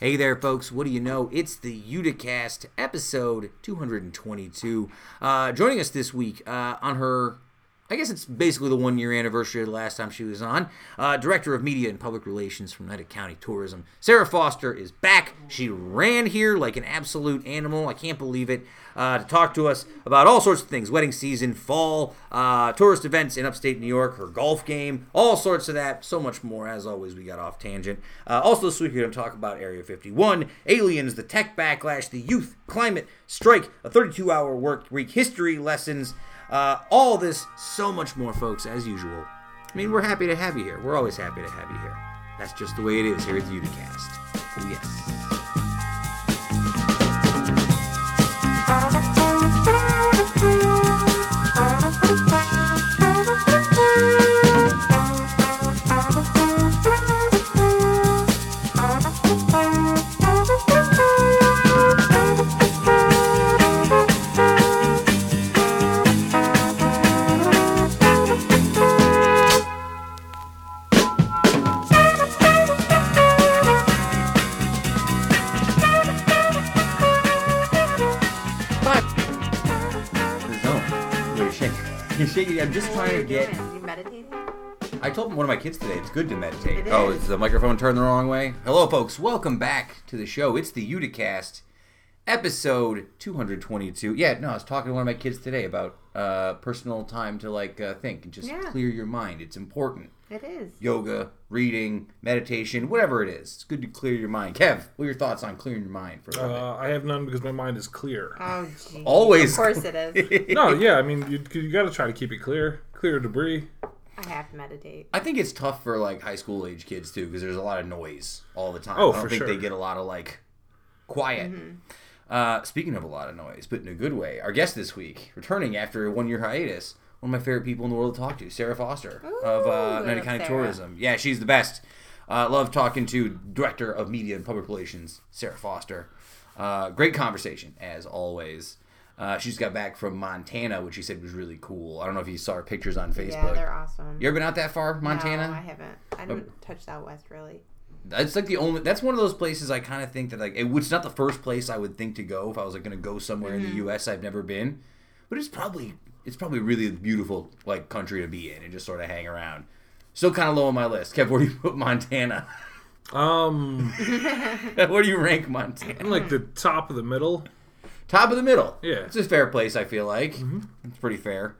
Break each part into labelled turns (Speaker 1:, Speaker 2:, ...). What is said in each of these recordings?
Speaker 1: Hey there, folks. What do you know? It's the Uticast, episode 222. Uh, joining us this week uh, on her, I guess it's basically the one year anniversary of the last time she was on, uh, Director of Media and Public Relations from Oneida County Tourism. Sarah Foster is back. She ran here like an absolute animal. I can't believe it. Uh, to talk to us about all sorts of things wedding season, fall, uh, tourist events in upstate New York, her golf game, all sorts of that, so much more. As always, we got off tangent. Uh, also, this week we're going to talk about Area 51, aliens, the tech backlash, the youth, climate, strike, a 32 hour work week, history lessons, uh, all this, so much more, folks, as usual. I mean, we're happy to have you here. We're always happy to have you here. That's just the way it is here at the Uticast. Oh, yes. I'm just
Speaker 2: What
Speaker 1: trying
Speaker 2: are you doing? You meditating?
Speaker 1: I told one of my kids today it's good to meditate.
Speaker 2: It
Speaker 1: oh,
Speaker 2: is.
Speaker 1: is the microphone turned the wrong way? Hello, folks. Welcome back to the show. It's the Uticast, episode 222. Yeah, no, I was talking to one of my kids today about uh, personal time to like uh, think and just
Speaker 2: Yeah.
Speaker 1: clear your mind. It's important.
Speaker 2: It is.
Speaker 1: Yoga, reading, meditation, whatever it is. It's good to clear your mind. Kev, what are your thoughts on clearing your mind for a little
Speaker 3: Uh, I have none because my mind is clear.
Speaker 2: Oh, gee.
Speaker 1: Always.
Speaker 2: Of course it is.
Speaker 3: no, yeah, I mean you, you got to try to keep it clear, clear debris.
Speaker 2: I have to meditate.
Speaker 1: I think it's tough for like high school age kids too because there's a lot of noise all the time.
Speaker 3: Oh,
Speaker 1: I don't
Speaker 3: for
Speaker 1: think
Speaker 3: sure.
Speaker 1: they get a lot of like quiet. Uh, speaking of a lot of noise, but in a good way, our guest this week, returning after a one year hiatus, one of my favorite people in the world to talk to, Sarah Foster of uh,
Speaker 2: Ooh,
Speaker 1: County
Speaker 2: Sarah.
Speaker 1: Tourism. Yeah, she's the best. Uh, love talking to Director of Media and Public Relations, Sarah Foster. Uh, great conversation as always. Uh, she just got back from Montana, which she said was really cool. I don't know if you saw her pictures on Facebook.
Speaker 2: Yeah, they're awesome.
Speaker 1: You ever been out that far, Montana?
Speaker 2: No, I haven't. I didn't touch that west really.
Speaker 1: That's like the only. That's one of those places I kind of think that like it, it's not the first place I would think to go if I was like going to go somewhere in the U.S. I've never been, but it's probably it's probably really a beautiful like country to be in and just sort of hang around. Still kind of low on my list. Kev, where do you put Montana?
Speaker 3: Um,
Speaker 1: where do you rank Montana?
Speaker 3: I'm like the top of the middle.
Speaker 1: Top of the middle.
Speaker 3: Yeah.
Speaker 1: it's a fair place. I feel like it's pretty fair.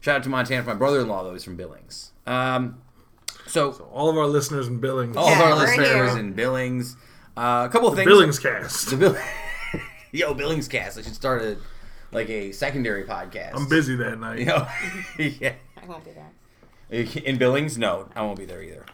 Speaker 1: Shout out to Montana for my brother-in-law though. He's from Billings. Um, so,
Speaker 3: All of our listeners in Billings.
Speaker 1: all of our listeners
Speaker 2: here.
Speaker 1: in Billings. Uh, a couple of things.
Speaker 3: Billings cast.
Speaker 1: The Bill- Yo, Billings cast. I should start a like a secondary podcast.
Speaker 3: I'm busy that night.
Speaker 1: You know, yeah.
Speaker 2: I won't be there.
Speaker 1: In Billings, no, I won't be there either.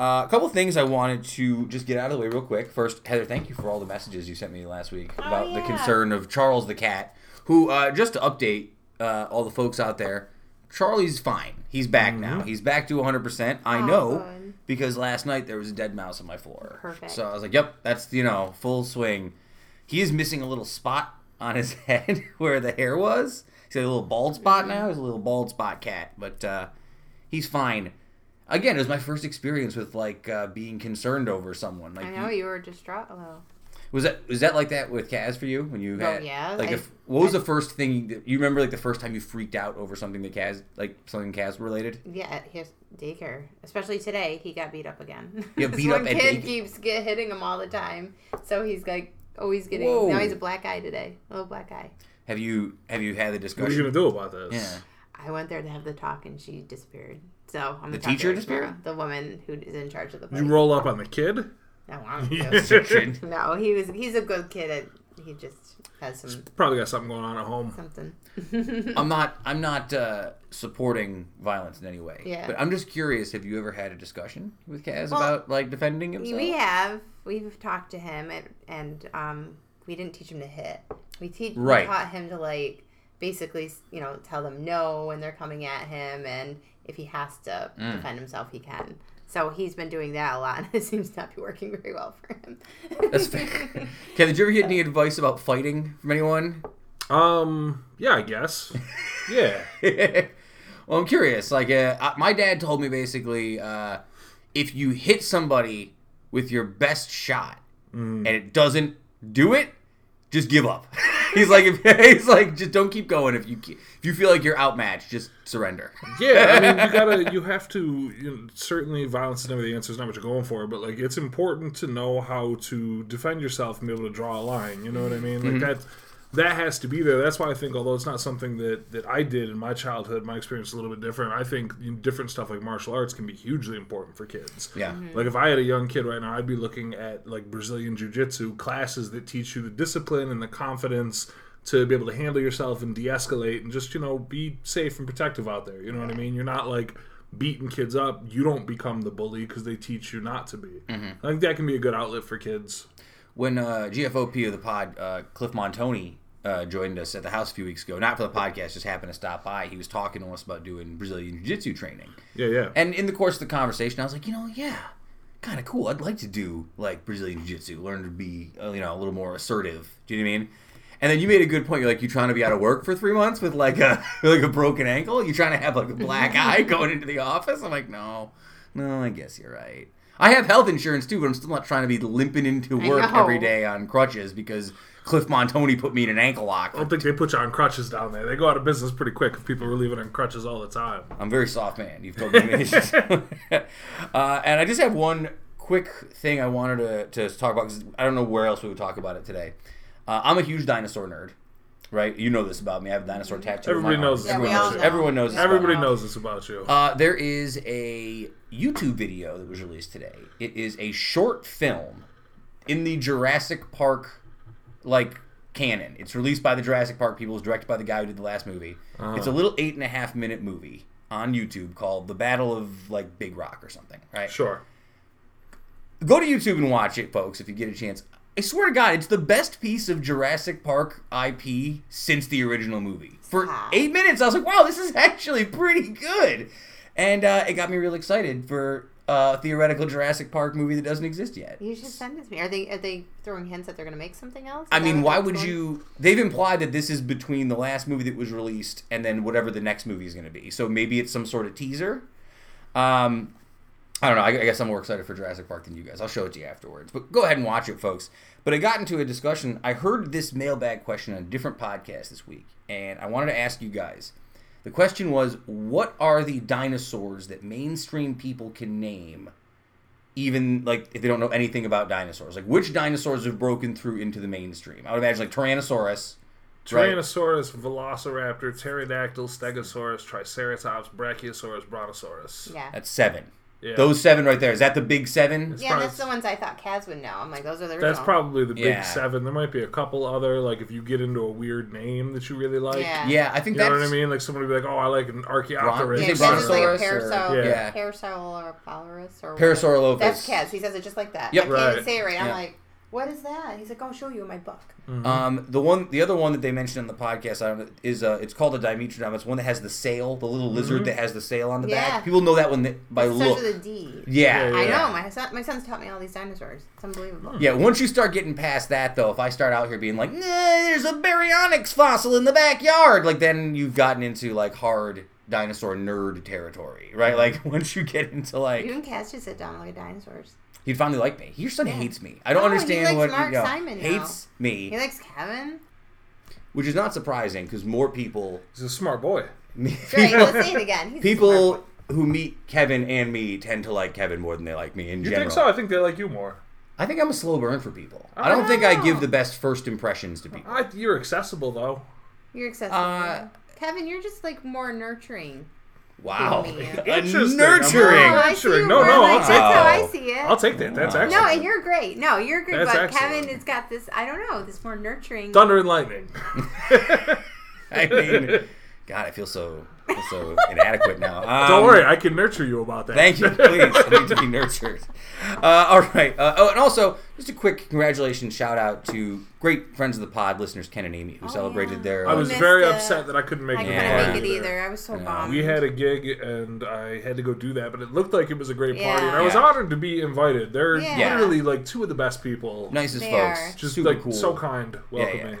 Speaker 1: Uh, a couple things I wanted to just get out of the way real quick. First, Heather, thank you for all the messages you sent me last week about the
Speaker 2: yeah.
Speaker 1: concern of Charles the cat. Who, uh, just to update uh, all the folks out there, Charlie's fine. He's back now. He's back to 100%. I
Speaker 2: Oh,
Speaker 1: know because last night there was a dead mouse on my floor.
Speaker 2: Perfect.
Speaker 1: So I was like, yep, that's, you know, full swing. He is missing a little spot on his head where the hair was. He's got a little bald spot now. He's a little bald spot cat, but uh, he's fine. Again, it was my first experience with like uh, being concerned over someone. Like,
Speaker 2: I know
Speaker 1: you-
Speaker 2: you were distraught though.
Speaker 1: was that was that like that with Kaz for you when you
Speaker 2: Oh, yeah,
Speaker 1: Like,
Speaker 2: I-
Speaker 1: if, what was the first thing that you remember? Like the first time you freaked out over something that Kaz, like something Kaz related?
Speaker 2: Yeah, his daycare. Especially today, he got beat up again.
Speaker 1: Yeah, beat up
Speaker 2: one kid
Speaker 1: daycare.
Speaker 2: keeps get hitting him all the time. So he's like always getting.
Speaker 1: Whoa.
Speaker 2: Now he's a black eye today. A little black eye.
Speaker 1: Have you have you had the discussion?
Speaker 3: What are you gonna do about this?
Speaker 1: Yeah.
Speaker 2: I went there to have the talk and she disappeared. So I'm
Speaker 1: The
Speaker 2: gonna talk to
Speaker 1: teacher
Speaker 2: her
Speaker 1: disappeared?
Speaker 2: The woman who is in charge of the place.
Speaker 3: you roll up on the kid?
Speaker 2: No, I don't no, he was. He's a good kid. At, he just has some
Speaker 3: Probably got something going on at home.
Speaker 2: something.
Speaker 1: I'm not I'm not uh, supporting violence in any way.
Speaker 2: Yeah.
Speaker 1: But I'm just curious. Have you ever had a discussion with Kaz
Speaker 2: Well,
Speaker 1: about like defending himself?
Speaker 2: we have. We've talked to him and, and um, we didn't teach him to hit. We teach.
Speaker 1: Right.
Speaker 2: We taught him to like basically, you know, tell them no when they're coming at him, and if he has to
Speaker 1: Mm.
Speaker 2: defend himself, he can. So he's been doing that a lot, and it seems not to be working very well for him.
Speaker 1: That's fair. Kev, did you ever get any advice about fighting from anyone?
Speaker 3: Um, yeah, I guess. Yeah.
Speaker 1: well, I'm curious. Like, uh, my dad told me basically, uh, if you hit somebody with your best shot, and it doesn't do it, just give up. He's like, if, he's like, just don't keep going. If you if you feel like you're outmatched, just surrender.
Speaker 3: Yeah, I mean, you gotta, you have to. You know, certainly, violence is never the answer. It's not what you're going for, but like, it's important to know how to defend yourself and be able to draw a line. You know what I mean? Like mm-hmm. that. That has to be there. That's why I think, although it's not something that, that I did in my childhood, my experience is a little bit different. I think different stuff like martial arts can be hugely important for kids.
Speaker 1: Yeah.
Speaker 3: Like if I had a young kid right now, I'd be looking at like Brazilian jiu-jitsu classes that teach you the discipline and the confidence to be able to handle yourself and de-escalate and just, you know, be safe and protective out there. You know what I mean? You're not like beating kids up. You don't become the bully because they teach you not to be. I think that can be a good outlet for kids.
Speaker 1: when uh, GFOP of the pod, uh, Cliff Montoni, uh, joined us at the house a few weeks ago, not for the podcast, just happened to stop by. He was talking to us about doing Brazilian Jiu Jitsu training.
Speaker 3: Yeah, yeah.
Speaker 1: And in the course of the conversation, I was like, you know, yeah, kind of cool. I'd like to do like Brazilian Jiu Jitsu, learn to be, uh, you know, a little more assertive. Do you know what I mean? And then you made a good point. You're like, you trying to be out of work for three months with like a like a broken ankle? You trying to have like a black eye going into the office? I'm like, no, no, I guess you're right. I have health insurance too, but I'm still not trying to be limping into work every day on crutches because Cliff Montoni put me in an ankle lock.
Speaker 3: I don't think they put you on crutches down there. They go out of business pretty quick if people are leaving on crutches all the time.
Speaker 1: I'm a very soft man. You've told me many times. uh, and I just have one quick thing I wanted to, to talk about because I don't know where else we would talk about it today. Uh, I'm a huge dinosaur nerd, right? You know this about me. I have a dinosaur tattoo. on
Speaker 3: Everybody
Speaker 1: my
Speaker 3: knows
Speaker 1: arm.
Speaker 3: this
Speaker 1: Everyone
Speaker 2: we
Speaker 1: knows.
Speaker 2: all know.
Speaker 1: Everyone knows. this
Speaker 2: Yeah.
Speaker 1: about.
Speaker 3: Everybody knows this about you.
Speaker 1: Uh, there is a YouTube video that was released today. It is a short film in the Jurassic Park like canon. It's released by the Jurassic Park people. It's directed by the guy who did the last movie. It's a little eight and a half minute movie on YouTube called "The Battle of like Big Rock" or something. Right?
Speaker 3: Sure.
Speaker 1: Go to YouTube and watch it, folks, if you get a chance. I swear to God, it's the best piece of Jurassic Park IP since the original movie. For eight minutes, I was like, wow, this is actually pretty good. And uh, it got me real excited for a theoretical Jurassic Park movie that doesn't exist yet.
Speaker 2: You should send it to me. Are they are they throwing hints that they're going to make something else? Is
Speaker 1: I mean, why would
Speaker 2: going-
Speaker 1: you? They've implied that this is between the last movie that was released and then whatever the next movie is going to be. So maybe it's some sort of teaser. Um, I don't know. I, I guess I'm more excited for Jurassic Park than you guys. I'll show it to you afterwards. But go ahead and watch it, folks. But I got into a discussion. I heard this mailbag question on a different podcast this week, and I wanted to ask you guys. The question was, what are the dinosaurs that mainstream people can name even like if they don't know anything about dinosaurs. Like which dinosaurs have broken through into the mainstream? I would imagine like Tyrannosaurus. Right.
Speaker 3: Tyrannosaurus, Velociraptor, Pterodactyl, Stegosaurus, Triceratops, Brachiosaurus, Brontosaurus.
Speaker 2: Yeah.
Speaker 1: That's seven.
Speaker 3: Yeah.
Speaker 1: Those seven right there. Is that the big seven?
Speaker 3: It's
Speaker 2: yeah,
Speaker 3: probably-
Speaker 2: that's the ones I thought Kaz would know. I'm like, those are the
Speaker 3: That's
Speaker 2: original.
Speaker 3: probably the big
Speaker 1: Yeah.
Speaker 3: seven. There might be a couple other, like if you get into a weird name that you really like.
Speaker 2: Yeah.
Speaker 1: Yeah, I think
Speaker 3: You know what I mean? Like someone would be like, "Oh, I like an Archaeopteryx."
Speaker 1: Is
Speaker 2: Yeah,
Speaker 1: it
Speaker 2: like a
Speaker 1: Brontosaurus or-
Speaker 2: parasol,
Speaker 3: Yeah.
Speaker 2: Parasaurolophus or
Speaker 1: Parasaurolophus.
Speaker 2: That's Kaz. He says it just like that.
Speaker 1: Yep.
Speaker 2: I can't
Speaker 3: Right.
Speaker 2: say it right. I'm
Speaker 1: Yeah.
Speaker 2: like, what is that? He's like, I'll show you in my book.
Speaker 1: Um, the one, the other one that they mentioned in the podcast I don't know, is uh, it's called a Dimetrodon. It's one that has the sail, the little lizard that has the sail on the
Speaker 2: Yeah.
Speaker 1: back. People know that one that, by
Speaker 2: It starts
Speaker 1: look.
Speaker 2: with a D.
Speaker 1: Yeah,
Speaker 3: Yeah,
Speaker 2: I
Speaker 3: yeah.
Speaker 2: know. My son, my son's taught me all these dinosaurs. It's unbelievable.
Speaker 1: Yeah, once you start getting past that, though, if I start out here being like, nah, there's a baryonyx fossil in the backyard, like then you've gotten into like hard dinosaur nerd territory, right? Like once you get into like,
Speaker 2: You and Kaz should sit down and look at dinosaurs.
Speaker 1: He'd finally like me. Your son
Speaker 2: Yeah.
Speaker 1: hates me. I don't
Speaker 2: No, he
Speaker 1: understand
Speaker 2: likes
Speaker 1: what
Speaker 2: Mark
Speaker 1: you know,
Speaker 2: Simon now.
Speaker 1: hates me.
Speaker 2: He likes Kevin.
Speaker 1: which is not surprising because more people,
Speaker 3: He's a smart boy.
Speaker 2: Great. Let's say it again. He's
Speaker 1: people who meet Kevin and me tend to like Kevin more than they like me in
Speaker 3: You
Speaker 1: general.
Speaker 3: think so? I think they like you more.
Speaker 1: I think I'm a slow burn for people. I
Speaker 3: I
Speaker 1: don't
Speaker 3: don't
Speaker 1: think I give the best first impressions to people.
Speaker 3: I, you're accessible though.
Speaker 2: You're accessible.
Speaker 1: Uh,
Speaker 2: Kevin, you're just like more nurturing.
Speaker 1: Wow,
Speaker 2: me.
Speaker 1: A nurturing.
Speaker 3: I'm
Speaker 2: Oh,
Speaker 3: nurturing.
Speaker 2: you
Speaker 3: No,
Speaker 2: more
Speaker 3: no,
Speaker 2: like-
Speaker 3: I'll
Speaker 2: that's
Speaker 3: take
Speaker 2: how
Speaker 1: that.
Speaker 2: I see it.
Speaker 3: I'll take that. That's
Speaker 1: Wow.
Speaker 3: excellent.
Speaker 2: no, and you're great. No, you're great.
Speaker 3: That's
Speaker 2: but
Speaker 3: excellent.
Speaker 2: Kevin has got this. I don't know. This more nurturing.
Speaker 3: Thunder and lightning.
Speaker 1: I mean, God, I feel so feel so inadequate now. Um,
Speaker 3: Don't worry, I can nurture you about that.
Speaker 1: Thank you, please. I need to be nurtured. Uh, all right. Uh, oh, and also, just a quick congratulations, shout out to great friends of the pod, listeners Ken and Amy, who
Speaker 2: Oh,
Speaker 1: celebrated
Speaker 2: yeah.
Speaker 1: their.
Speaker 3: I was very
Speaker 2: it.
Speaker 3: upset that I couldn't make
Speaker 2: I
Speaker 3: it.
Speaker 2: I couldn't
Speaker 1: Yeah.
Speaker 2: make it either. I was so
Speaker 1: Yeah.
Speaker 2: bummed.
Speaker 3: We had a gig and I had to go do that, but it looked like it was a great party, and I was
Speaker 1: Yeah.
Speaker 3: honored to be invited. They're
Speaker 2: Yeah.
Speaker 3: literally like two of the best people.
Speaker 1: nicest
Speaker 2: They
Speaker 1: folks.
Speaker 2: are.
Speaker 3: Just
Speaker 1: super
Speaker 3: like
Speaker 1: cool.
Speaker 3: so kind,
Speaker 1: Yeah, yeah.
Speaker 3: welcoming.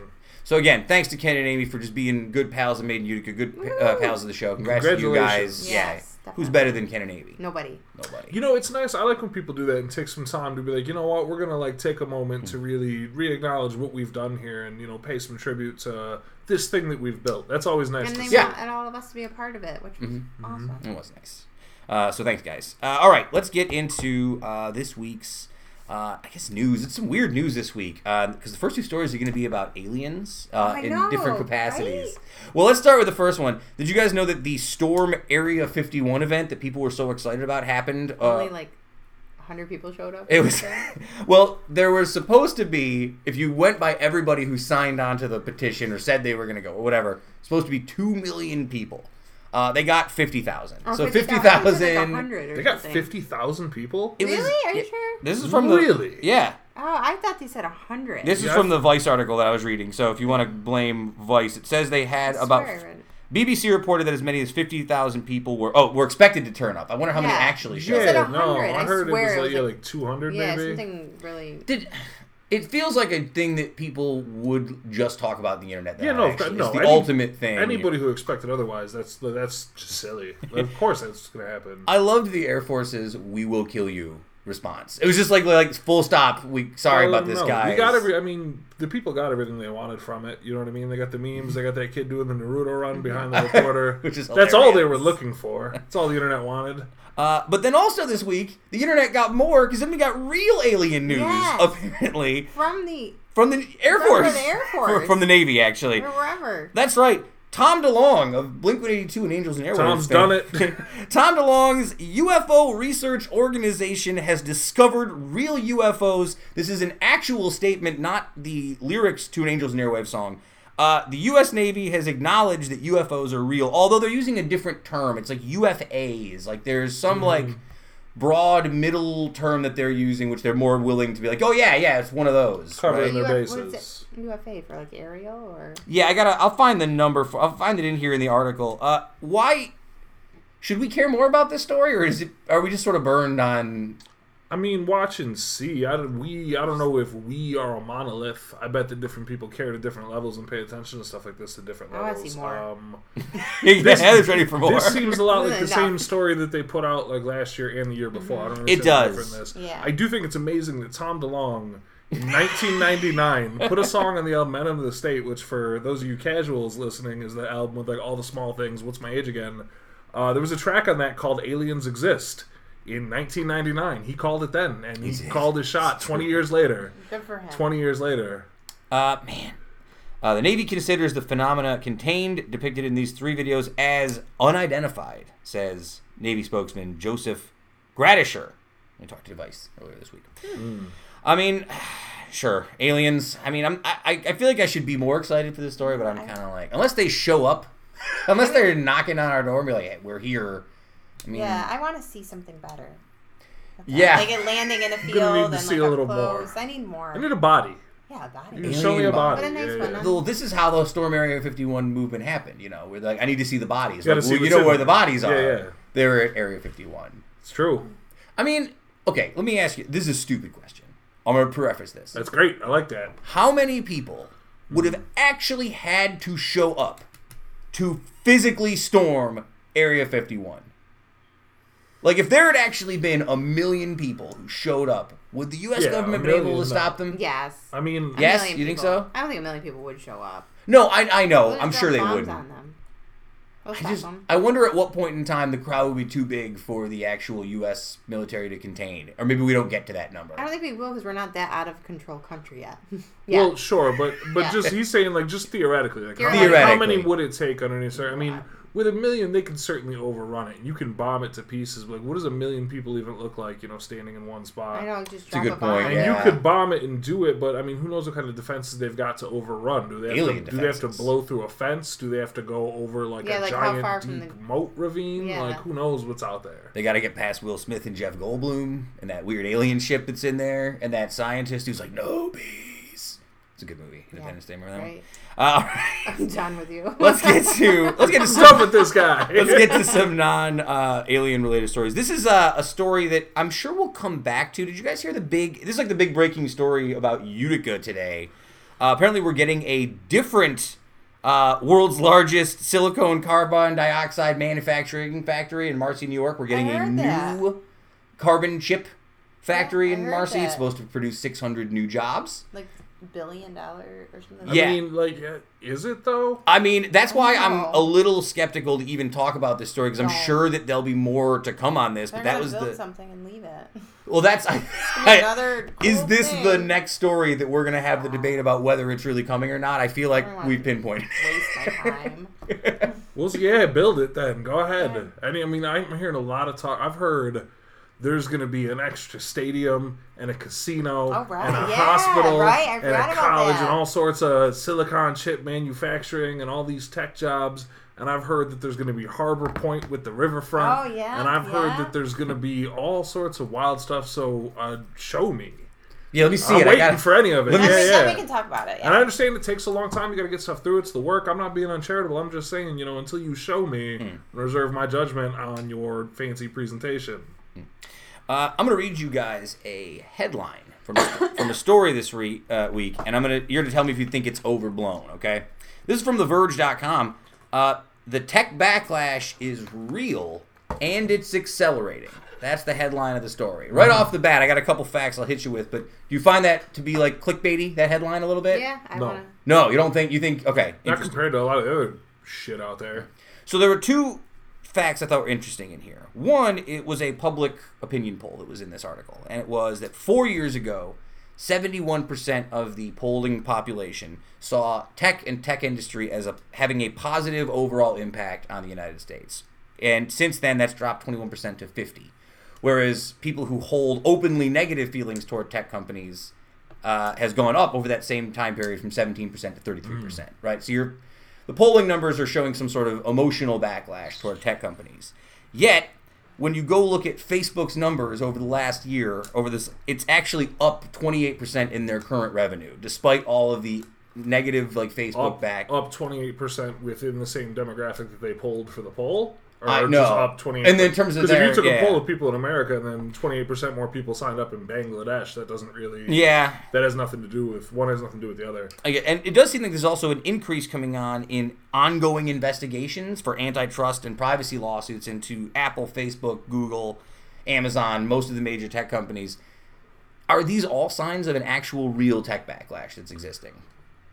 Speaker 1: So again, thanks to Ken and Amy for just being good pals and making Utica good uh, pals of the show. Congrats to you guys.
Speaker 3: Congratulations.
Speaker 1: Yeah.
Speaker 2: Yes,
Speaker 1: Who's better than Ken and Amy?
Speaker 2: Nobody.
Speaker 1: Nobody.
Speaker 3: You know, it's nice. I like when people do that and take some time to be like, you know what, we're gonna like take a moment to really re-acknowledge what we've done here and you know pay some tribute to this thing that we've built. That's always nice
Speaker 2: And
Speaker 3: to
Speaker 2: they
Speaker 3: see.
Speaker 1: Yeah.
Speaker 2: want and all of us to be a part of it, which was
Speaker 3: Mm-hmm.
Speaker 2: awesome.
Speaker 1: It was nice. Uh, so thanks, guys. Uh, all right, let's get into uh, this week's, uh, I guess, news. It's some weird news this week because the first two stories are going to be about aliens uh, in
Speaker 2: know,
Speaker 1: different capacities.
Speaker 2: right?
Speaker 1: Well, let's start with the first one. Did you guys know that the Storm Area 51 event that people were so excited about happened? Uh,
Speaker 2: Only like hundred people showed up.
Speaker 1: it was well. There was supposed to be, if you went by everybody who signed on to the petition or said they were going to go or whatever, supposed to be two million people. Uh, they got fifty thousand.
Speaker 2: Oh,
Speaker 1: so
Speaker 2: 50,000.
Speaker 1: fifty
Speaker 2: I thought it was like
Speaker 1: thousand.
Speaker 2: 100 or
Speaker 3: They got fifty thousand people.
Speaker 1: It was-
Speaker 2: Really? Are you
Speaker 1: yeah,
Speaker 2: sure?
Speaker 1: This is from the
Speaker 3: Really?
Speaker 1: yeah.
Speaker 2: Oh, I thought they said hundred.
Speaker 1: This is from the Vice article that I was reading. So if you want to blame Vice, it says they had about. BBC reported that as many as fifty thousand people were oh were expected to turn up. I wonder how many actually showed.
Speaker 2: said
Speaker 3: Yeah, no, I
Speaker 2: I
Speaker 3: heard
Speaker 2: swear
Speaker 3: it was
Speaker 2: it
Speaker 3: like,
Speaker 2: was
Speaker 3: yeah,
Speaker 2: like-
Speaker 3: like two hundred
Speaker 2: Yeah,
Speaker 3: maybe.
Speaker 2: something really.
Speaker 1: Did it feels like a thing that people would just talk about the internet?
Speaker 3: Yeah, no,
Speaker 1: actually.
Speaker 3: no,
Speaker 1: it's the
Speaker 3: any-
Speaker 1: ultimate thing.
Speaker 3: Anybody who expected otherwise, that's that's just silly. of course, that's gonna happen.
Speaker 1: I loved the Air Force's "We will kill you" response. It was just like like full stop. We sorry
Speaker 3: Well,
Speaker 1: about this
Speaker 3: no,
Speaker 1: guy.
Speaker 3: We got every. I mean, the people got everything they wanted from it. You know what I mean? They got the memes. They got that kid doing the Naruto run behind the reporter,
Speaker 1: Which is
Speaker 3: that's all they were looking for. That's all the internet wanted.
Speaker 1: Uh, but then also this week, the internet got more because then we got real alien news.
Speaker 2: Yes.
Speaker 1: Apparently
Speaker 2: from the
Speaker 1: from the Air
Speaker 2: From
Speaker 1: Force,
Speaker 2: the Air Force.
Speaker 1: from the Navy actually.
Speaker 2: or wherever.
Speaker 1: That's right. Tom DeLonge of Blink 182 and Angels and Airwaves.
Speaker 3: Tom's
Speaker 1: fame.
Speaker 3: done it.
Speaker 1: Tom DeLonge's UFO research organization has discovered real UFOs. This is an actual statement, not the lyrics to an Angels and Airwaves song. Uh, the U.S. Navy has acknowledged that UFOs are real, although they're using a different term. It's like UFAs. Like there's some
Speaker 3: Mm-hmm.
Speaker 1: like broad middle term that they're using, which they're more willing to be like, oh yeah, yeah, it's one of those.
Speaker 3: Covering
Speaker 1: right?
Speaker 3: their
Speaker 2: UF what is
Speaker 3: bases.
Speaker 2: It? UFA for like Ariel or
Speaker 1: Yeah, I gotta. I'll find the number. For, I'll find it in here in the article. Uh, why should we care more about this story, or is it? Are we just sort of burned on?
Speaker 3: I mean, watch and see. I don't, we I don't know if we are a monolith. I bet that different people care to different levels and pay attention to stuff like this to different
Speaker 2: I wanna
Speaker 3: levels.
Speaker 2: see more.
Speaker 3: Um,
Speaker 1: This, Heather's ready for more.
Speaker 3: this seems a lot like the
Speaker 2: Enough.
Speaker 3: same story that they put out like last year and the year before. I don't understand
Speaker 1: It does.
Speaker 3: this.
Speaker 2: Yeah.
Speaker 3: I do think it's amazing that Tom DeLonge in 1999 put a song on the album "Enema of the State," which for those of you casuals listening is the album with like all the small things. What's my age again? Uh, there was a track on that called "Aliens Exist." In 1999, he called it then, and he,
Speaker 1: did.
Speaker 3: called his shot. 20 years later,
Speaker 2: good for him.
Speaker 3: 20 years later,
Speaker 1: Uh, man. Uh, the Navy considers the phenomena contained, depicted in these three videos, as unidentified, says Navy spokesman Joseph Gradisher. I talked to Vice earlier this week. I mean, sure, aliens. I mean, I'm, I, I feel like I should be more excited for this story, but I'm kind of like, unless they show up, unless they're knocking on our door and be like, hey, we're here. I mean,
Speaker 2: Yeah, I want to see something better.
Speaker 1: Yeah.
Speaker 2: like it landing in a
Speaker 3: gonna
Speaker 2: field
Speaker 3: need
Speaker 2: and
Speaker 3: to
Speaker 2: like
Speaker 3: see a little
Speaker 2: close.
Speaker 3: more.
Speaker 2: I need more.
Speaker 3: I need a body.
Speaker 2: yeah, body.
Speaker 3: You can show me a
Speaker 1: Alien
Speaker 3: body.
Speaker 2: But a nice
Speaker 3: Yeah,
Speaker 2: one,
Speaker 3: yeah.
Speaker 1: Well, this is how the Storm Area 51 movement happened. You know, where like I need to see the bodies.
Speaker 3: gotta
Speaker 1: Like,
Speaker 3: see
Speaker 1: well, you know where
Speaker 3: them.
Speaker 1: the bodies are.
Speaker 3: Yeah,
Speaker 1: are.
Speaker 3: yeah.
Speaker 1: They're at Area 51.
Speaker 3: It's true.
Speaker 1: I mean, okay, let me ask you. This is a stupid question. I'm going to preface this.
Speaker 3: That's great. I like that.
Speaker 1: How many people would have actually had to show up to physically storm Area 51? Like, if there had actually been a million people who showed up, would the U.S.
Speaker 3: Yeah,
Speaker 1: government
Speaker 3: a
Speaker 1: been able to stop them?
Speaker 2: Yes.
Speaker 3: I mean,
Speaker 2: A
Speaker 1: Yes?
Speaker 2: million
Speaker 1: You think
Speaker 2: people.
Speaker 1: so?
Speaker 2: I don't think a million people would show up.
Speaker 1: No, I, I know.
Speaker 2: They'll
Speaker 1: I'm
Speaker 2: drop
Speaker 1: sure they
Speaker 2: bombs
Speaker 1: wouldn't.
Speaker 2: On them. They'll
Speaker 1: I just,
Speaker 2: them.
Speaker 1: I wonder at what point in time the crowd would be too big for the actual U.S. military to contain, or maybe we don't get to that number.
Speaker 2: I don't think we will because we're not that out of control country yet. yeah.
Speaker 3: Well, sure, but but
Speaker 2: Yeah.
Speaker 3: just he's saying like just theoretically, like how,
Speaker 2: Theoretically.
Speaker 3: how many would it take under any? I mean, with a million, they can certainly overrun it. You can bomb it to pieces. But like, what does a million people even look like? You know, standing in one spot.
Speaker 2: I know. Just
Speaker 1: a
Speaker 2: drop
Speaker 1: good
Speaker 2: a bomb.
Speaker 1: point,
Speaker 3: And
Speaker 1: yeah.
Speaker 3: you could bomb it and do it, but I mean, who knows what kind of defenses they've got to overrun? Do they have,
Speaker 1: Alien
Speaker 3: to, do they have to blow through a fence? Do they have to go over like
Speaker 2: Yeah,
Speaker 3: a
Speaker 2: like,
Speaker 3: giant deep
Speaker 2: the-
Speaker 3: moat ravine?
Speaker 2: Yeah.
Speaker 3: Like who knows what's out there?
Speaker 1: They got to get past Will Smith and Jeff Goldblum and that weird alien ship that's in there, and that scientist who's like, "No bees." It's a good movie. Independence Day, remember that one?
Speaker 2: Right.
Speaker 1: Uh, all right.
Speaker 2: I'm done with you.
Speaker 1: let's get to let's get to
Speaker 3: Stop with this guy.
Speaker 1: let's get to some non uh, alien related stories. This is uh, a story that I'm sure we'll come back to. Did you guys hear the big? This is like the big breaking story about Utica today. Uh, apparently, we're getting a different Uh, world's largest silicone carbon dioxide manufacturing factory in Marcy, New York. We're getting a
Speaker 2: heard
Speaker 1: new carbon chip factory
Speaker 2: Yeah,
Speaker 1: in Marcy.
Speaker 2: that.
Speaker 1: It's supposed to produce 600 new jobs.
Speaker 2: Like billion dollar or something.
Speaker 3: I
Speaker 1: Yeah.
Speaker 3: mean, like, uh, is it though?
Speaker 1: I mean, that's why I'm a little skeptical to even talk about this story because I'm
Speaker 2: No.
Speaker 1: sure that there'll be more to come on this.
Speaker 2: They're
Speaker 1: But that was
Speaker 2: build
Speaker 1: the
Speaker 2: something and leave it.
Speaker 1: well. That's I,
Speaker 2: Another
Speaker 1: is
Speaker 2: cool
Speaker 1: this the next story that we're gonna have the debate about whether it's really coming or not? I feel like
Speaker 2: I we've
Speaker 1: pinpointed.
Speaker 2: Waste my time.
Speaker 3: Well, yeah, build it then. Go ahead.
Speaker 2: Yeah.
Speaker 3: I mean, I mean, I'm hearing a lot of talk. I've heard there's going to be an extra stadium and a casino
Speaker 2: Oh, right.
Speaker 3: and a
Speaker 2: Yeah,
Speaker 3: hospital
Speaker 2: right.
Speaker 3: And a college and all sorts of silicon chip manufacturing and all these tech jobs. And I've heard that there's going to be Harbor Point with the riverfront.
Speaker 2: Oh, yeah,
Speaker 3: And I've heard that there's going to be all sorts of wild stuff. So uh, show me.
Speaker 1: Yeah, let me see
Speaker 3: I'm
Speaker 1: it. I
Speaker 3: waiting
Speaker 1: got
Speaker 3: for any of it.
Speaker 1: Let me
Speaker 3: yeah,
Speaker 2: Then, we,
Speaker 3: yeah.
Speaker 2: we can talk about it.
Speaker 3: And I understand it takes a long time. You got to get stuff through. It's the work. I'm not being uncharitable. I'm just saying, you know, until you show me,
Speaker 1: Hmm.
Speaker 3: reserve my judgment on your fancy presentation.
Speaker 1: Uh, I'm going to read you guys a headline from a, from a story this re- uh, week, and I'm going to you're going to tell me if you think it's overblown. Okay, this is from TheVerge.com. Uh, the tech backlash is real, and it's accelerating. That's the headline of the story. Right off the bat, I got a couple facts I'll hit you with, but do you find that to be like clickbaity? That headline a little bit?
Speaker 2: Yeah, I
Speaker 3: No.
Speaker 2: want to.
Speaker 1: No, you don't think? You think? Okay.
Speaker 3: Not
Speaker 1: interesting.
Speaker 3: compared to a lot of other shit out there.
Speaker 1: So there were two facts I thought were interesting in here. One, it was a public opinion poll that was in this article, and it was that four years ago, 71% of the polling population saw tech and tech industry as a, having a positive overall impact on the United States. And since then, that's dropped 21% to 50. Whereas people who hold openly negative feelings toward tech companies uh, has gone up over that same time period from 17% to 33%, right? So you're the polling numbers are showing some sort of emotional backlash toward tech companies. Yet, when you go look at Facebook's numbers over the last year, over this, it's actually up 28% in their current revenue, despite all of the negative like Facebook
Speaker 3: Up,
Speaker 1: back.
Speaker 3: up 28% within the same demographic that they polled for the poll. Or
Speaker 1: I
Speaker 3: just
Speaker 1: know.
Speaker 3: up 28
Speaker 1: And then in terms of
Speaker 3: Because if you took
Speaker 1: yeah.
Speaker 3: a poll of people in America and then 28% more people signed up in Bangladesh, that doesn't really.
Speaker 1: Yeah,
Speaker 3: That has nothing to do with. One has nothing to do with the other.
Speaker 1: And it does seem like there's also an increase coming on in ongoing investigations for antitrust and privacy lawsuits into Apple, Facebook, Google, Amazon, most of the major tech companies. Are these all signs of an actual real tech backlash that's existing?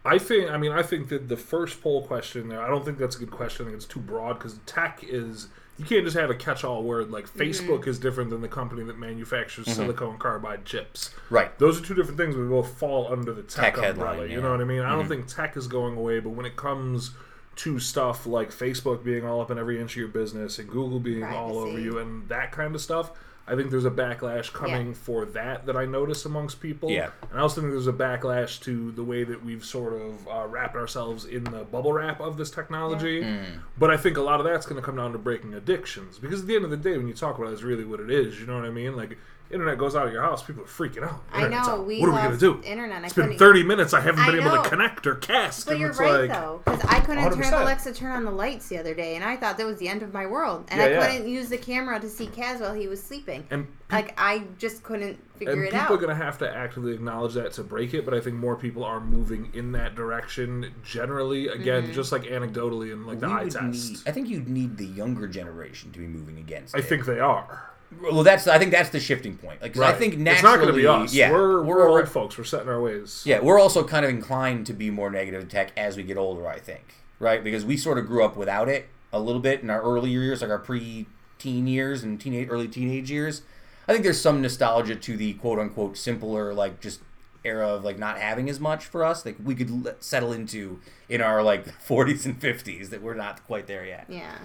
Speaker 3: I think. I mean, I think that the first poll question there. I don't think that's a good question. I think it's too broad because tech is. You can't just have a catch-all word like
Speaker 2: Mm-hmm.
Speaker 3: Facebook is different than the company that manufactures silicon carbide chips.
Speaker 1: Right.
Speaker 3: Those are two different things. We both fall under the tech,
Speaker 1: Tech
Speaker 3: umbrella.
Speaker 1: headline,
Speaker 3: You know what I mean? I don't think tech is going away, but when it comes to stuff like Facebook being all up in every inch of your business and Google being all over you and that kind of stuff. I think there's a backlash coming
Speaker 2: Yeah.
Speaker 3: for that that I notice amongst people.
Speaker 1: Yeah.
Speaker 3: And I also think there's a backlash to the way that we've sort of uh, wrapped ourselves in the bubble wrap of this technology.
Speaker 1: Mm.
Speaker 3: But I think a lot of that's going to come down to breaking addictions. Because at the end of the day, when you talk about it, it's really what it is. You know what I mean? Like, internet goes out of your house, people are freaking out.
Speaker 2: I know,
Speaker 3: out.
Speaker 2: we
Speaker 3: what are we going to
Speaker 2: lost
Speaker 3: do?
Speaker 2: internet. I
Speaker 3: It's been 30 minutes. I haven't
Speaker 2: I
Speaker 3: been able to connect or cast.
Speaker 2: But
Speaker 3: and
Speaker 2: you're
Speaker 3: it's
Speaker 2: right
Speaker 3: like,
Speaker 2: though, because I couldn't turn
Speaker 3: 100%.
Speaker 2: Alexa turn on the lights the other day, and I thought that was the end of my world, and
Speaker 3: Yeah,
Speaker 2: I
Speaker 3: yeah.
Speaker 2: couldn't use the camera to see Kaz while he was sleeping.
Speaker 3: And
Speaker 2: like I just couldn't figure it out.
Speaker 3: and
Speaker 2: it
Speaker 3: people
Speaker 2: out.
Speaker 3: are going to have to actively acknowledge that to break it but i think more people are moving in that direction generally again
Speaker 2: Mm-hmm.
Speaker 3: just like anecdotally and like the eye test
Speaker 1: need- I think you'd need the younger generation to be moving against
Speaker 3: i
Speaker 1: it.
Speaker 3: think they are
Speaker 1: Well, that's I think that's the shifting point. Like, 'cause I
Speaker 3: Right.
Speaker 1: think
Speaker 3: it's
Speaker 1: naturally,
Speaker 3: not going to be us
Speaker 1: Yeah,
Speaker 3: we're, we're,
Speaker 1: we're
Speaker 3: old folks we're setting our ways
Speaker 1: Yeah, we're also kind of inclined to be more negative to tech as we get older, I think. Right? Because we sort of grew up without it a little bit in our earlier years, like our pre teen years and teenage early teenage years. I think there's some nostalgia to the quote unquote simpler, like just era of like not having as much for us. Like we could l- settle into in our like 40s and 50s that we're not quite there yet.
Speaker 2: yeah.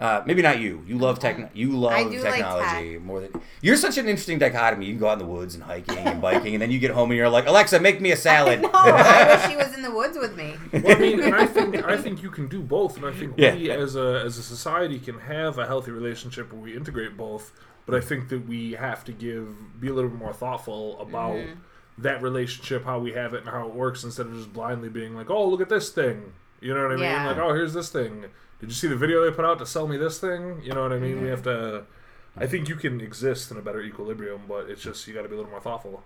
Speaker 1: Uh, maybe not you. You love tech. You love
Speaker 2: I do like
Speaker 1: technology more than you're. Such an interesting dichotomy. You can go out in the woods and hiking and biking, and then you get home and you're like, Alexa, make me a salad.
Speaker 2: No, I wish she was in the woods with me.
Speaker 3: well, I mean, and I think I think you can do both, and I think
Speaker 1: Yeah.
Speaker 3: we as a as a society can have a healthy relationship where we integrate both. But I think that we have to give be a little bit more thoughtful about
Speaker 2: Mm-hmm.
Speaker 3: that relationship, how we have it, and how it works, instead of just blindly being like, "Oh, look at this thing," you know what I mean?
Speaker 2: Yeah.
Speaker 3: Like, "Oh, here's this thing." Did you see the video they put out to sell me this thing? You know what I mean? We have to. I think you can exist in a better equilibrium, but it's just you got to be a little more thoughtful.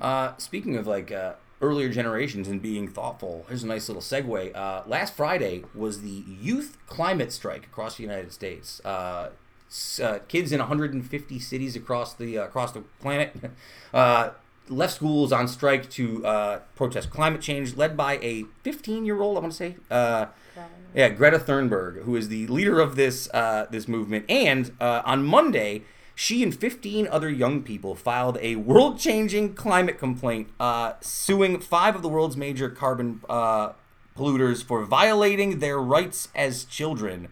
Speaker 1: Uh, speaking of like uh, earlier generations and being thoughtful. Here's a nice little segue. Uh, last Friday was the youth climate strike across the United States. Uh, uh, kids in 150 cities across the uh, across the planet uh, left schools on strike to uh, protest climate change, led by a 15 year old. I want to say. Yeah, Greta Thunberg, who is the leader of this uh, this movement, and uh, on Monday, she and 15 other young people filed a world-changing climate complaint, uh, suing five of the world's major carbon uh, polluters for violating their rights as children.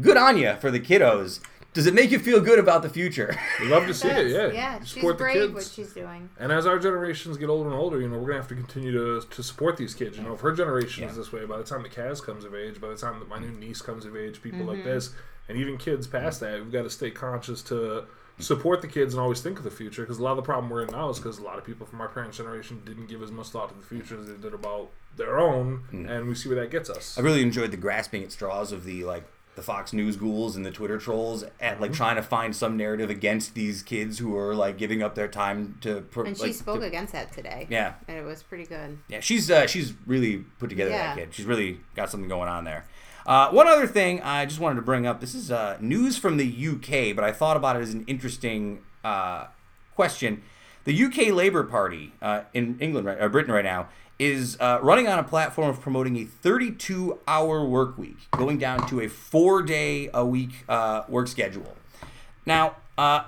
Speaker 1: Good on you for the kiddos. Does it make you feel good about the future?
Speaker 3: We love to see it. Yeah,
Speaker 2: yeah, she's
Speaker 3: Support the kids.
Speaker 2: what she's doing.
Speaker 3: And as our generations get older and older, you know, we're gonna have to continue to, to support these kids. You know, if her generation is this way, by the time the Kaz comes of age, by the time that my new niece comes of age, people
Speaker 2: Mm-hmm.
Speaker 3: like this, and even kids past that, we've got to stay conscious to support the kids and always think of the future. Because a lot of the problem we're in now is because a lot of people from our parents' generation didn't give as much thought to the future as they did about their own, and we see where that gets us.
Speaker 1: I really enjoyed the grasping at straws of the like the Fox News ghouls and the Twitter trolls at like trying to find some narrative against these kids who are like giving up their time to. Pro-
Speaker 2: And she
Speaker 1: like,
Speaker 2: spoke
Speaker 1: to-
Speaker 2: against that today.
Speaker 1: Yeah.
Speaker 2: And it was pretty good.
Speaker 1: Yeah, she's uh, she's really put together
Speaker 2: Yeah.
Speaker 1: that kid. She's really got something going on there. Uh, one other thing I just wanted to bring up. This is uh, news from the UK, but I thought about it as an interesting uh, question. The UK Labour Party uh, in England, right, Britain, right now is uh, running on a platform of promoting a 32-hour work week, going down to a four-day a week uh, work schedule. Now, uh,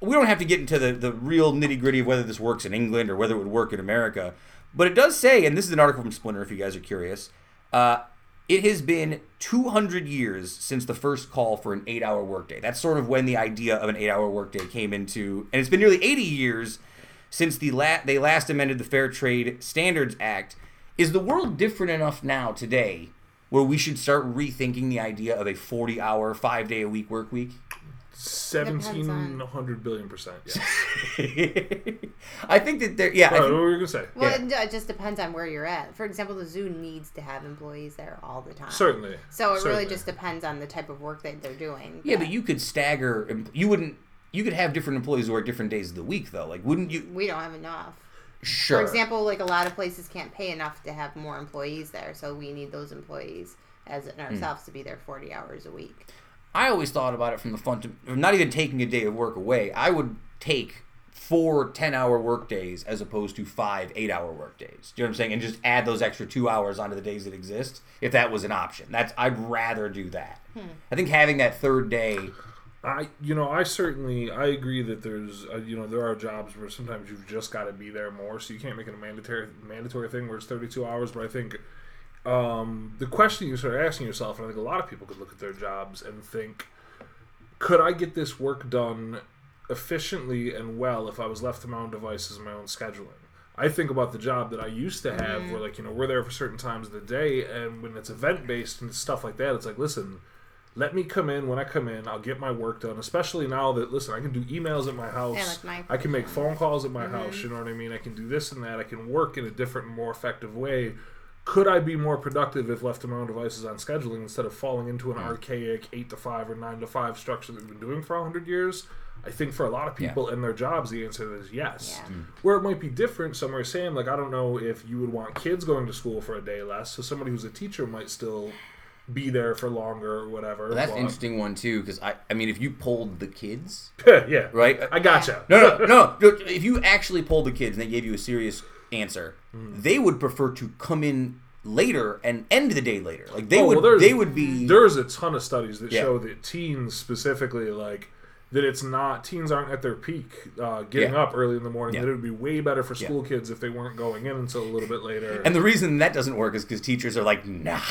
Speaker 1: we don't have to get into the, the real nitty gritty of whether this works in England or whether it would work in America, but it does say, and this is an article from Splinter if you guys are curious, uh, it has been 200 years since the first call for an eight hour workday. That's sort of when the idea of an eight hour workday came into, and it's been nearly 80 years since the la- they last amended the Fair Trade Standards Act. Is the world different enough now today where we should start rethinking the idea of a 40 hour, five day a week work week?
Speaker 3: Seventeen
Speaker 2: on-
Speaker 3: hundred billion percent. Yeah.
Speaker 1: I think that there, yeah. I
Speaker 3: Right,
Speaker 1: think-
Speaker 3: what were you gonna say?
Speaker 2: Well,
Speaker 1: Yeah.
Speaker 2: it, it just depends on where you're at. For example, the zoo needs to have employees there all the time.
Speaker 3: Certainly.
Speaker 2: So it
Speaker 3: Certainly.
Speaker 2: really just depends on the type of work that they're doing.
Speaker 1: Yeah, but you could stagger. You wouldn't. You could have different employees who work different days of the week, though. Like, wouldn't you?
Speaker 2: we don't have enough.
Speaker 1: Sure.
Speaker 2: For example, like a lot of places can't pay enough to have more employees there, so we need those employees as in hmm. ourselves to be there 40 hours a week.
Speaker 1: I always thought about it from the fun. To, not even taking a day of work away. I would take four 10-hour work days as opposed to five 8-hour work days. Do you know what I'm saying? And just add those extra two hours onto the days that exist, if that was an option. That's I'd rather do that. Hmm. I think having that third day.
Speaker 3: I, you know, I certainly, I agree that there's, uh, you know, there are jobs where sometimes you've just got to be there more, so you can't make it a mandatory mandatory thing where it's 32 hours. But I think um, the question you start asking yourself, and I think a lot of people could look at their jobs and think, could I get this work done efficiently and well if I was left to my own devices and my own scheduling? I think about the job that I used to have, where like you know we're there for certain times of the day, and when it's event based and stuff like that, it's like listen, let me come in when I come in. I'll get my work done. Especially now that listen, I can do emails at my house.
Speaker 2: Yeah, like my Mm-hmm.
Speaker 3: I can make phone calls at my house. You know what I mean? I can do this and that. I can work in a different, more effective way. Could I be more productive if left to my own devices on scheduling instead of falling into an archaic eight to five or nine to five structure that we've been doing for hundred years? I think for a lot of people and their jobs, the answer is yes.
Speaker 2: Yeah.
Speaker 3: Where it might be different, somewhere Sam, like I don't know if you would want kids going to school for a day less. So somebody who's a teacher might still be there for longer or whatever.
Speaker 1: That's
Speaker 3: but-
Speaker 1: an interesting one too, because I, I mean, if you polled the kids,
Speaker 3: yeah,
Speaker 1: right?
Speaker 3: I gotcha.
Speaker 1: No, no, no, no. If you actually polled the kids and they gave you a serious answer,
Speaker 3: Hmm.
Speaker 1: they would prefer to come in later and end the day later. Like they
Speaker 3: Oh,
Speaker 1: would,
Speaker 3: there's-
Speaker 1: they would be.
Speaker 3: There's a ton of studies that
Speaker 1: Yeah.
Speaker 3: show that teens specifically like that it's not teens aren't at their peak uh, getting
Speaker 1: Yeah.
Speaker 3: up early in the morning.
Speaker 1: Yeah.
Speaker 3: That it would be way better for school kids if they weren't going in until a little bit later.
Speaker 1: And the reason that doesn't work is because teachers are like, nah.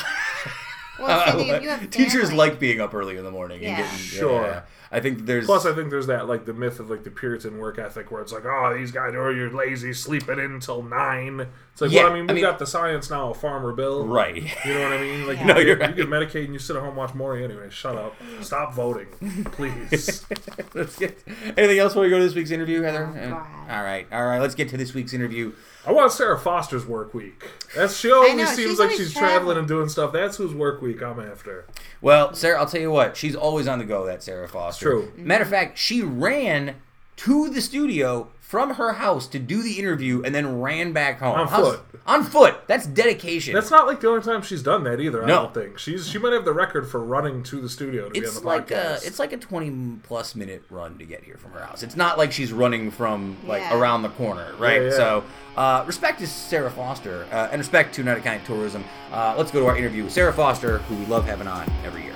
Speaker 2: Well, so if you
Speaker 1: teachers like being up early in the morning.
Speaker 2: Yeah.
Speaker 1: And getting,
Speaker 3: Sure.
Speaker 1: yeah. I think there's.
Speaker 3: Plus, I think there's that like the myth of like the Puritan work ethic, where it's like, oh, these guys, oh, you're lazy, sleeping in until nine. It's like,
Speaker 1: Yeah,
Speaker 3: well, I mean, we've
Speaker 1: mean-
Speaker 3: got the science now, of Farmer Bill.
Speaker 1: right.
Speaker 3: You know what I mean? Like,
Speaker 2: Yeah.
Speaker 3: you,
Speaker 1: No,
Speaker 3: get,
Speaker 1: you're right.
Speaker 3: you get medicated and you sit at home and watch Maury anyway. Shut up. Stop voting, please.
Speaker 1: let's get. Anything else before we go to this week's interview, Heather?
Speaker 2: Oh,
Speaker 1: Uh,
Speaker 2: God.
Speaker 1: all right, all right. Let's get to this week's interview.
Speaker 3: I want Sarah Foster's work week. That's she always
Speaker 2: know,
Speaker 3: seems
Speaker 2: she's
Speaker 3: like
Speaker 2: always
Speaker 3: she's traveling
Speaker 2: traveling.
Speaker 3: and doing stuff. That's whose work week I'm after.
Speaker 1: Well, Sarah, I'll tell you what. She's always on the go. That Sarah Foster.
Speaker 3: True.
Speaker 1: Matter of fact, she ran to the studio from her house to do the interview and then ran back home
Speaker 3: On
Speaker 1: How's-
Speaker 3: foot.
Speaker 1: On foot. That's dedication.
Speaker 3: That's not like the only time she's done that either. I
Speaker 1: No.
Speaker 3: don't think she's she might have the record for running to the studio to
Speaker 1: it's
Speaker 3: be on the
Speaker 1: like a it's like a 20 plus minute run to get here from her house. It's not like she's running from like
Speaker 2: Yeah.
Speaker 1: around the corner, right?
Speaker 3: Yeah, yeah.
Speaker 1: So, uh, respect to Sarah Foster uh, and respect to Oneida County Tourism. Uh, let's go to our interview with Sarah Foster, who we love having on every year.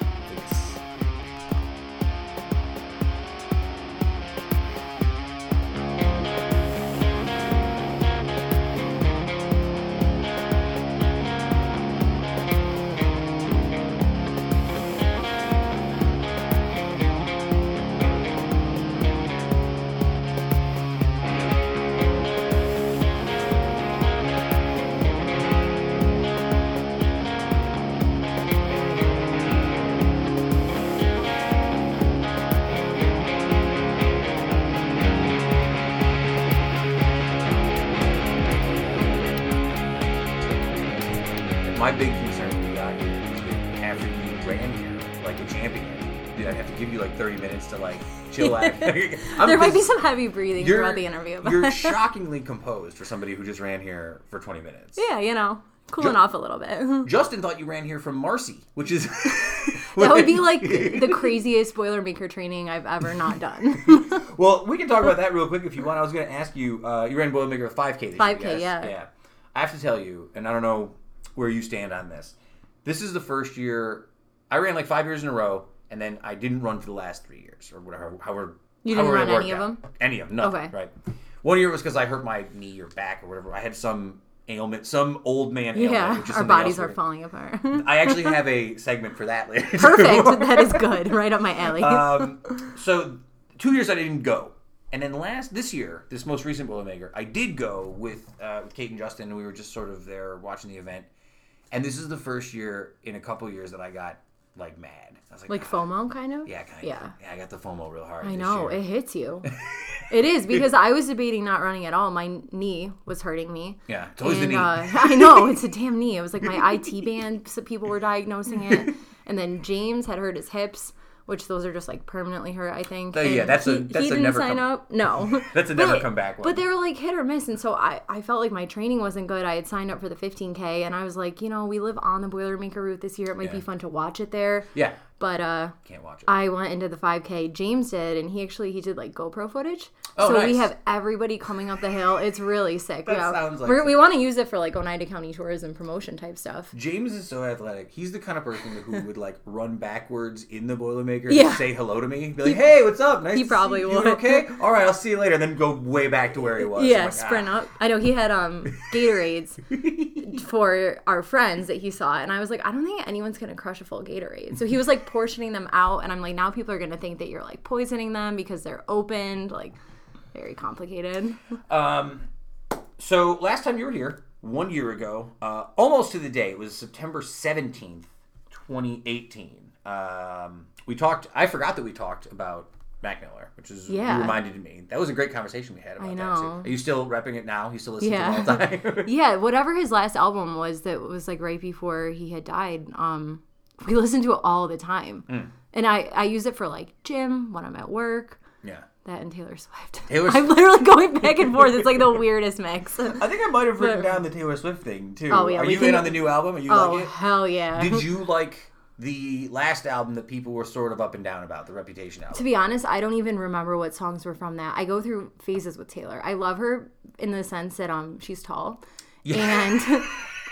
Speaker 4: There might be some heavy breathing throughout the interview. But
Speaker 1: You're shockingly composed for somebody who just ran here for 20 minutes.
Speaker 4: yeah, you know, cooling
Speaker 1: Ju-
Speaker 4: off a little bit.
Speaker 1: Justin thought you ran here from Marcy, which is
Speaker 4: That would be like the craziest Boilermaker training I've ever not done.
Speaker 1: Well, we can talk about that real quick if you want. I was going to ask you. Uh, you ran Boilermaker 5K this
Speaker 4: 5K,
Speaker 1: year,
Speaker 4: yeah.
Speaker 1: Yeah. I have to tell you, and I don't know where you stand on this. This is the first year I ran like five years in a row, and then I didn't run for the last three years or whatever. However,
Speaker 4: You didn't
Speaker 1: it
Speaker 4: run any of them?
Speaker 1: Any of them? Nothing.
Speaker 4: Okay.
Speaker 1: Right. One year was because I hurt my knee or back or whatever. I had some ailment, some old man ailment.
Speaker 4: yeah, our bodies are falling apart.
Speaker 1: I actually have a segment for that later.
Speaker 4: Perfect. that is good. Right up my alley.
Speaker 1: um, so two years I didn't go, and then last this year, this most recent Boilermaker, I did go with uh, with Kate and Justin, and we were just sort of there watching the event. And this is the first year in a couple years that I got like mad. I was like,
Speaker 4: like. FOMO, kind of.
Speaker 1: Yeah, kind of.
Speaker 4: Yeah.
Speaker 1: Yeah, I got the FOMO real hard.
Speaker 4: I know
Speaker 1: year.
Speaker 4: it hits you. it is because I was debating not running at all. My knee was hurting me.
Speaker 1: Yeah, it's always
Speaker 4: and,
Speaker 1: the knee.
Speaker 4: Uh, I know it's a damn knee. It was like my IT band. So people were diagnosing it, and then James had hurt his hips, which those are just like permanently hurt. I think.
Speaker 1: Oh, yeah, that's a-
Speaker 4: he,
Speaker 1: that's
Speaker 4: he
Speaker 1: a
Speaker 4: didn't
Speaker 1: never
Speaker 4: sign
Speaker 1: come-
Speaker 4: up. No,
Speaker 1: That's a
Speaker 4: But-
Speaker 1: never come back one.
Speaker 4: But they were like hit or miss, and so I I felt like my training wasn't good. I had signed up for the 15k, and I was like, you know, we live on the Boilermaker route this year. It might
Speaker 1: Yeah.
Speaker 4: be fun to watch it there.
Speaker 1: yeah,
Speaker 4: But uh,
Speaker 1: can't watch it.
Speaker 4: I went into the 5K. James did, and he actually he did like GoPro footage.
Speaker 1: Oh,
Speaker 4: so we have everybody coming up the hill. It's really sick.
Speaker 1: That
Speaker 4: yeah.
Speaker 1: sounds like
Speaker 4: We're, we want to use it for like Oneida County tourism promotion type stuff.
Speaker 1: James is so athletic. He's the kind of person who would like run backwards in the Boilermaker
Speaker 4: Yeah.
Speaker 1: say hello to me. Be like, "Hey, what's up? Nice
Speaker 4: he probably
Speaker 1: you. okay? All right, I'll see you later." And then go way back to where he was.
Speaker 4: Yeah,
Speaker 1: like,
Speaker 4: sprint
Speaker 1: "Ah."
Speaker 4: up. I know he had um Gatorades for our friends that he saw, and I was like, I don't think anyone's gonna crush a full Gatorade. So he was like portioning them out, and I'm like, now people are gonna think that you're like poisoning them because they're opened. Like, very complicated.
Speaker 1: Um, so last time you were here, one year ago, uh, almost to the day, it was September seventeenth, twenty eighteen. Um, we talked. I forgot that we talked about Mac Miller, which is
Speaker 4: Yeah.
Speaker 1: you reminded me. That was a great conversation we had about
Speaker 4: I
Speaker 1: that too. Are you still repping it now? You still listen
Speaker 4: Yeah.
Speaker 1: to it all the time?
Speaker 4: yeah, whatever his last album was that was like right before he had died. Um, we listen to it all the time,
Speaker 1: Hmm.
Speaker 4: and I I use it for like gym when I'm at work.
Speaker 1: yeah.
Speaker 4: That and Taylor Swift.
Speaker 1: Taylor
Speaker 4: I'm literally going back and forth. It's like the weirdest mix.
Speaker 1: I think I might have written
Speaker 4: But-
Speaker 1: down the Taylor Swift thing too.
Speaker 4: Oh, yeah,
Speaker 1: Are you
Speaker 4: can-
Speaker 1: in on the new album? Are you
Speaker 4: oh
Speaker 1: like it?
Speaker 4: hell yeah!
Speaker 1: Did you like the last album that people were sort of up and down about, the Reputation album?
Speaker 4: to be honest, I don't even remember what songs were from that. I go through phases with Taylor. I love her in the sense that um she's tall, and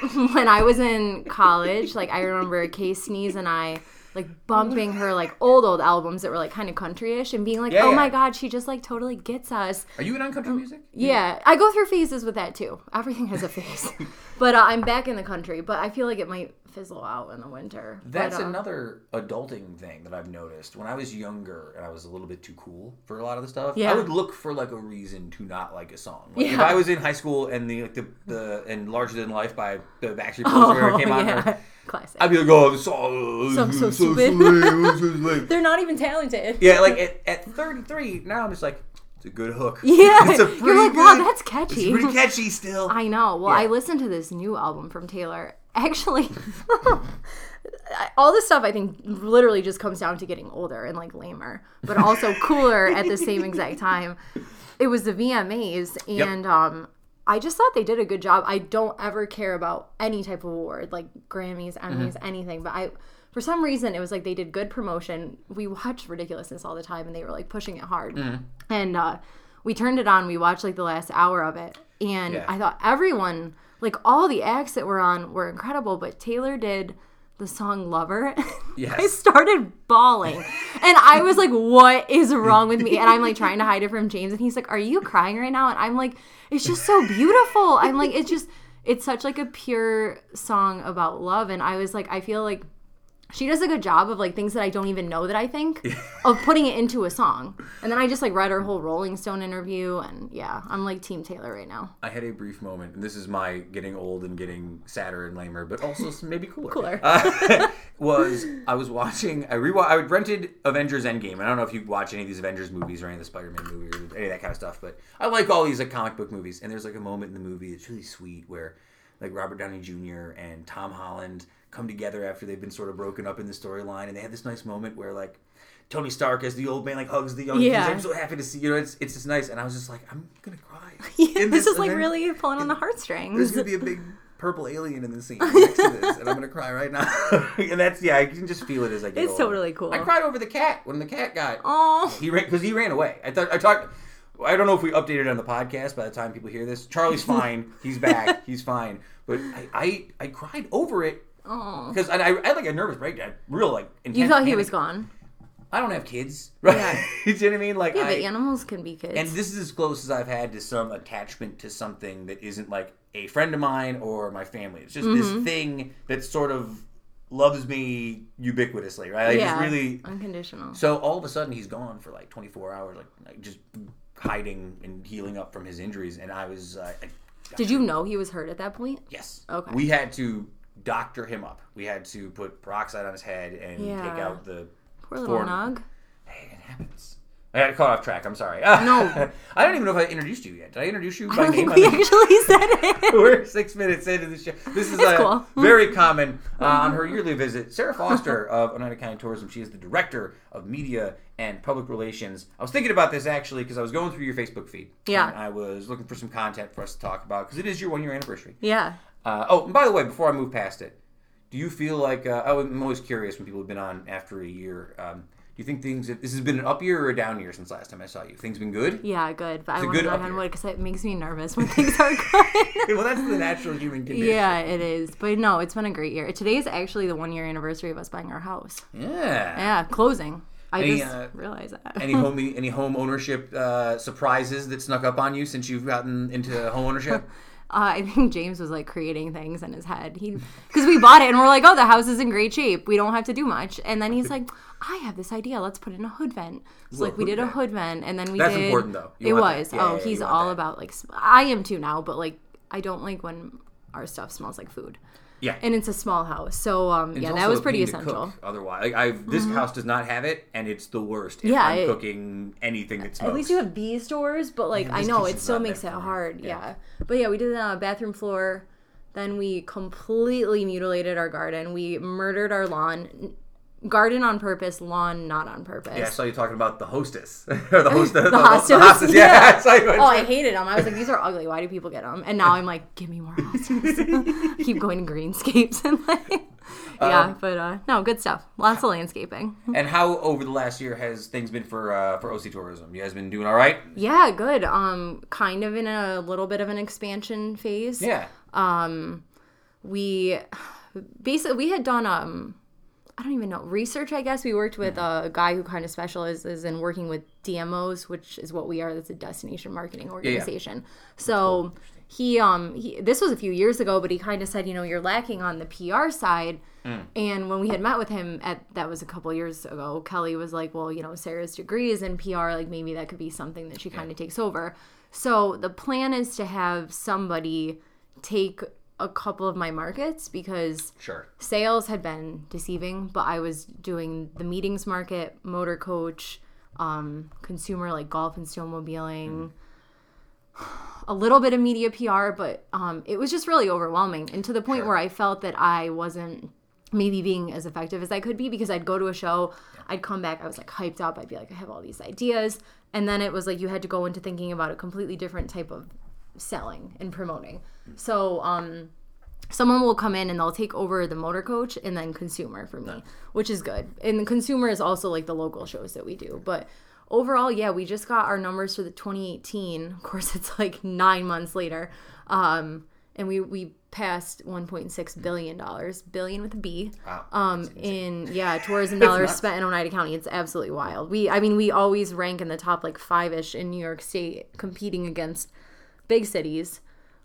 Speaker 4: when I was in college, like I remember Case Sneeze and I like bumping her like old old albums that were like kind of countryish and being like,
Speaker 1: Yeah,
Speaker 4: oh
Speaker 1: yeah.
Speaker 4: my god, she just like totally gets us.
Speaker 1: Are you in on country music?
Speaker 4: Yeah, I go through phases with that too. Everything has a phase. but uh, I'm back in the country, but I feel like it might fizzle out in the winter.
Speaker 1: That's
Speaker 4: but, uh,
Speaker 1: another adulting thing that I've noticed. When I was younger and I was a little bit too cool for a lot of the stuff,
Speaker 4: yeah.
Speaker 1: I would look for like a reason to not like a song. Like if I was in high school and the like the, the and Larger Than Life by the Backstreet Boys
Speaker 4: Oh,
Speaker 1: came on,
Speaker 4: yeah. Classic.
Speaker 1: I'd be like, oh, the song,
Speaker 4: Song so stupid."
Speaker 1: stupid.
Speaker 4: They're not even talented.
Speaker 1: yeah, like at, at 33, now I'm just like, it's a good hook.
Speaker 4: Yeah,
Speaker 1: it's a
Speaker 4: you're
Speaker 1: pretty
Speaker 4: like, wow,
Speaker 1: good-
Speaker 4: that's
Speaker 1: It's
Speaker 4: catchy.
Speaker 1: pretty catchy still.
Speaker 4: I know. Well,
Speaker 1: Yeah.
Speaker 4: I listened to this new album from Taylor, actually all this stuff I think literally just comes down to getting older and like lamer, but also cooler at the same exact time. It was the VMAs and um I just thought they did a good job. I don't ever care about any type of award, like Grammys, Emmys, anything, but I for some reason it was like they did good promotion. We watched ridiculousness all the time and they were like pushing it hard. And uh we turned it on, we watched like the last hour of it, and
Speaker 1: Yeah.
Speaker 4: I thought everyone like all the acts that were on were incredible, but Taylor did the song Lover.
Speaker 1: Yes.
Speaker 4: I started bawling. And I was like, what is wrong with me? And I'm like trying to hide it from James. And he's like, are you crying right now? And I'm like, it's just so beautiful. I'm like, it's just, it's such like a pure song about love. And I was like, I feel like she does a good job of like things that I don't even know that I think of putting it into a song. And then I just like read her whole Rolling Stone interview. And yeah, I'm like Team Taylor right now.
Speaker 1: I had a brief moment, and this is my getting old and getting sadder and lamer, but also maybe cooler.
Speaker 4: Cooler.
Speaker 1: Uh, was I was watching I re I rented Avengers Endgame. I don't know if you watch any of these Avengers movies or any of the Spider-Man movies or any of that kind of stuff, but I like all these like comic book movies. And there's like a moment in the movie that's really sweet where like Robert Downey Jr. and Tom Holland come together after they've been sort of broken up in the storyline, and they have this nice moment where like. Tony Stark as the old man like hugs the young. Yeah. I'm so happy to see you know it's it's just nice, and I was just like I'm gonna cry.
Speaker 4: Yeah,
Speaker 1: in
Speaker 4: this is like really pulling on the heartstrings.
Speaker 1: There's gonna be a big purple alien in the scene next to this, and I'm gonna cry right now. and that's yeah, I can just feel it as I get
Speaker 4: It's
Speaker 1: older.
Speaker 4: totally cool.
Speaker 1: I cried over the cat when the cat got
Speaker 4: Oh,
Speaker 1: he ran because he ran away. I thought I talked. I don't know if we updated on the podcast by the time people hear this. Charlie's fine. He's back. He's fine. But I I, I cried over it
Speaker 4: oh.
Speaker 1: because I, I had like a nervous breakdown. Real like intense
Speaker 4: You thought he
Speaker 1: panic.
Speaker 4: was gone.
Speaker 1: I don't have kids, right?
Speaker 4: Yeah.
Speaker 1: you know what I mean? Like
Speaker 4: Yeah,
Speaker 1: I,
Speaker 4: but animals can be kids.
Speaker 1: and this is as close as I've had to some attachment to something that isn't like a friend of mine or my family. It's just
Speaker 4: Mm-hmm.
Speaker 1: this thing that sort of loves me ubiquitously, right? Like
Speaker 4: yeah,
Speaker 1: really.
Speaker 4: unconditional.
Speaker 1: So all of a sudden he's gone for like 24 hours, like, like just hiding and healing up from his injuries. And I was, uh, I,
Speaker 4: Did you know he was hurt at that point?
Speaker 1: yes,
Speaker 4: Okay.
Speaker 1: we had to doctor him up. We had to put peroxide on his head and
Speaker 4: Yeah.
Speaker 1: take out the.
Speaker 4: Poor little Nug.
Speaker 1: Hey, it happens. I got caught off track. I'm sorry.
Speaker 4: No.
Speaker 1: I don't even know if I introduced you yet. Did I introduce you
Speaker 4: I
Speaker 1: by
Speaker 4: don't
Speaker 1: name?
Speaker 4: think we actually said it.
Speaker 1: We're six minutes into the show. This is
Speaker 4: cool.
Speaker 1: very common uh, on her yearly visit. Sarah Foster of Oneida County Tourism. She is the director of media and public relations. I was thinking about this actually because I was going through your Facebook feed.
Speaker 4: Yeah.
Speaker 1: And I was looking for some content for us to talk about because it is your one year anniversary.
Speaker 4: Yeah.
Speaker 1: Uh, oh, and by the way, before I move past it, do you feel like uh, I'm always curious when people have been on after a year? Um, do you think things? This has been an up year or a down year since last time I saw you? Things been good?
Speaker 4: Yeah, good. But I want to knock on wood because it makes me nervous when things are good.
Speaker 1: well, that's the natural human condition.
Speaker 4: yeah, it is. But no, it's been a great year. Today is actually the one year anniversary of us buying our house.
Speaker 1: Yeah.
Speaker 4: Yeah, closing. I
Speaker 1: Any,
Speaker 4: just
Speaker 1: uh,
Speaker 4: realized that.
Speaker 1: Any home any home ownership uh, surprises that snuck up on you since you've gotten into home ownership?
Speaker 4: Uh, I think James was like creating things in his head. He because we bought it and we're like, oh, the house is in great shape. We don't have to do much. And then he's like, I have this idea. Let's put in a hood vent. So like we did a hood vent, and then we
Speaker 1: That's
Speaker 4: did.
Speaker 1: important, though. You
Speaker 4: it was.
Speaker 1: Yeah,
Speaker 4: oh,
Speaker 1: yeah,
Speaker 4: he's all
Speaker 1: that.
Speaker 4: about like. I am too now, but like I don't like when our stuff smells like food.
Speaker 1: Yeah.
Speaker 4: And it's a small house, so um, yeah, that was pretty essential.
Speaker 1: otherwise, like I've this house does not have it, and it's the worst. If
Speaker 4: Yeah,
Speaker 1: I'm
Speaker 4: it-
Speaker 1: cooking anything that smokes.
Speaker 4: At least you have bees doors, but like
Speaker 1: Yeah,
Speaker 4: I know it still makes it
Speaker 1: meant for me.
Speaker 4: hard.
Speaker 1: Yeah.
Speaker 4: Yeah. But yeah, we did a bathroom floor. Then we completely mutilated our garden. We murdered our lawn. Garden on purpose, lawn not on purpose.
Speaker 1: Yeah, I saw you talking about the hostess or the host. the,
Speaker 4: the hostas.
Speaker 1: Yeah,
Speaker 4: Yeah.
Speaker 1: I saw you.
Speaker 4: Oh, I hated them. I was like, these are ugly. Why do people get them? And now I'm like, give me more hostas. Keep going to greenscapes and like, yeah.
Speaker 1: Um,
Speaker 4: but uh, no, good stuff. Lots of landscaping.
Speaker 1: And how over the last year has things been for uh, for OC Tourism? You guys been doing all right?
Speaker 4: Yeah, good. Um, kind of in a little bit of an expansion phase.
Speaker 1: Yeah.
Speaker 4: Um, we basically we had done um I don't even know research. I guess we worked with a guy who kind of specializes in working with DMOs, which is what we are. That's a destination marketing organization. So he um he, this was a few years ago, but he kind of said, you know, you're lacking on the PR side. And when we had met with him at that was a couple years ago, Kelly was like, well, you know, Sarah's degree is in PR, like maybe that could be something that she kind of takes over. So the plan is to have somebody take a couple of my markets because
Speaker 1: Sure.
Speaker 4: sales had been deceiving, but I was doing the meetings market, motor coach, um, consumer like golf and snowmobiling, a little bit of media PR, but um, it was just really overwhelming, and to the point where I felt that I wasn't maybe being as effective as I could be because I'd go to a show, I'd come back, I was like hyped up, I'd be like, I have all these ideas, and then it was like you had to go into thinking about a completely different type of selling and promoting. So, um, someone will come in and they'll take over the motor coach and then consumer for me, which is good. And the consumer is also like the local shows that we do. But overall, yeah, we just got our numbers for the 2018. Of course, it's like nine months later. Um, and we, we passed 1.6 billion dollars, billion with a B.
Speaker 1: Wow.
Speaker 4: Um, in yeah, tourism dollars spent in Oneida County. It's absolutely wild. We, I mean, we always rank in the top like five ish in New York State, competing against big cities.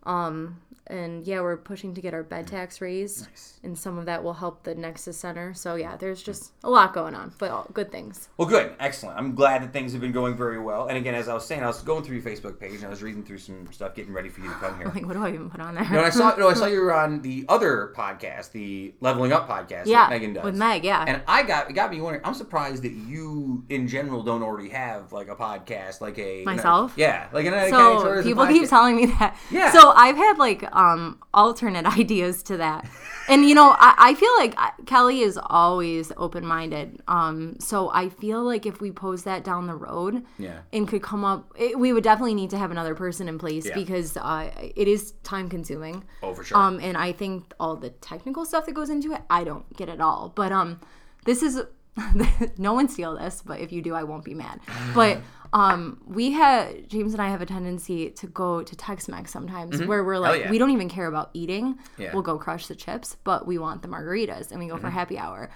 Speaker 4: Um, and yeah, we're pushing to get our bed tax raised, and some of that will help the Nexus Center. So yeah, there's just a lot going on, but all good things.
Speaker 1: Well, good, excellent. I'm glad that things have been going very well. And again, as I was saying, I was going through your Facebook page and I was reading through some stuff, getting ready for you to come here.
Speaker 4: Like, what do I even put on there?
Speaker 1: No, I saw no, I saw you were on the other podcast, the Leveling Up podcast
Speaker 4: yeah,
Speaker 1: that Megan does.
Speaker 4: with Meg. Yeah,
Speaker 1: And I got it got me wondering. I'm surprised that you, in general, don't already have like a podcast, like a
Speaker 4: Myself?
Speaker 1: yeah, like an
Speaker 4: so people keep telling me that.
Speaker 1: Yeah.
Speaker 4: So I've had like um alternate ideas to that, and you know I, I feel like Kelly is always open minded. Um, so I feel like if we pose that down the road,
Speaker 1: Yeah.
Speaker 4: and could come up, it, we would definitely need to have another person in place
Speaker 1: Yeah.
Speaker 4: because uh, it is time consuming.
Speaker 1: Oh, for sure.
Speaker 4: Um, and I think all the technical stuff that goes into it, I don't get at all. But um, this is no one steal this, but if you do, I won't be mad. But um, we had James and I have a tendency to go to Tex-Mex sometimes, where we're like,
Speaker 1: yeah.
Speaker 4: we don't even care about eating.
Speaker 1: Yeah.
Speaker 4: We'll go crush the chips, but we want the margaritas, and we go for happy hour.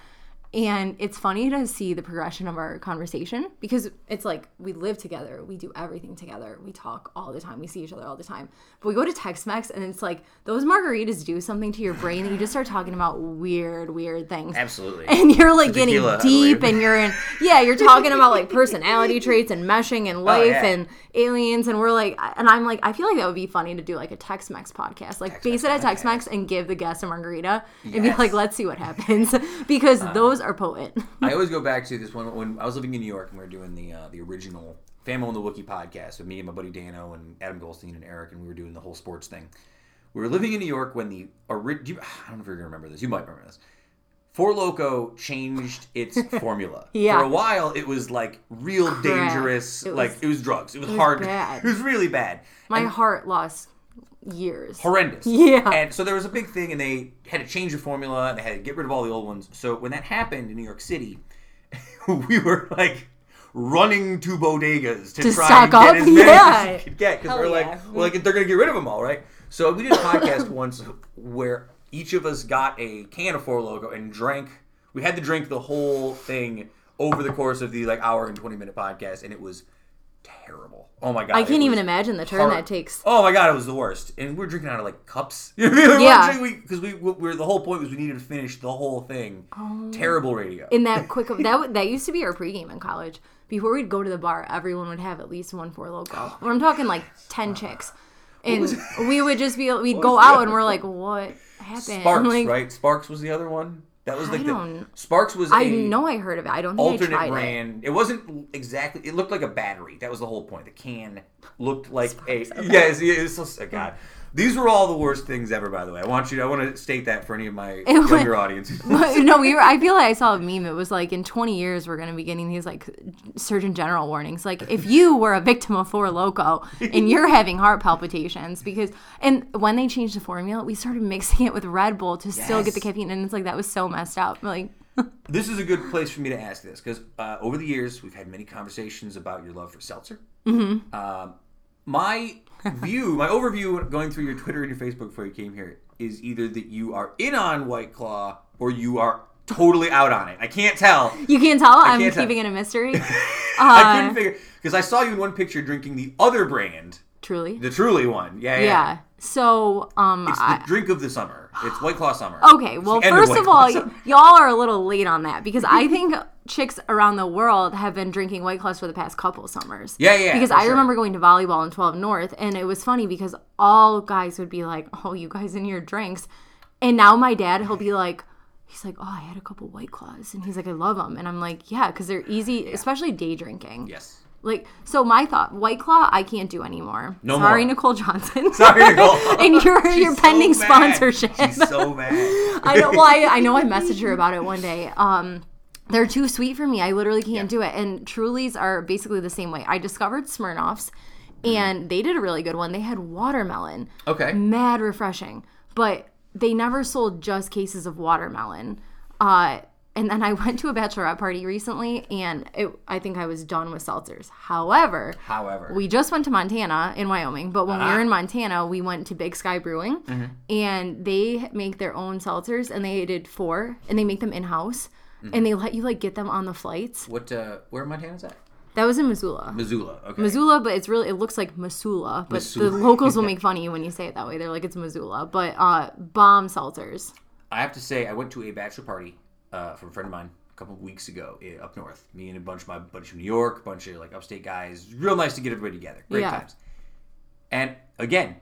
Speaker 4: And it's funny to see the progression of our conversation because it's like we live together, we do everything together, we talk all the time, we see each other all the time. But we go to Tex Mex and it's like those margaritas do something to your brain that you just start talking about weird, weird things.
Speaker 1: Absolutely.
Speaker 4: And you're like getting deep and you're in, yeah, you're talking about like personality traits and meshing and life
Speaker 1: Oh, yeah.
Speaker 4: and aliens. And we're like, and I'm like, I feel like that would be funny to do like a Tex Mex podcast, like base it at Tex Mex and give the guest a margarita and be
Speaker 1: Uh.
Speaker 4: like, let's see what happens because those are potent.
Speaker 1: I always go back to this one when I was living in New York and we were doing the uh, the original Family and the Wookiee podcast with me and my buddy Dano and Adam Goldstein and Eric, and we were doing the whole sports thing. We were living in New York when the original. I don't know if you're gonna remember this. You might remember this. Four Loco changed its formula.
Speaker 4: Yeah.
Speaker 1: For a while, it was like real dangerous.
Speaker 4: It
Speaker 1: like
Speaker 4: was-
Speaker 1: it was drugs. It was,
Speaker 4: was
Speaker 1: hard.
Speaker 4: bad.
Speaker 1: It was really bad.
Speaker 4: My
Speaker 1: And-
Speaker 4: heart lost years.
Speaker 1: horrendous.
Speaker 4: Yeah.
Speaker 1: And so there was a big thing, and they had to change the formula, and they had to get rid of all the old ones. So when that happened in New York City, we were like running to bodegas to,
Speaker 4: To
Speaker 1: try
Speaker 4: stock
Speaker 1: and get
Speaker 4: up?
Speaker 1: as many
Speaker 4: Yeah.
Speaker 1: as we could get because we're like, well, like they're gonna get rid of them all, right? So we did a podcast once where each of us got a can of Four Loco and drank. We had to drink the whole thing over the course of the like hour and twenty minute podcast, and it was terrible. Oh my god!
Speaker 4: I can't even imagine the turn
Speaker 1: hard.
Speaker 4: that takes.
Speaker 1: Oh my god, it was the worst. And we are drinking out of like cups. You know what I mean?
Speaker 4: Yeah.
Speaker 1: Because we, we, we, the whole point was we needed to finish the whole thing. Oh. Terrible radio.
Speaker 4: In that quick, that that used to be our pregame in college. Before we'd go to the bar, everyone would have at least one four loco. Or I'm talking like ten chicks, and we would just be we'd go out and we're like, what happened?
Speaker 1: Sparks,
Speaker 4: like,
Speaker 1: right? Sparks was the other one. That was like the Sparks was
Speaker 4: I know I heard of it. I don't think I tried it.
Speaker 1: brand. It. wasn't exactly. It looked like a battery. That was the whole point. The can looked like a yes. Yeah, it's so, oh, God. These were all the worst things ever. By the way, I want you. To, I want to state that for any of my
Speaker 4: was-
Speaker 1: younger audiences.
Speaker 4: no, we were. I feel like I saw a meme. It was like in 20 years we're gonna be getting these like Surgeon General warnings. Like if you were a victim of Four Loco and you're having heart palpitations because and when they changed the formula, we started mixing it with Red Bull to still get the caffeine, and it's like that was so messed up. Like
Speaker 1: This is a good place for me to ask this because uh, over the years we've had many conversations about your love for seltzer. Mm-hmm. Um, my view, my overview going through your Twitter and your Facebook before you came here is either that you are in on White Claw or you are totally out on it. I can't tell.
Speaker 4: you can't tell. I'm
Speaker 1: can't tell.
Speaker 4: keeping it a mystery.
Speaker 1: I
Speaker 4: Uh,
Speaker 1: couldn't figure because I saw you in one picture drinking the other brand,
Speaker 4: truly.
Speaker 1: the Truly one. Yeah, yeah.
Speaker 4: Yeah. So um,
Speaker 1: It's
Speaker 4: I,
Speaker 1: the drink of the summer. It's White Claw summer.
Speaker 4: Okay, well, first
Speaker 1: White
Speaker 4: of all, y- y'all are a little late on that because I think chicks around the world have been drinking White Claws for the past couple summers.
Speaker 1: Yeah, yeah,
Speaker 4: Because I
Speaker 1: sure.
Speaker 4: remember going to volleyball in 12 North, and it was funny because all guys would be like, "Oh, you guys in your drinks," and now my dad, he'll be like. He's like, oh, I had a couple White Claws, and he's like, I love them, and I'm like, yeah, because they're easy, especially day drinking.
Speaker 1: yes.
Speaker 4: Like so, my thought, White Claw, I can't do anymore.
Speaker 1: No
Speaker 4: Sorry,
Speaker 1: more.
Speaker 4: Nicole Johnson.
Speaker 1: Sorry, Nicole.
Speaker 4: and your
Speaker 1: She's
Speaker 4: your
Speaker 1: so
Speaker 4: pending
Speaker 1: mad.
Speaker 4: sponsorship.
Speaker 1: She's so mad.
Speaker 4: I know. Well, I, I know. I messaged her about it one day. Um, they're too sweet for me. I literally can't do it. And Trulies are basically the same way. I discovered Smirnoffs, and they did a really good one. They had watermelon,
Speaker 1: Okay.
Speaker 4: mad refreshing, but they never sold just cases of watermelon. Uh, and then I went to a bachelorette party recently, and it, I think I was done with seltzers. However,
Speaker 1: However,
Speaker 4: we just went to Montana in Wyoming, but when we
Speaker 1: Ah.
Speaker 4: were in Montana, we went to Big Sky Brewing,
Speaker 1: Mm-hmm.
Speaker 4: and they make their own seltzers, and they did four, and they make them in house,
Speaker 1: Mm-hmm.
Speaker 4: and they let you like get them on the flights.
Speaker 1: what? Uh, where Montana's at?
Speaker 4: That was in Missoula.
Speaker 1: Missoula. Okay.
Speaker 4: Missoula, but it's really it looks like Missoula, but
Speaker 1: Missoula.
Speaker 4: the locals will make fun of you when you say it that way. They're like it's Missoula, but uh, bomb seltzers.
Speaker 1: I have to say, I went to a bachelor party uh, from a friend of mine a couple of weeks ago eh, up north. Me and a bunch of my bunch from New York, a bunch of like upstate guys. Real nice to get everybody together. Great
Speaker 4: Yeah.
Speaker 1: times. And again,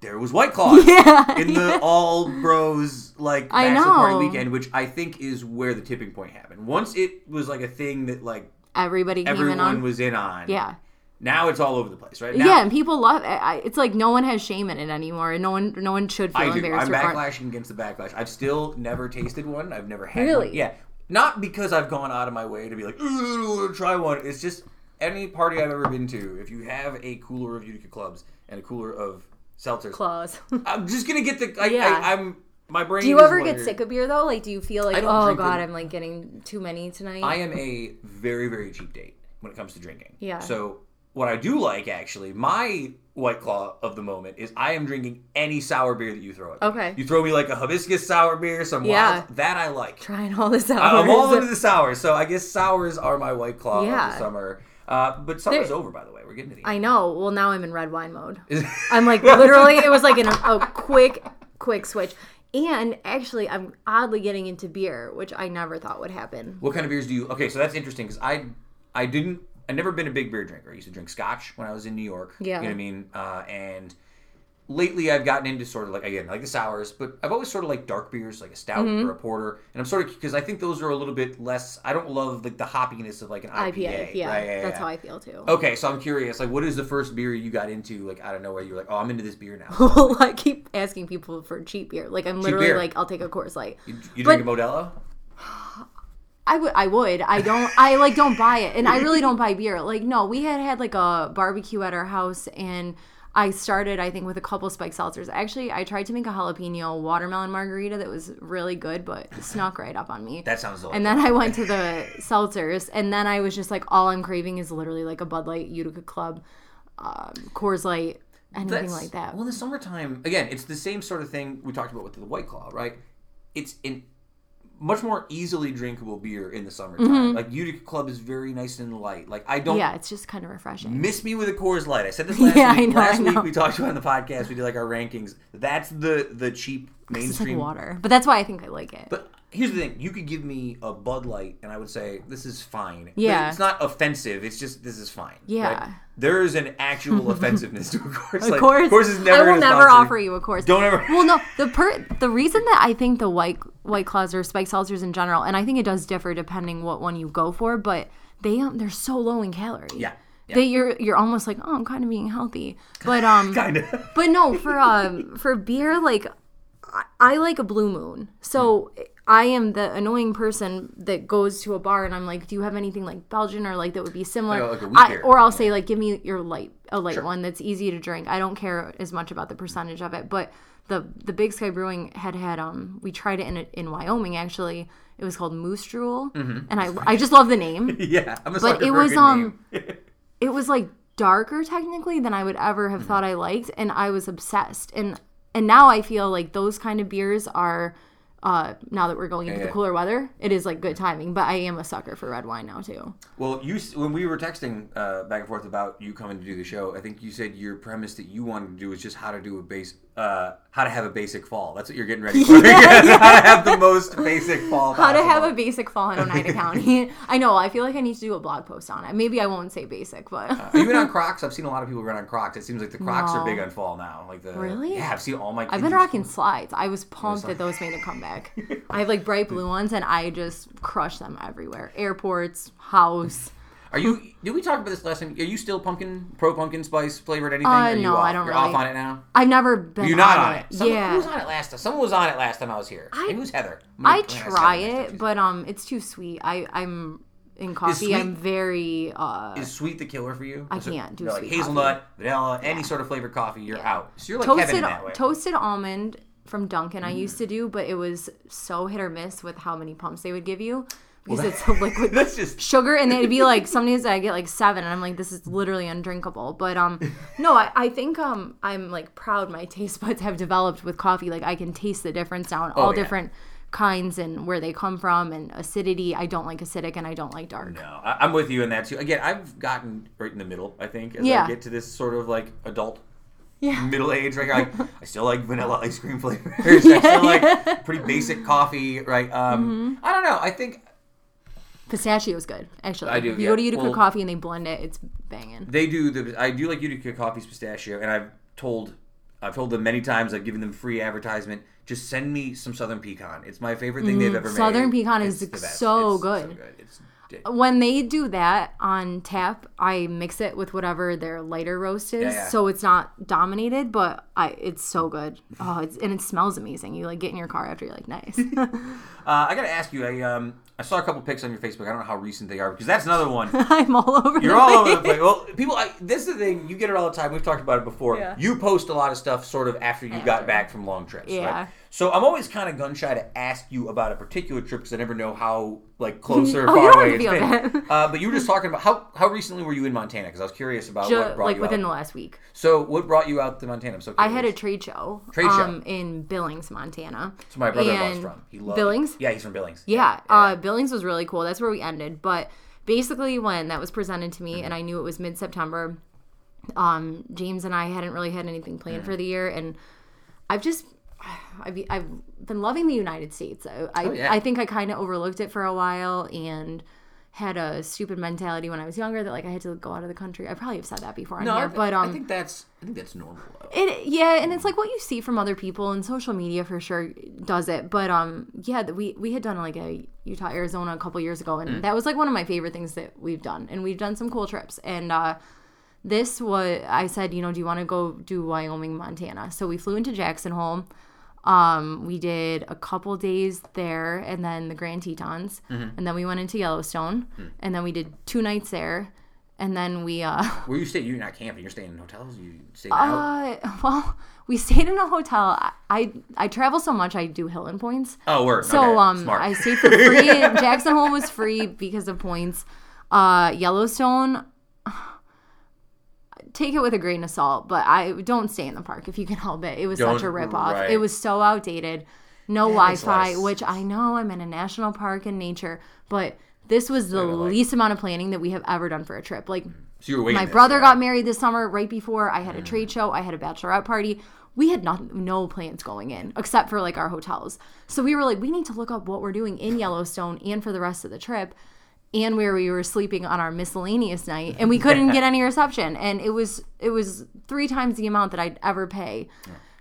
Speaker 1: there was White Claw
Speaker 4: Yeah,
Speaker 1: in the all bros like
Speaker 4: I
Speaker 1: bachelor party weekend, which I think is where the tipping point happened. Once it was like a thing that like
Speaker 4: Everybody came in
Speaker 1: everyone
Speaker 4: on.
Speaker 1: was in on.
Speaker 4: yeah.
Speaker 1: Now it's all over the place, right? Now,
Speaker 4: yeah, and people love it. I, it's like no one has shame in it anymore, and no one, no one should feel
Speaker 1: I do.
Speaker 4: embarrassed.
Speaker 1: I'm
Speaker 4: or far-
Speaker 1: against the backlash. I've still never tasted one. I've never had
Speaker 4: Really?
Speaker 1: one. Yeah. Not because I've gone out of my way to be like, ooh, I want try one. It's just any party I've ever been to, if you have a cooler of Utica clubs and a cooler of seltzers,
Speaker 4: Claws.
Speaker 1: I'm just gonna get the. I,
Speaker 4: Yeah.
Speaker 1: I, I'm my brain.
Speaker 4: Do you ever get sick of beer though? Like, do you feel like, oh god. I'm like getting too many tonight?
Speaker 1: I am a very very cheap date when it comes to drinking.
Speaker 4: Yeah.
Speaker 1: So what I do like actually, my white claw of the moment is I am drinking any sour beer that you throw at me.
Speaker 4: Okay.
Speaker 1: You throw me like a hibiscus sour beer, some
Speaker 4: Yeah.
Speaker 1: wild that I like.
Speaker 4: Trying all this out.
Speaker 1: I- I'm all into the sours, so I guess sours are my white claw of the summer. Uh, but summer's over, by the way. We're getting to the
Speaker 4: I know. Well, now I'm in red wine mode. I'm like literally. It was like in a, a quick, quick switch. And actually, I'm oddly getting into beer, which I never thought would happen.
Speaker 1: What kind of beers do you? Okay, so that's interesting because I, I didn't. I never been a big beer drinker. I used to drink Scotch when I was in New York.
Speaker 4: Yeah.
Speaker 1: You know what I mean? Uh, and lately I've gotten into sort of like again like the sours, but I've always sort of like dark beers, like a stout
Speaker 4: Mm-hmm.
Speaker 1: or a porter. And I'm sort of because I think those are a little bit less. I don't love like the hoppiness of like an IPA.
Speaker 4: IPA. Yeah,
Speaker 1: right? yeah,
Speaker 4: that's
Speaker 1: yeah.
Speaker 4: how I feel too.
Speaker 1: Okay, so I'm curious. Like, what is the first beer you got into? Like, out of nowhere, you're like, oh, I'm into this beer now.
Speaker 4: I keep asking people for cheap beer. Like I'm literally
Speaker 1: beer.
Speaker 4: like, I'll take a Coors Light.
Speaker 1: You, you
Speaker 4: But-
Speaker 1: drink a Modelo?
Speaker 4: I would, I would. I don't. I like don't buy it, and I really don't buy beer. Like no, we had had like a barbecue at our house, and I started I think with a couple spike seltzers. Actually, I tried to make a jalapeno watermelon margarita that was really good, but it snuck right up on me.
Speaker 1: That sounds delicious.
Speaker 4: And then I went to the seltzers, and then I was just like, all I'm craving is literally like a Bud Light, Utica Club, um, Coors Light, anything
Speaker 1: That's-
Speaker 4: like that.
Speaker 1: Well, in the summertime, again, it's the same sort of thing we talked about with the White Claw, right? It's in much more easily drinkable beer in the summertime. Like Utica Club is very nice and light. Like I don't
Speaker 4: Mm-hmm. yeah, it's just kind of refreshing.
Speaker 1: miss me with a Coors Light. I said this last
Speaker 4: Yeah, I
Speaker 1: week.
Speaker 4: know,
Speaker 1: last week we talked about it on the podcast. We did like our rankings. That's the the cheap
Speaker 4: It's like
Speaker 1: mainstream.
Speaker 4: water, but that's why I think I like it.
Speaker 1: But here's the thing: you could give me a Bud Light, and I would say this is fine. But
Speaker 4: Yeah.
Speaker 1: it's not offensive. It's just this is fine.
Speaker 4: Yeah.
Speaker 1: right? There is an actual offensiveness to a Coors.
Speaker 4: Of
Speaker 1: like,
Speaker 4: Coors,
Speaker 1: Coors is never
Speaker 4: I will never offer you a Coors.
Speaker 1: Don't ever.
Speaker 4: Well, no, the per the reason that I think the white white claws or spike seltzers in general, and I think it does differ depending what one you go for, but they um, they're so low in calories.
Speaker 1: Yeah, yeah.
Speaker 4: That you're you're almost like oh I'm kind of being healthy, but um
Speaker 1: kind of.
Speaker 4: but no for um for beer like I, I like a blue moon so. I am the annoying person that goes to a bar and I'm like, "Do you have anything like Belgian or like that would be similar?"
Speaker 1: Like a- like a wheat
Speaker 4: I, or I'll say like, "Give me your light, a light
Speaker 1: Sure.
Speaker 4: one that's easy to drink." I don't care as much about the percentage of it, but the the Big Sky Brewing had had um we tried it in in Wyoming actually. It was called Moose Drool, and I I just love the name.
Speaker 1: yeah, I'm a
Speaker 4: But it was um it was like darker technically than I would ever
Speaker 1: Mm-hmm.
Speaker 4: have thought I liked, and I was obsessed. And and now I feel like those kind of beers are. Uh, now that we're going into
Speaker 1: Yeah.
Speaker 4: the cooler weather, it is like good timing. But I am a sucker for red wine now too.
Speaker 1: Well, you when we were texting uh, back and forth about you coming to do the show, I think you said your premise that you wanted to do was just how to do a base, uh, how to have a basic fall. That's what you're getting ready for. how to have the most basic fall.
Speaker 4: How to have a basic fall in Oneida County. I know. I feel like I need to do a blog post on it. Maybe I won't say basic, but
Speaker 1: you been on Crocs? I've seen a lot of people run on Crocs. It seems like the Crocs
Speaker 4: No.
Speaker 1: are big on fall now. Like the
Speaker 4: Really?
Speaker 1: yeah, I've seen all my.
Speaker 4: I've been rocking slides. I was pumped that those made a comeback. I have like bright blue ones, and I just crush them everywhere. Airports, house.
Speaker 1: Are you? Did we talk about this last time? Are you still pumpkin pro pumpkin spice flavored anything?
Speaker 4: Uh, no,
Speaker 1: off?
Speaker 4: I don't
Speaker 1: You're
Speaker 4: really.
Speaker 1: off on it now.
Speaker 4: I've never been.
Speaker 1: You're not
Speaker 4: on,
Speaker 1: on it. Someone,
Speaker 4: yeah.
Speaker 1: Who was on it last time? Someone was on it last time I was here.
Speaker 4: I-
Speaker 1: Maybe it was Heather.
Speaker 4: I try it, but um, it's too sweet. I I'm in coffee.
Speaker 1: sweet-
Speaker 4: I'm very uh
Speaker 1: Is sweet the killer for you?
Speaker 4: I can't do
Speaker 1: no, like hazelnut, vanilla, any sort of flavored coffee, you're
Speaker 4: Yeah.
Speaker 1: out. So you're like Kevin
Speaker 4: toasted
Speaker 1: in that way.
Speaker 4: toasted almond from Dunkin'. I used to
Speaker 1: Mm.
Speaker 4: do, but it was so hit or miss with how many pumps they would give you because it's a liquid
Speaker 1: That's just
Speaker 4: sugar and it'd be like some days I get like seven and I'm like this is literally undrinkable but um no I, I think um I'm like proud my taste buds have developed with coffee like I can taste the difference now in all
Speaker 1: Oh, yeah.
Speaker 4: different kinds and where they come from and acidity I don't like acidic and I don't like dark
Speaker 1: no. I, I'm with you in that too. Again, I've gotten right in the middle. I think as I
Speaker 4: Yeah.
Speaker 1: get to this sort of like adult
Speaker 4: yeah
Speaker 1: middle age, right? Like I still like vanilla ice cream flavors. I still like pretty basic coffee, right? Um,
Speaker 4: Mm-hmm.
Speaker 1: I don't know. I think
Speaker 4: pistachio is good actually
Speaker 1: I do,
Speaker 4: if you
Speaker 1: yeah.
Speaker 4: go to Utica
Speaker 1: Well-
Speaker 4: coffee and they blend it it's banging
Speaker 1: they do the. I do like Utica Coffee's pistachio, and I've told, I've told them many times. I've given them free advertisement. Just send me some Southern pecan. It's my favorite thing they've ever made.
Speaker 4: Mm, Southern pecan is
Speaker 1: It's the best.
Speaker 4: so good.
Speaker 1: It's
Speaker 4: when they do that on tap, I mix it with whatever their lighter roast is,
Speaker 1: Yeah, yeah.
Speaker 4: so it's not dominated. But I, it's so good. Oh, it's and it smells amazing. You like get in your car after you're like, nice.
Speaker 1: Uh, I gotta ask you. I um I saw a couple pics on your Facebook. I don't know how recent they are because that's another one.
Speaker 4: I'm all over.
Speaker 1: You're all over the
Speaker 4: place.
Speaker 1: place. Well, people, I, this is the thing. You get it all the time. We've talked about it before.
Speaker 4: Yeah.
Speaker 1: You post a lot of stuff sort of after you got back from long trips.
Speaker 4: Yeah.
Speaker 1: Right? So I'm always kind of gun shy to ask you about a particular trip because I never know how like close or
Speaker 4: Oh,
Speaker 1: far away it's been. Uh, but you were just talking about how how recently were you in Montana? Because I was curious about
Speaker 4: Ju-
Speaker 1: what brought you.
Speaker 4: like
Speaker 1: you
Speaker 4: within the last week.
Speaker 1: So what brought you out to Montana? I'm so
Speaker 4: I had a trade show.
Speaker 1: Trade show.
Speaker 4: um, in Billings, Montana.
Speaker 1: So my brother-in-law's
Speaker 4: and
Speaker 1: from. He loved
Speaker 4: Billings?
Speaker 1: Yeah, he's from Billings.
Speaker 4: Yeah, uh, Billings was really cool. That's where we ended. But basically, when that was presented to me,
Speaker 1: Mm-hmm.
Speaker 4: and I knew it was mid September, um, James and I hadn't really had anything planned
Speaker 1: Mm-hmm.
Speaker 4: for the year, and I've just. I've, I've been loving the United States. I, I,
Speaker 1: Oh, yeah.
Speaker 4: I think I kind of overlooked it for a while and had a stupid mentality when I was younger that like I had to go out of the country. I probably have said that before on
Speaker 1: No,
Speaker 4: here, but um,
Speaker 1: I think that's I think that's normal. Though.
Speaker 4: it yeah, and it's like what you see from other people and social media for sure does it. But um yeah, we we had done like a Utah Arizona a couple years ago and
Speaker 1: Mm.
Speaker 4: that was like one of my favorite things that we've done. And we've done some cool trips. And uh this was I said, you know, do you want to go do Wyoming, Montana? So we flew into Jackson Hole. Um, we did a couple days there and then the Grand Tetons.
Speaker 1: Mm-hmm.
Speaker 4: And then we went into Yellowstone
Speaker 1: Hmm.
Speaker 4: and then we did two nights there. And then we uh
Speaker 1: Where you stay? You're not camping. You're staying in hotels. You stay out.
Speaker 4: Uh, well, we stayed in a hotel. I, I I travel so much. I do Hilton points.
Speaker 1: Oh, word.
Speaker 4: So
Speaker 1: okay.
Speaker 4: um,
Speaker 1: Smart.
Speaker 4: I stayed for free. Jackson Hole was free because of points. Uh, Yellowstone. Take it with a grain of salt, but I don't stay in the park if you can help it. It was such a
Speaker 1: Don't-
Speaker 4: rip off.
Speaker 1: right.
Speaker 4: It was so outdated. No
Speaker 1: Yeah, it makes a lot
Speaker 4: Wi-Fi, which I know I'm in a national park in nature, but this was the
Speaker 1: like-
Speaker 4: least amount of planning that we have ever done for a trip. Like
Speaker 1: so
Speaker 4: my brother got married this summer right before I had
Speaker 1: Mm.
Speaker 4: a trade show. I had a bachelorette party. We had not, no plans going in except for like our hotels. So we were like, we need to look up what we're doing in Yellowstone and for the rest of the trip and where we were sleeping on our miscellaneous night and we couldn't get any reception and it was it was three times the amount that I'd ever pay.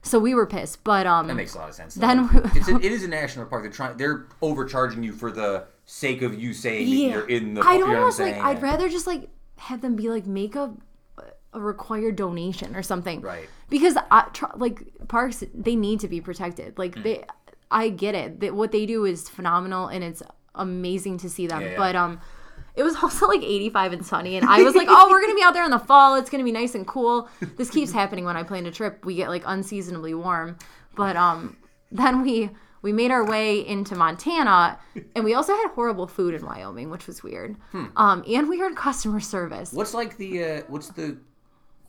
Speaker 4: So we were pissed, but um
Speaker 1: That makes a lot of sense.
Speaker 4: Then
Speaker 1: though.
Speaker 4: we-
Speaker 1: it's a, it is a national park. They're trying. They're overcharging you for the sake of you saying that you're in the.
Speaker 4: I'd almost like? I'd rather just like have them be like make a a required donation or something.
Speaker 1: Right.
Speaker 4: Because I, tr- like parks they need to be protected. Like they I get it. That what they do is phenomenal and it's amazing to see them.
Speaker 1: Yeah, yeah.
Speaker 4: But um it was also like 85 and sunny and I was like, "Oh, we're going to be out there in the fall. It's going to be nice and cool." This keeps happening when I plan a trip. We get like unseasonably warm. But um then we we made our way into Montana, and we also had horrible food in Wyoming, which was weird.
Speaker 1: Hmm.
Speaker 4: Um, and we heard customer service.
Speaker 1: What's like the uh, what's the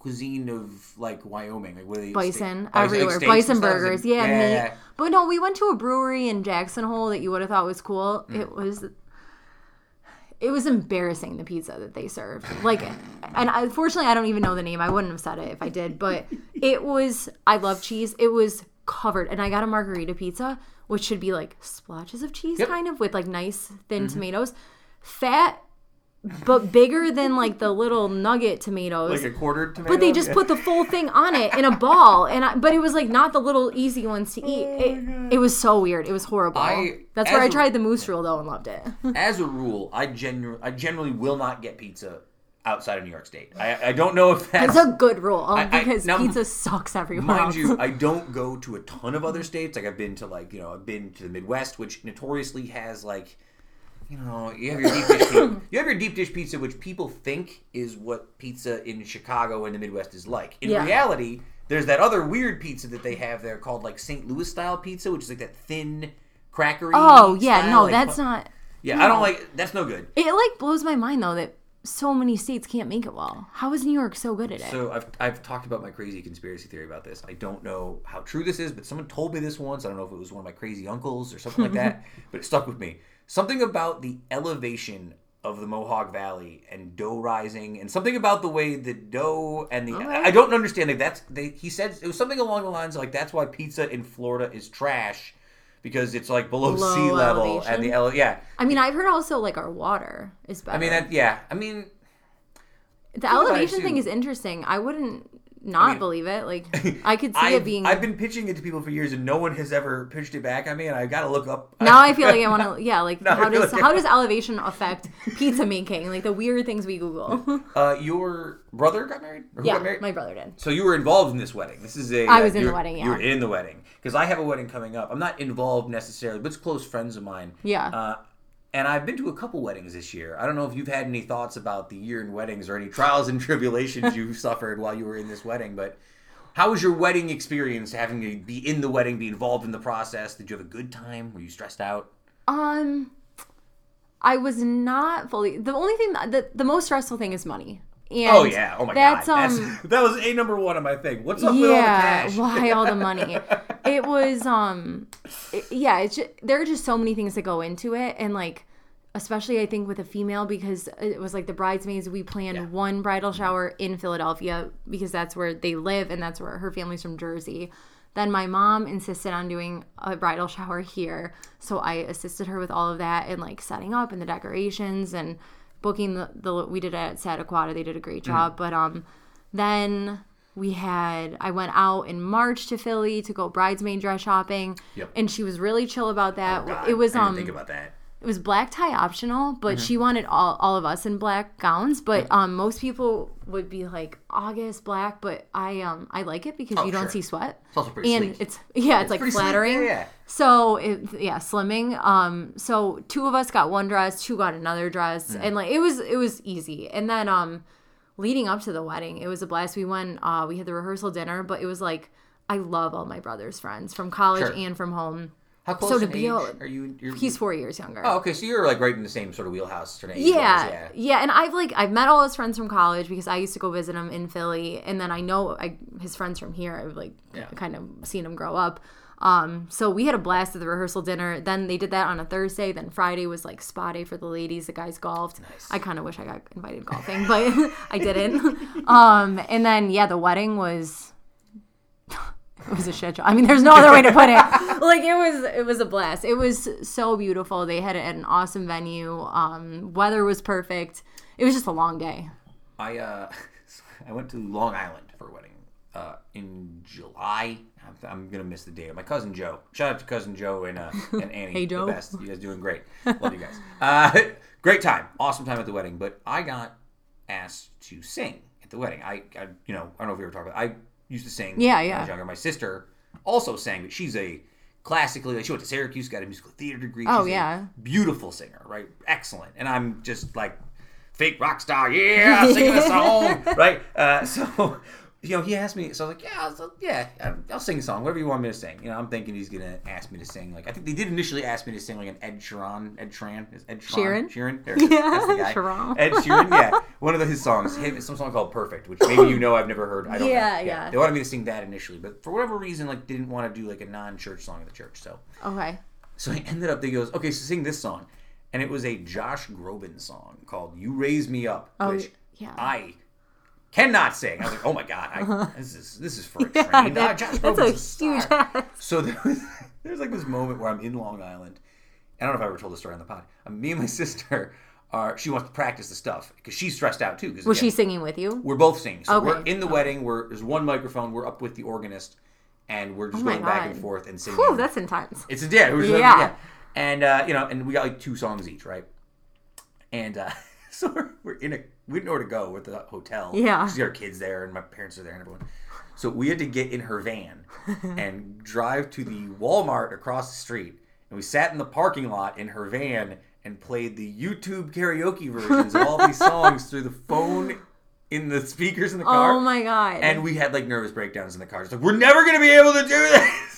Speaker 1: cuisine of like Wyoming? Like what are they?
Speaker 4: Bison
Speaker 1: steak- it, like,
Speaker 4: everywhere, bison
Speaker 1: and
Speaker 4: burgers,
Speaker 1: Is it-
Speaker 4: yeah, meat. But no, we went to a brewery in Jackson Hole that you would have thought was cool.
Speaker 1: Hmm.
Speaker 4: It was, it was embarrassing the pizza that they served. Like, and unfortunately, I don't even know the name. I wouldn't have said it if I did, but it was. I love cheese. It was covered, and I got a margarita pizza, which should be like splotches of cheese,
Speaker 1: Yep. Mm-hmm.
Speaker 4: kind of with like nice thin tomatoes. Fat but bigger than like the little nugget tomatoes.
Speaker 1: Like a quartered tomato.
Speaker 4: but they just
Speaker 1: Yeah.
Speaker 4: put the full thing on it in a ball, and I, but it was like not the little easy ones to oh eat. it, it was so weird. It was horrible.
Speaker 1: Oh I-
Speaker 4: That's where I
Speaker 1: I
Speaker 4: tried the Moose Drool though and loved it.
Speaker 1: As a rule, I genu- I generally will not get pizza outside of New York State. I, I don't know if that's,
Speaker 4: It's a good rule
Speaker 1: I- um,
Speaker 4: because
Speaker 1: now,
Speaker 4: pizza sucks everywhere.
Speaker 1: Mind
Speaker 4: else.
Speaker 1: you, I don't go to a ton of other states. Like I've been to like you know I've been to the Midwest, which notoriously has like you know you have your deep dish pizza, you have your deep dish pizza, which people think is what pizza in Chicago and the Midwest is like. In
Speaker 4: Yeah.
Speaker 1: reality, there's that other weird pizza that they have there called like St. Louis style pizza, which is like that thin crackery.
Speaker 4: oh yeah,
Speaker 1: style,
Speaker 4: no,
Speaker 1: like,
Speaker 4: that's
Speaker 1: fu-
Speaker 4: not.
Speaker 1: Yeah, I don't like. That's no good.
Speaker 4: It like blows my mind though that so many states can't make it well. How is New York so good at it?
Speaker 1: So I've, I've talked about my crazy conspiracy theory about this. I don't know how true this is, but someone told me this once. I don't know if it was one of my crazy uncles or something like that, but it stuck with me. Something about the elevation of the Mohawk Valley and dough rising, and something about the way the dough and the I I don't understand. Like that's they, he said it was something along the lines of like that's why pizza in Florida is trash because it's like below
Speaker 4: Low
Speaker 1: sea level
Speaker 4: elevation?
Speaker 1: and the ele- yeah.
Speaker 4: I mean, I've heard also like our water is better.
Speaker 1: I mean that yeah. I mean
Speaker 4: the elevation thing is interesting. I wouldn't not
Speaker 1: mean-
Speaker 4: believe it. Like I could see
Speaker 1: I've,
Speaker 4: it being.
Speaker 1: I've been pitching it to people for years, and no one has ever pitched it back on me. And I got to look up.
Speaker 4: now I feel like I want to. Yeah, like how does
Speaker 1: like-
Speaker 4: how does elevation affect pizza making? Like the weird things we Google.
Speaker 1: Uh, your brother got married. Or who
Speaker 4: yeah,
Speaker 1: got married?
Speaker 4: my brother did.
Speaker 1: So you were involved in this wedding. This is a.
Speaker 4: I
Speaker 1: uh,
Speaker 4: was in the
Speaker 1: you're-
Speaker 4: wedding, yeah.
Speaker 1: You were in the wedding because I have a wedding coming up. I'm not involved necessarily, but it's close friends of mine.
Speaker 4: Yeah.
Speaker 1: Uh, and I've been to a couple weddings this year. I don't know if you've had any thoughts about the year in weddings or any trials and tribulations you suffered while you were in this wedding, but. How was your wedding experience? Having to be in the wedding, be involved in the process. Did you have a good time? Were you stressed out?
Speaker 4: Um, I was not fully. The only thing that the, the most stressful thing is money. And
Speaker 1: Oh yeah! Oh my
Speaker 4: that's,
Speaker 1: god!
Speaker 4: Um,
Speaker 1: that was a number one on my thing. What's up with all the
Speaker 4: yeah,
Speaker 1: cash?
Speaker 4: why all the money? It was um, it- yeah. It's just, there are just so many things that go into it, and like, especially I think with a female because it was like the bridesmaids. We planned
Speaker 1: Yeah.
Speaker 4: one bridal shower in Philadelphia because that's where they live, and that's where her family's from Jersey. Then my mom insisted on doing a bridal shower here, so I assisted her with all of that and like setting up and the decorations and booking the, the we did it at Sataquata. They did a great job, but um, then we had I went out in March to Philly to go bridesmaid dress shopping,
Speaker 1: Yep.
Speaker 4: and she was really chill about that.
Speaker 1: God,
Speaker 4: it was
Speaker 1: I didn't
Speaker 4: um
Speaker 1: think about that.
Speaker 4: It was black tie optional, but
Speaker 1: Mm-hmm.
Speaker 4: she wanted all, all of us in black gowns. But um, most people would be like August black, but I um I like it because
Speaker 1: Oh,
Speaker 4: you don't
Speaker 1: sure.
Speaker 4: see sweat.
Speaker 1: It's also pretty
Speaker 4: and
Speaker 1: sleek.
Speaker 4: it's yeah, it's, like
Speaker 1: pretty sleek,
Speaker 4: flattering.
Speaker 1: yeah, yeah.
Speaker 4: So it, yeah, slimming. Um, so two of us got one dress, two got another dress,
Speaker 1: Mm.
Speaker 4: and like it was it was easy. And then um, leading up to the wedding, it was a blast. We went, uh, we had the rehearsal dinner, but it was like I love all my brother's friends from college
Speaker 1: Sure.
Speaker 4: and from home.
Speaker 1: How close
Speaker 4: so to
Speaker 1: in
Speaker 4: be
Speaker 1: age
Speaker 4: able-
Speaker 1: are you? You're,
Speaker 4: He's four years younger.
Speaker 1: Oh, okay. So you're like right in the same sort of wheelhouse, sort of
Speaker 4: yeah,
Speaker 1: yeah.
Speaker 4: yeah, and I've like I've met all his friends from college because I used to go visit him in Philly, and then I know I, his friends from here. I've like
Speaker 1: Yeah.
Speaker 4: kind of seen him grow up. Um, so we had a blast at the rehearsal dinner. Then they did that on a Thursday. Then Friday was like spa day for the ladies. The guys golfed. I kind of wish I got invited golfing, but I didn't. Um, and then yeah, the wedding was it was a shit show. I mean, there's no other way to put it. Like it was, it was a blast. It was so beautiful. They had it at an awesome venue. Um, weather was perfect. It was just a long day.
Speaker 1: I uh, I went to Long Island for a wedding uh, in July. I'm, I'm gonna miss the date. My cousin Joe. Shout out to cousin Joe and uh, and Annie.
Speaker 4: Hey, Joe.
Speaker 1: the best. You guys doing great. Love you guys. Uh, great time, awesome time at the wedding. But I got asked to sing at the wedding. I, I you know I don't know if we were talking. about I used to sing.
Speaker 4: Yeah,
Speaker 1: when I
Speaker 4: yeah.
Speaker 1: was younger. My sister also sang, but she's a classically like she went to Syracuse, got a musical theater degree.
Speaker 4: Oh,
Speaker 1: She's a
Speaker 4: yeah.
Speaker 1: beautiful singer, right? Excellent. And I'm just like fake rock star, yeah, singing a song, right? Uh, so, you know, he asked me, so I was like, yeah, I'll, yeah, I'll sing a song, whatever you want me to sing. You know, I'm thinking he's gonna ask me to sing, like I think they did initially ask me to sing like an Ed Sheeran, Ed Sheeran, is Ed Sheeran,
Speaker 4: Sheeran?
Speaker 1: There it is. That's the guy.
Speaker 4: Sheeran.
Speaker 1: Ed Sheeran, yeah, one of the, his songs, him, some song called Perfect, which maybe you know I've never heard. I don't
Speaker 4: Yeah,
Speaker 1: know.
Speaker 4: Yeah, yeah.
Speaker 1: They wanted me to sing that initially, but for whatever reason, like didn't want to do like a non-church song at the church, so.
Speaker 4: Okay.
Speaker 1: So I ended up, they goes, okay, so sing this song. And it was a Josh Groban song called You Raise Me Up,
Speaker 4: Oh,
Speaker 1: which
Speaker 4: yeah.
Speaker 1: I cannot sing. I was like, oh my God, I, this is this is for a
Speaker 4: Yeah,
Speaker 1: train.
Speaker 4: that-
Speaker 1: Ah, Josh
Speaker 4: that's
Speaker 1: Groban's
Speaker 4: a huge ass.
Speaker 1: So there was, there's like this moment where I'm in Long Island. I don't know if I ever told the story on the pod. Um, me and my sister are she wants to practice the stuff because she's stressed out too.
Speaker 4: Was
Speaker 1: again,
Speaker 4: she singing with you?
Speaker 1: We're both singing. So we're in the wedding. We're there's one microphone. We're up with the organist, and we're just
Speaker 4: Oh
Speaker 1: going back and forth and singing.
Speaker 4: Whew, that's intense.
Speaker 1: It's a yeah, it
Speaker 4: Yeah.
Speaker 1: yeah. And uh, you know, and we got like two songs each, right? And uh, so we're, we're in a we didn't know where to go with the hotel.
Speaker 4: Yeah.
Speaker 1: she's got her kids there, and my parents are there, and everyone. So we had to get in her van and drive to the Walmart across the street, and we sat in the parking lot in her van and played the YouTube karaoke versions of all these songs through the phone in the speakers in the car.
Speaker 4: Oh my god.
Speaker 1: And we had like nervous breakdowns in the car. It's like we're never gonna be able to do this.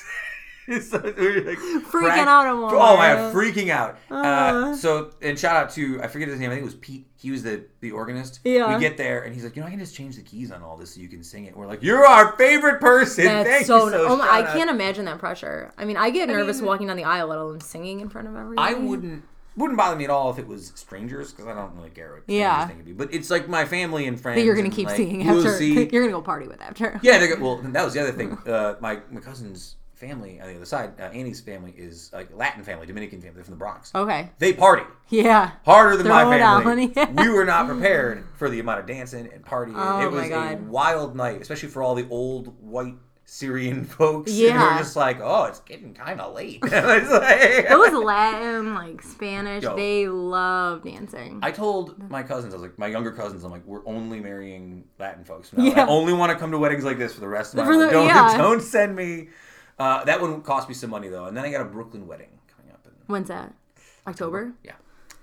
Speaker 1: so we like,
Speaker 4: Freaking out at
Speaker 1: Oh my god, freaking out. Uh, so and shout out to I forget his name. I think it was Pete. He was the the organist.
Speaker 4: Yeah.
Speaker 1: We get there and he's like, you know, I can just change the keys on all this so you can sing it. we're like, you're our favorite person.
Speaker 4: That's
Speaker 1: Thank
Speaker 4: so.
Speaker 1: you. So
Speaker 4: oh my, I
Speaker 1: out.
Speaker 4: can't imagine that pressure. I mean, I get nervous
Speaker 1: mean-
Speaker 4: walking down the aisle, let alone singing in front of everybody.
Speaker 1: I wouldn't wouldn't bother me at all if it was strangers because I don't really care what strangers
Speaker 4: Yeah.
Speaker 1: think of me. But it's like my family and friends.
Speaker 4: That you're gonna keep
Speaker 1: like,
Speaker 4: singing
Speaker 1: we'll
Speaker 4: after.
Speaker 1: see-
Speaker 4: You're gonna go party with after.
Speaker 1: Yeah, they go, well, that was the other thing. Uh, my my cousin's family on the other side, uh, Annie's family is like Latin family, Dominican family. They're from the Bronx.
Speaker 4: Okay.
Speaker 1: They party
Speaker 4: Yeah.
Speaker 1: harder than my
Speaker 4: Throw
Speaker 1: family.
Speaker 4: down, yeah.
Speaker 1: We were not prepared for the amount of dancing and partying.
Speaker 4: Oh,
Speaker 1: it was
Speaker 4: my
Speaker 1: a wild night, especially for all the old white Syrian folks. And
Speaker 4: Yeah.
Speaker 1: we're just like, oh, it's getting kind of late. Like-
Speaker 4: Those Latin, like Spanish,
Speaker 1: Yo.
Speaker 4: they love dancing.
Speaker 1: I told my cousins, I was like, my younger cousins, I'm like, we're only marrying Latin folks. now.
Speaker 4: Yeah.
Speaker 1: I only want to come to weddings like this for the rest of my life. don't,
Speaker 4: yeah.
Speaker 1: don't send me. Uh, that one cost me some money though, and then I got a Brooklyn wedding coming up. In,
Speaker 4: When's that? October.
Speaker 1: yeah,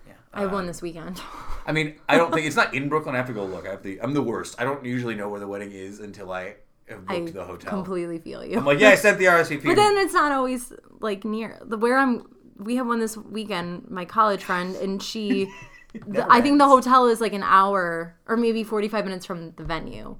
Speaker 1: yeah.
Speaker 4: I have
Speaker 1: Uh,
Speaker 4: one this weekend.
Speaker 1: I mean, I don't think it's not in Brooklyn. I have to go look. I have to. I'm the worst. I don't usually know where the wedding is until I have
Speaker 4: I
Speaker 1: booked the hotel.
Speaker 4: completely feel you.
Speaker 1: I'm like, yeah, I sent the RSVP.
Speaker 4: But then it's not always like near the where I'm. We have one this weekend. My college friend, and she. the, I think the hotel is like an hour or maybe forty five minutes from the venue.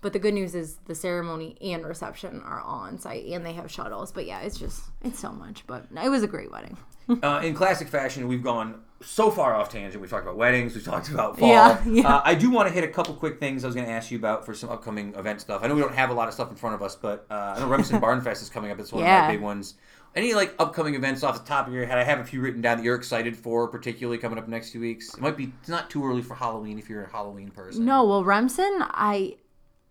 Speaker 4: But the good news is the ceremony and reception are all on site, and they have shuttles. But yeah, it's just it's so much. But it was a great wedding.
Speaker 1: Uh, in classic fashion, we've gone so far off tangent. We've talked about weddings. We've talked about fall.
Speaker 4: Yeah, yeah.
Speaker 1: Uh, I do want to hit a couple quick things I was going to ask you about for some upcoming event stuff. I know we don't have a lot of stuff in front of us, but uh, I know Remsen Barn Fest is coming up. It's one of
Speaker 4: Yeah.
Speaker 1: my big ones. Any like upcoming events off the top of your head? I have a few written down that you're excited for, particularly coming up next few weeks. It might be it's not too early for Halloween if you're a Halloween person.
Speaker 4: No, well, Remsen, I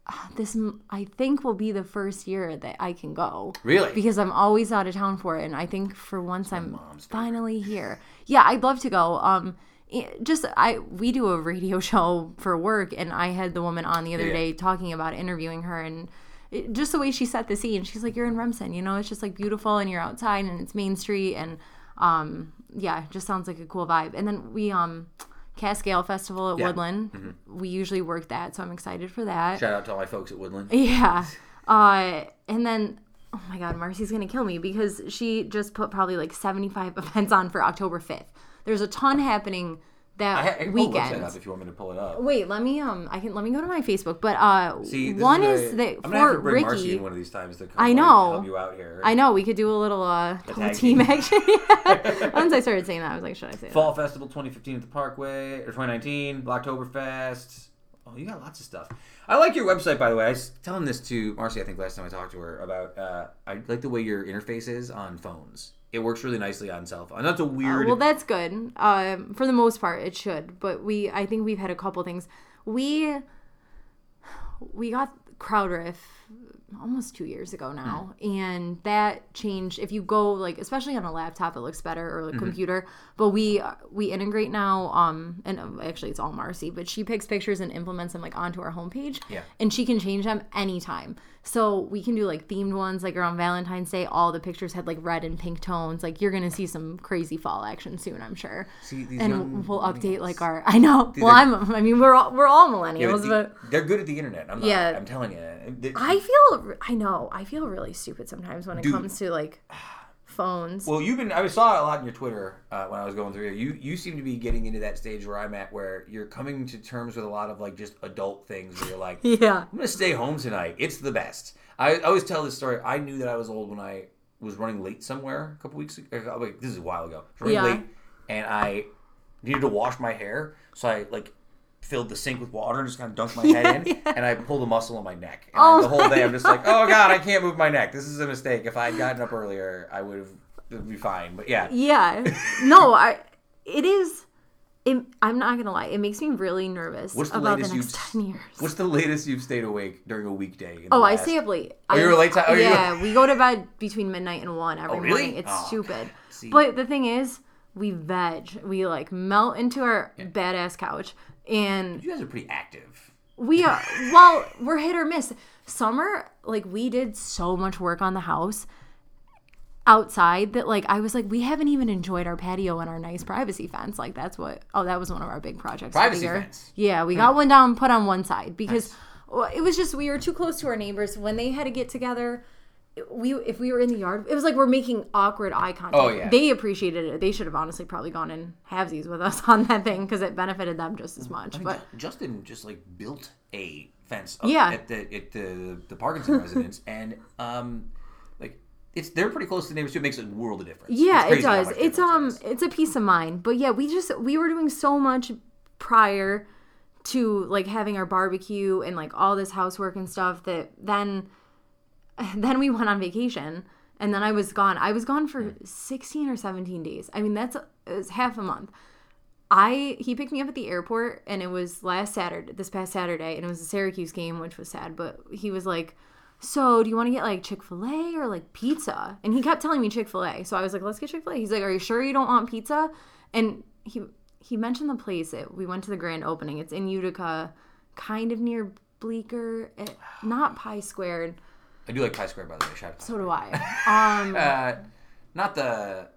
Speaker 4: this I think will be the first year that I can go.
Speaker 1: Really?
Speaker 4: Because I'm always out of town for it, and I think for once I'm finally here. Yeah, I'd love to go. Um, just I we do a radio show for work, and I had the woman on the other
Speaker 1: Yeah.
Speaker 4: day talking about interviewing her, and it, just the way she set the scene. She's like, "You're in Remsen, you know, it's just like beautiful, and you're outside, and it's Main Street, and um, yeah, just sounds like a cool vibe." And then we um. Cascale Festival at
Speaker 1: Yeah.
Speaker 4: Woodland. We usually work that, so I'm excited for that.
Speaker 1: Shout out to all my folks at Woodland.
Speaker 4: Yeah. Uh, and then, oh my God, Marcy's going to kill me because she just put probably like 75 events on for October 5th. There's a ton happening
Speaker 1: I, I
Speaker 4: that
Speaker 1: can pull
Speaker 4: weekend.
Speaker 1: up if you want me to pull it up.
Speaker 4: Wait, let me um I can let me go to my Facebook. But uh
Speaker 1: See,
Speaker 4: one
Speaker 1: is,
Speaker 4: is, that
Speaker 1: I'm gonna have to
Speaker 4: for
Speaker 1: bring Marcy in one of these times to come
Speaker 4: I
Speaker 1: like,
Speaker 4: know.
Speaker 1: help you out here.
Speaker 4: I know we could do a little uh little team action. Once I started saying that, I was like, should I say
Speaker 1: Fall Festival 2015 at the Parkway, or 2019, Blocktoberfest. Oh, you got lots of stuff. I like your website, by the way. I was telling this to Marcy, I think, last time I talked to her about. Uh, I like the way your interface is on phones. It works really nicely on cell phone. That's a
Speaker 4: that?
Speaker 1: weird.
Speaker 4: Well, that's good. Um, for the most part, it should. But we, I think we've had a couple things. We, we got CrowdRiff almost two years ago now, and that changed. If you go like, especially on a laptop, it looks better or a
Speaker 1: Mm-hmm.
Speaker 4: computer. But we we integrate now. Um, and uh, actually, it's all Marcy, but she picks pictures and implements them like onto our homepage.
Speaker 1: Yeah.
Speaker 4: and she can change them anytime. So we can do like themed ones, like around Valentine's Day. All the pictures had like red and pink tones. Like you're gonna see some crazy fall action soon, I'm sure.
Speaker 1: See, these
Speaker 4: and we'll update like our. I know. well, I'm. I mean, we're all we're all
Speaker 1: Yeah,
Speaker 4: millennials,
Speaker 1: the-
Speaker 4: but
Speaker 1: they're good at the internet. I'm not,
Speaker 4: Yeah.
Speaker 1: I'm telling you. They-
Speaker 4: I feel. I know. I feel really stupid sometimes when it
Speaker 1: Dude.
Speaker 4: comes to like phones.
Speaker 1: Well, you've been. I saw a lot on your Twitter uh, when I was going through. You you seem to be getting into that stage where I'm at, where you're coming to terms with a lot of like just adult things. Where you're like,
Speaker 4: yeah.
Speaker 1: I'm gonna stay home tonight. It's the best. I, I always tell this story. I knew that I was old when I was running late somewhere a couple weeks ago. Oh, wait, this is a while ago. I running
Speaker 4: Yeah.
Speaker 1: late, and I needed to wash my hair, so I like filled the sink with water and just kind of dunked my head in, and I pulled a muscle in my neck. And
Speaker 4: Oh
Speaker 1: the whole day, I'm just like, oh god, I can't move my neck. This is a mistake. If I had gotten up earlier, I would have be fine. But yeah,
Speaker 4: Yeah. No, I. It is. it, I'm not gonna lie, it makes me really nervous
Speaker 1: What's the
Speaker 4: about the
Speaker 1: latest
Speaker 4: next
Speaker 1: you've-
Speaker 4: ten years.
Speaker 1: What's the latest you've stayed awake during a weekday? in the
Speaker 4: Oh, I stay up late.
Speaker 1: Oh,
Speaker 4: I-
Speaker 1: you're a late ti- oh, you're-
Speaker 4: yeah, we go to bed between midnight and one every
Speaker 1: Oh, really?
Speaker 4: morning. It's
Speaker 1: Oh,
Speaker 4: stupid. But the thing is, we veg. We like melt into our badass couch, and
Speaker 1: You guys are pretty active.
Speaker 4: we are. well, we're hit or miss. Summer, like we did so much work on the house outside that like I was like we haven't even enjoyed our patio and our nice privacy fence like that's what oh that was one of our big projects
Speaker 1: Privacy fence?
Speaker 4: yeah we got one down put on one side because well, it was just we were too close to our neighbors when they had to get together we if we were in the yard it was like we're making awkward eye contact
Speaker 1: Oh, yeah.
Speaker 4: they appreciated it they should have honestly probably gone in halvesies with us on that thing because it benefited them just as much but
Speaker 1: Justin just like built a fence up
Speaker 4: Yeah.
Speaker 1: at the at the the Parkinson residence, and um, like it's they're pretty close to the neighbors too. It makes a world of difference.
Speaker 4: Yeah, it does. It's
Speaker 1: difference it
Speaker 4: um
Speaker 1: is.
Speaker 4: it's a peace of mind. But yeah, we just we were doing so much prior to like having our barbecue and like all this housework and stuff that then then we went on vacation and then I was gone. I was gone for 16 or 17 days. I mean, that's it was half a month. I he picked me up at the airport and it was last Saturday, this past Saturday, and it was a Syracuse game, which was sad. But he was like, "So, do you want to get like Chick Fil A or like pizza?" And he kept telling me Chick Fil A, so I was like, "Let's get Chick Fil A." He's like, "Are you sure you don't want pizza?" And he he mentioned the place. It, we went to the grand opening. It's in Utica, kind of near Bleecker, eh, not Pie Squared.
Speaker 1: I do like Pie Square by the way. Shout out.
Speaker 4: So do I. Um,
Speaker 1: Uh, not the.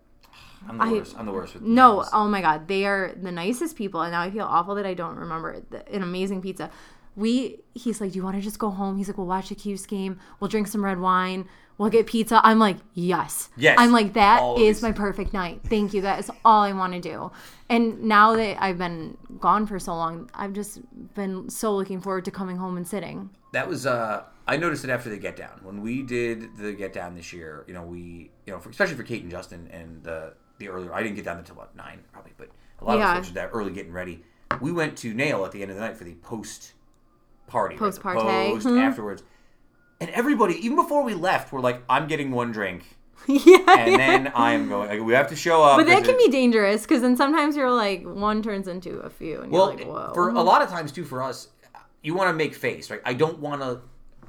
Speaker 1: I'm the
Speaker 4: I-
Speaker 1: worst. I'm the worst with
Speaker 4: No,
Speaker 1: names.
Speaker 4: oh my god, they are the nicest people, and now I feel awful that I don't remember. The- an amazing pizza. We, he's like, do you want to just go home? He's like, we'll watch the Q's game, we'll drink some red wine, we'll get pizza. I'm like, yes,
Speaker 1: Yes.
Speaker 4: I'm like, that is my perfect night. Thank you. That is all I want to do. And now that I've been gone for so long, I've just been so looking forward to coming home and sitting.
Speaker 1: That was uh I noticed it after the get down. When we did the get down this year, you know, we you know, for, especially for Kate and Justin and the the earlier I didn't get down until about nine probably, but a lot
Speaker 4: Yeah.
Speaker 1: of folks were that early getting ready. We went to Nail at the end of the night for the post party.
Speaker 4: Post-party.
Speaker 1: Post
Speaker 4: Mhm.
Speaker 1: afterwards. And everybody, even before we left, were like, I'm getting one drink.
Speaker 4: yeah.
Speaker 1: And then I'm going like, we have to show up.
Speaker 4: but that can be dangerous because then sometimes you're like one turns into a few, and
Speaker 1: well,
Speaker 4: you're like, whoa.
Speaker 1: for a lot of times too, for us, you want to make face, right? I don't want to.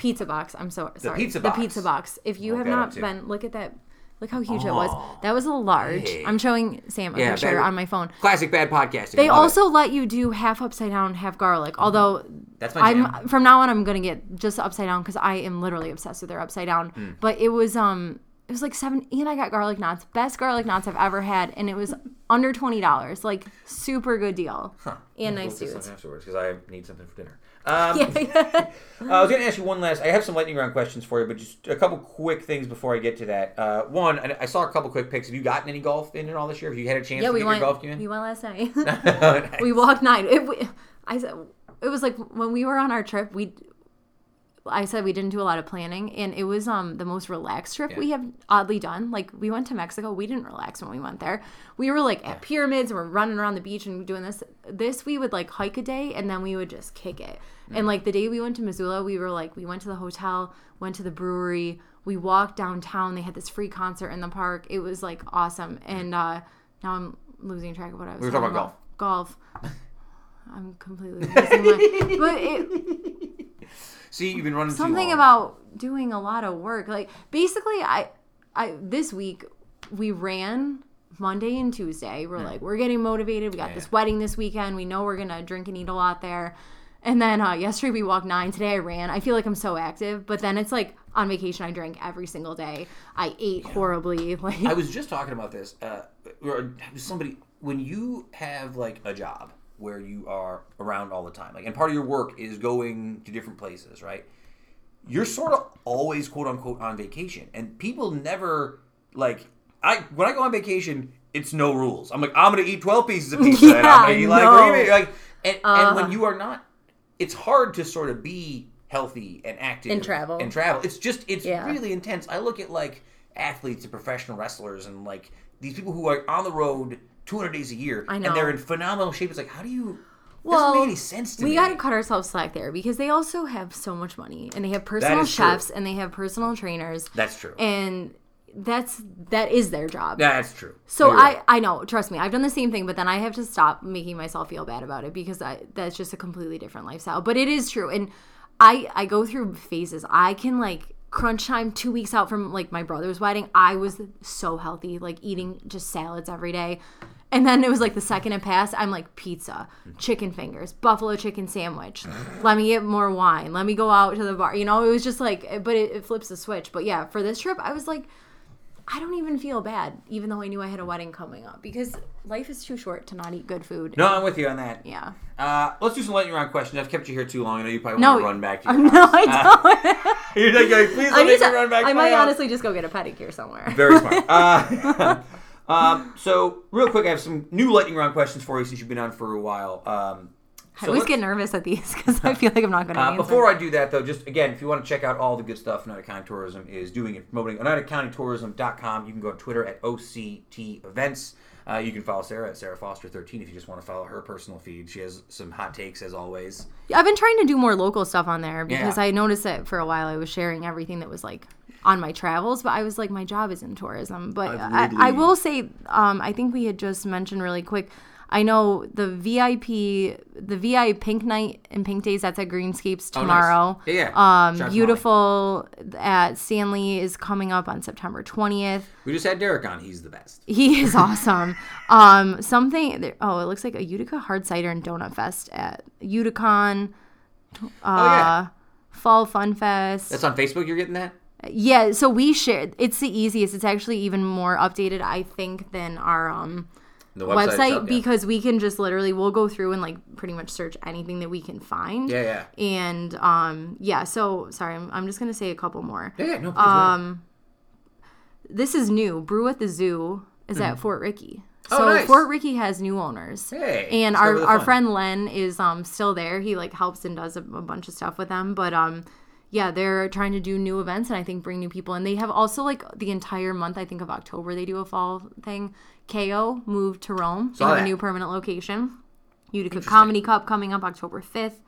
Speaker 4: Pizza box. I'm so sorry.
Speaker 1: pizza
Speaker 4: The pizza box. If you have not been, look at that. Look how huge it was.
Speaker 1: Oh,
Speaker 4: That was a large.
Speaker 1: hey.
Speaker 4: I'm showing Sam a
Speaker 1: Yeah,
Speaker 4: picture
Speaker 1: bad-
Speaker 4: on my phone.
Speaker 1: Classic bad podcasting.
Speaker 4: They
Speaker 1: Love it.
Speaker 4: also let you do half upside down, half garlic. Although
Speaker 1: That's my
Speaker 4: I'm from now on, I'm gonna get just upside down because I am literally obsessed with their upside down.
Speaker 1: Hmm.
Speaker 4: But it was um, it was like seven, and I got garlic knots, best garlic knots I've ever had, and it was under twenty dollars, like super good deal, and nice dudes.
Speaker 1: afterwards because I need something for dinner. Um,
Speaker 4: Yeah.
Speaker 1: uh, I was going to ask you one last. I have some lightning round questions for you, but just a couple quick things before I get to that. Uh, one, I I saw a couple quick picks. Have you gotten any golf in at all this year? Have you had a chance
Speaker 4: yeah,
Speaker 1: to
Speaker 4: we
Speaker 1: get
Speaker 4: went.
Speaker 1: your golf game in?
Speaker 4: We went last night.
Speaker 1: Nice.
Speaker 4: we walked nine. It, we, I said it was like when we were on our trip. We, I said we didn't do a lot of planning, and it was um the most relaxed trip we have oddly done. Like we went to Mexico, we didn't relax when we went there. We were like at pyramids, and we're running around the beach and doing this. This we would like hike a day, and then we would just kick it. And like the day we went to Missoula, we were like we went to the hotel, went to the brewery, we walked downtown. They had this free concert in the park. It was like awesome. And uh now I'm losing track of what I was.
Speaker 1: We were talking
Speaker 4: talking
Speaker 1: about
Speaker 4: Golf. Golf. I'm completely losing my. But it,
Speaker 1: See, you've been running too
Speaker 4: something about doing a lot of work. Like basically, I, I this week we ran Monday and Tuesday. We're like we're getting motivated. We got
Speaker 1: Yeah,
Speaker 4: this
Speaker 1: yeah.
Speaker 4: wedding this weekend. We know we're gonna drink and eat a lot there. And then uh, yesterday we walked nine. Today I ran. I feel like I'm so active. But then it's like on vacation I drank every single day. I ate horribly. Like
Speaker 1: I was just talking about this. Uh, or somebody when you have like a job where you are around all the time, like, and part of your work is going to different places, right? You're sort of always quote unquote on vacation, and people never like. I when I go on vacation, it's no rules. I'm like I'm gonna eat 12 pieces of pizza, and I'm
Speaker 4: Yeah,
Speaker 1: gonna eat like
Speaker 4: no.
Speaker 1: what do you mean? like, and, and
Speaker 4: Uh-huh.
Speaker 1: when you are not, it's hard to sort of be healthy and active
Speaker 4: And travel.
Speaker 1: and travel. It's just it's
Speaker 4: Yeah.
Speaker 1: really intense. I look at like athletes and professional wrestlers and like these people who are on the road 200 days a year
Speaker 4: I
Speaker 1: and they're in phenomenal shape. It's like how do you?
Speaker 4: Well,
Speaker 1: doesn't make any sense to
Speaker 4: we
Speaker 1: me.
Speaker 4: got to cut ourselves slack there because they also have so much money and they have personal
Speaker 1: is true.
Speaker 4: chefs and they have personal trainers
Speaker 1: That's true.
Speaker 4: and that's that is their job.
Speaker 1: That's true.
Speaker 4: So
Speaker 1: You're right.
Speaker 4: I I know, trust me, I've done the same thing, but then I have to stop making myself feel bad about it because I, that's just a completely different lifestyle. But it is true, and I I go through phases. I can like crunch time two weeks out from like my brother's wedding. I was so healthy, like eating just salads every day. And then it was like the second it passed, I'm like pizza, chicken fingers, buffalo chicken sandwich. Let me get more wine. Let me go out to the bar. You know, it was just like, but it, it flips the switch. But yeah, for this trip, I was like, I don't even feel bad, even though I knew I had a wedding coming up because life is too short to not eat good food.
Speaker 1: no, I'm with you on that.
Speaker 4: Yeah.
Speaker 1: Uh, let's do some lightning round questions. I've kept you here too long. I know you probably
Speaker 4: No.
Speaker 1: want to run back to
Speaker 4: Uh,
Speaker 1: your
Speaker 4: no,
Speaker 1: house.
Speaker 4: I don't.
Speaker 1: You're like, "Hey, please
Speaker 4: I,
Speaker 1: let
Speaker 4: need
Speaker 1: me run back to
Speaker 4: I might
Speaker 1: house."
Speaker 4: honestly just go get a pedicure somewhere.
Speaker 1: Very smart. Uh, um, so, real quick, I have some new lightning round questions for you since you've been on for a while. Um,
Speaker 4: I always get nervous at these because I feel like I'm not going to
Speaker 1: Uh,
Speaker 4: answer.
Speaker 1: before I do that, though, just again, if you want to check out all the good stuff Oneida County Tourism is doing and promoting, OneidaCountyTourism.com. You can go on Twitter at OCT Events. Uh, you can follow Sarah at Sarah Foster 13 if you just want to follow her personal feed. She has some hot takes, as always.
Speaker 4: Yeah, I've been trying to do more local stuff on there because
Speaker 1: Yeah.
Speaker 4: I noticed that for a while I was sharing everything that was like on my travels, but I was like, my job is in tourism. But I, I will say, um, I think we had just mentioned really quick. I know the VIP, the VI Pink Night and Pink Days. That's at Greenscapes
Speaker 1: Oh, nice.
Speaker 4: tomorrow.
Speaker 1: Yeah, yeah.
Speaker 4: Um,
Speaker 1: Shout out to
Speaker 4: beautiful at Stanley is coming up on September twentieth.
Speaker 1: We just had Derek on. He's the best.
Speaker 4: He is awesome. um, something. Oh, it looks like a Utica Hard Cider and Donut Fest at Uticon. Uh,
Speaker 1: oh, yeah.
Speaker 4: Fall Fun Fest.
Speaker 1: That's on Facebook. You're getting that?
Speaker 4: Yeah, so we shared. It's the easiest. It's actually even more updated, I think, than our um
Speaker 1: The
Speaker 4: website
Speaker 1: itself, yeah.
Speaker 4: because we can just literally we'll go through and like pretty much search anything that we can find.
Speaker 1: Yeah, yeah.
Speaker 4: And um yeah, so sorry, I'm, I'm just gonna say a couple more.
Speaker 1: Yeah, yeah, no, um,
Speaker 4: This is new. Brew at the Zoo is at Fort Rickey. So
Speaker 1: Mm-hmm. Oh, nice.
Speaker 4: Fort Rickey has new owners.
Speaker 1: Hey,
Speaker 4: and our, our friend Len is um still there. He like helps and does a, a bunch of stuff with them. But um yeah, they're trying to do new events and I think bring new people. And they have also like the entire month, I think of October, they do a fall thing. KO moved to Rome.
Speaker 1: Saw
Speaker 4: they have
Speaker 1: that.
Speaker 4: a new permanent location. Utica Comedy Cup coming up October 5th.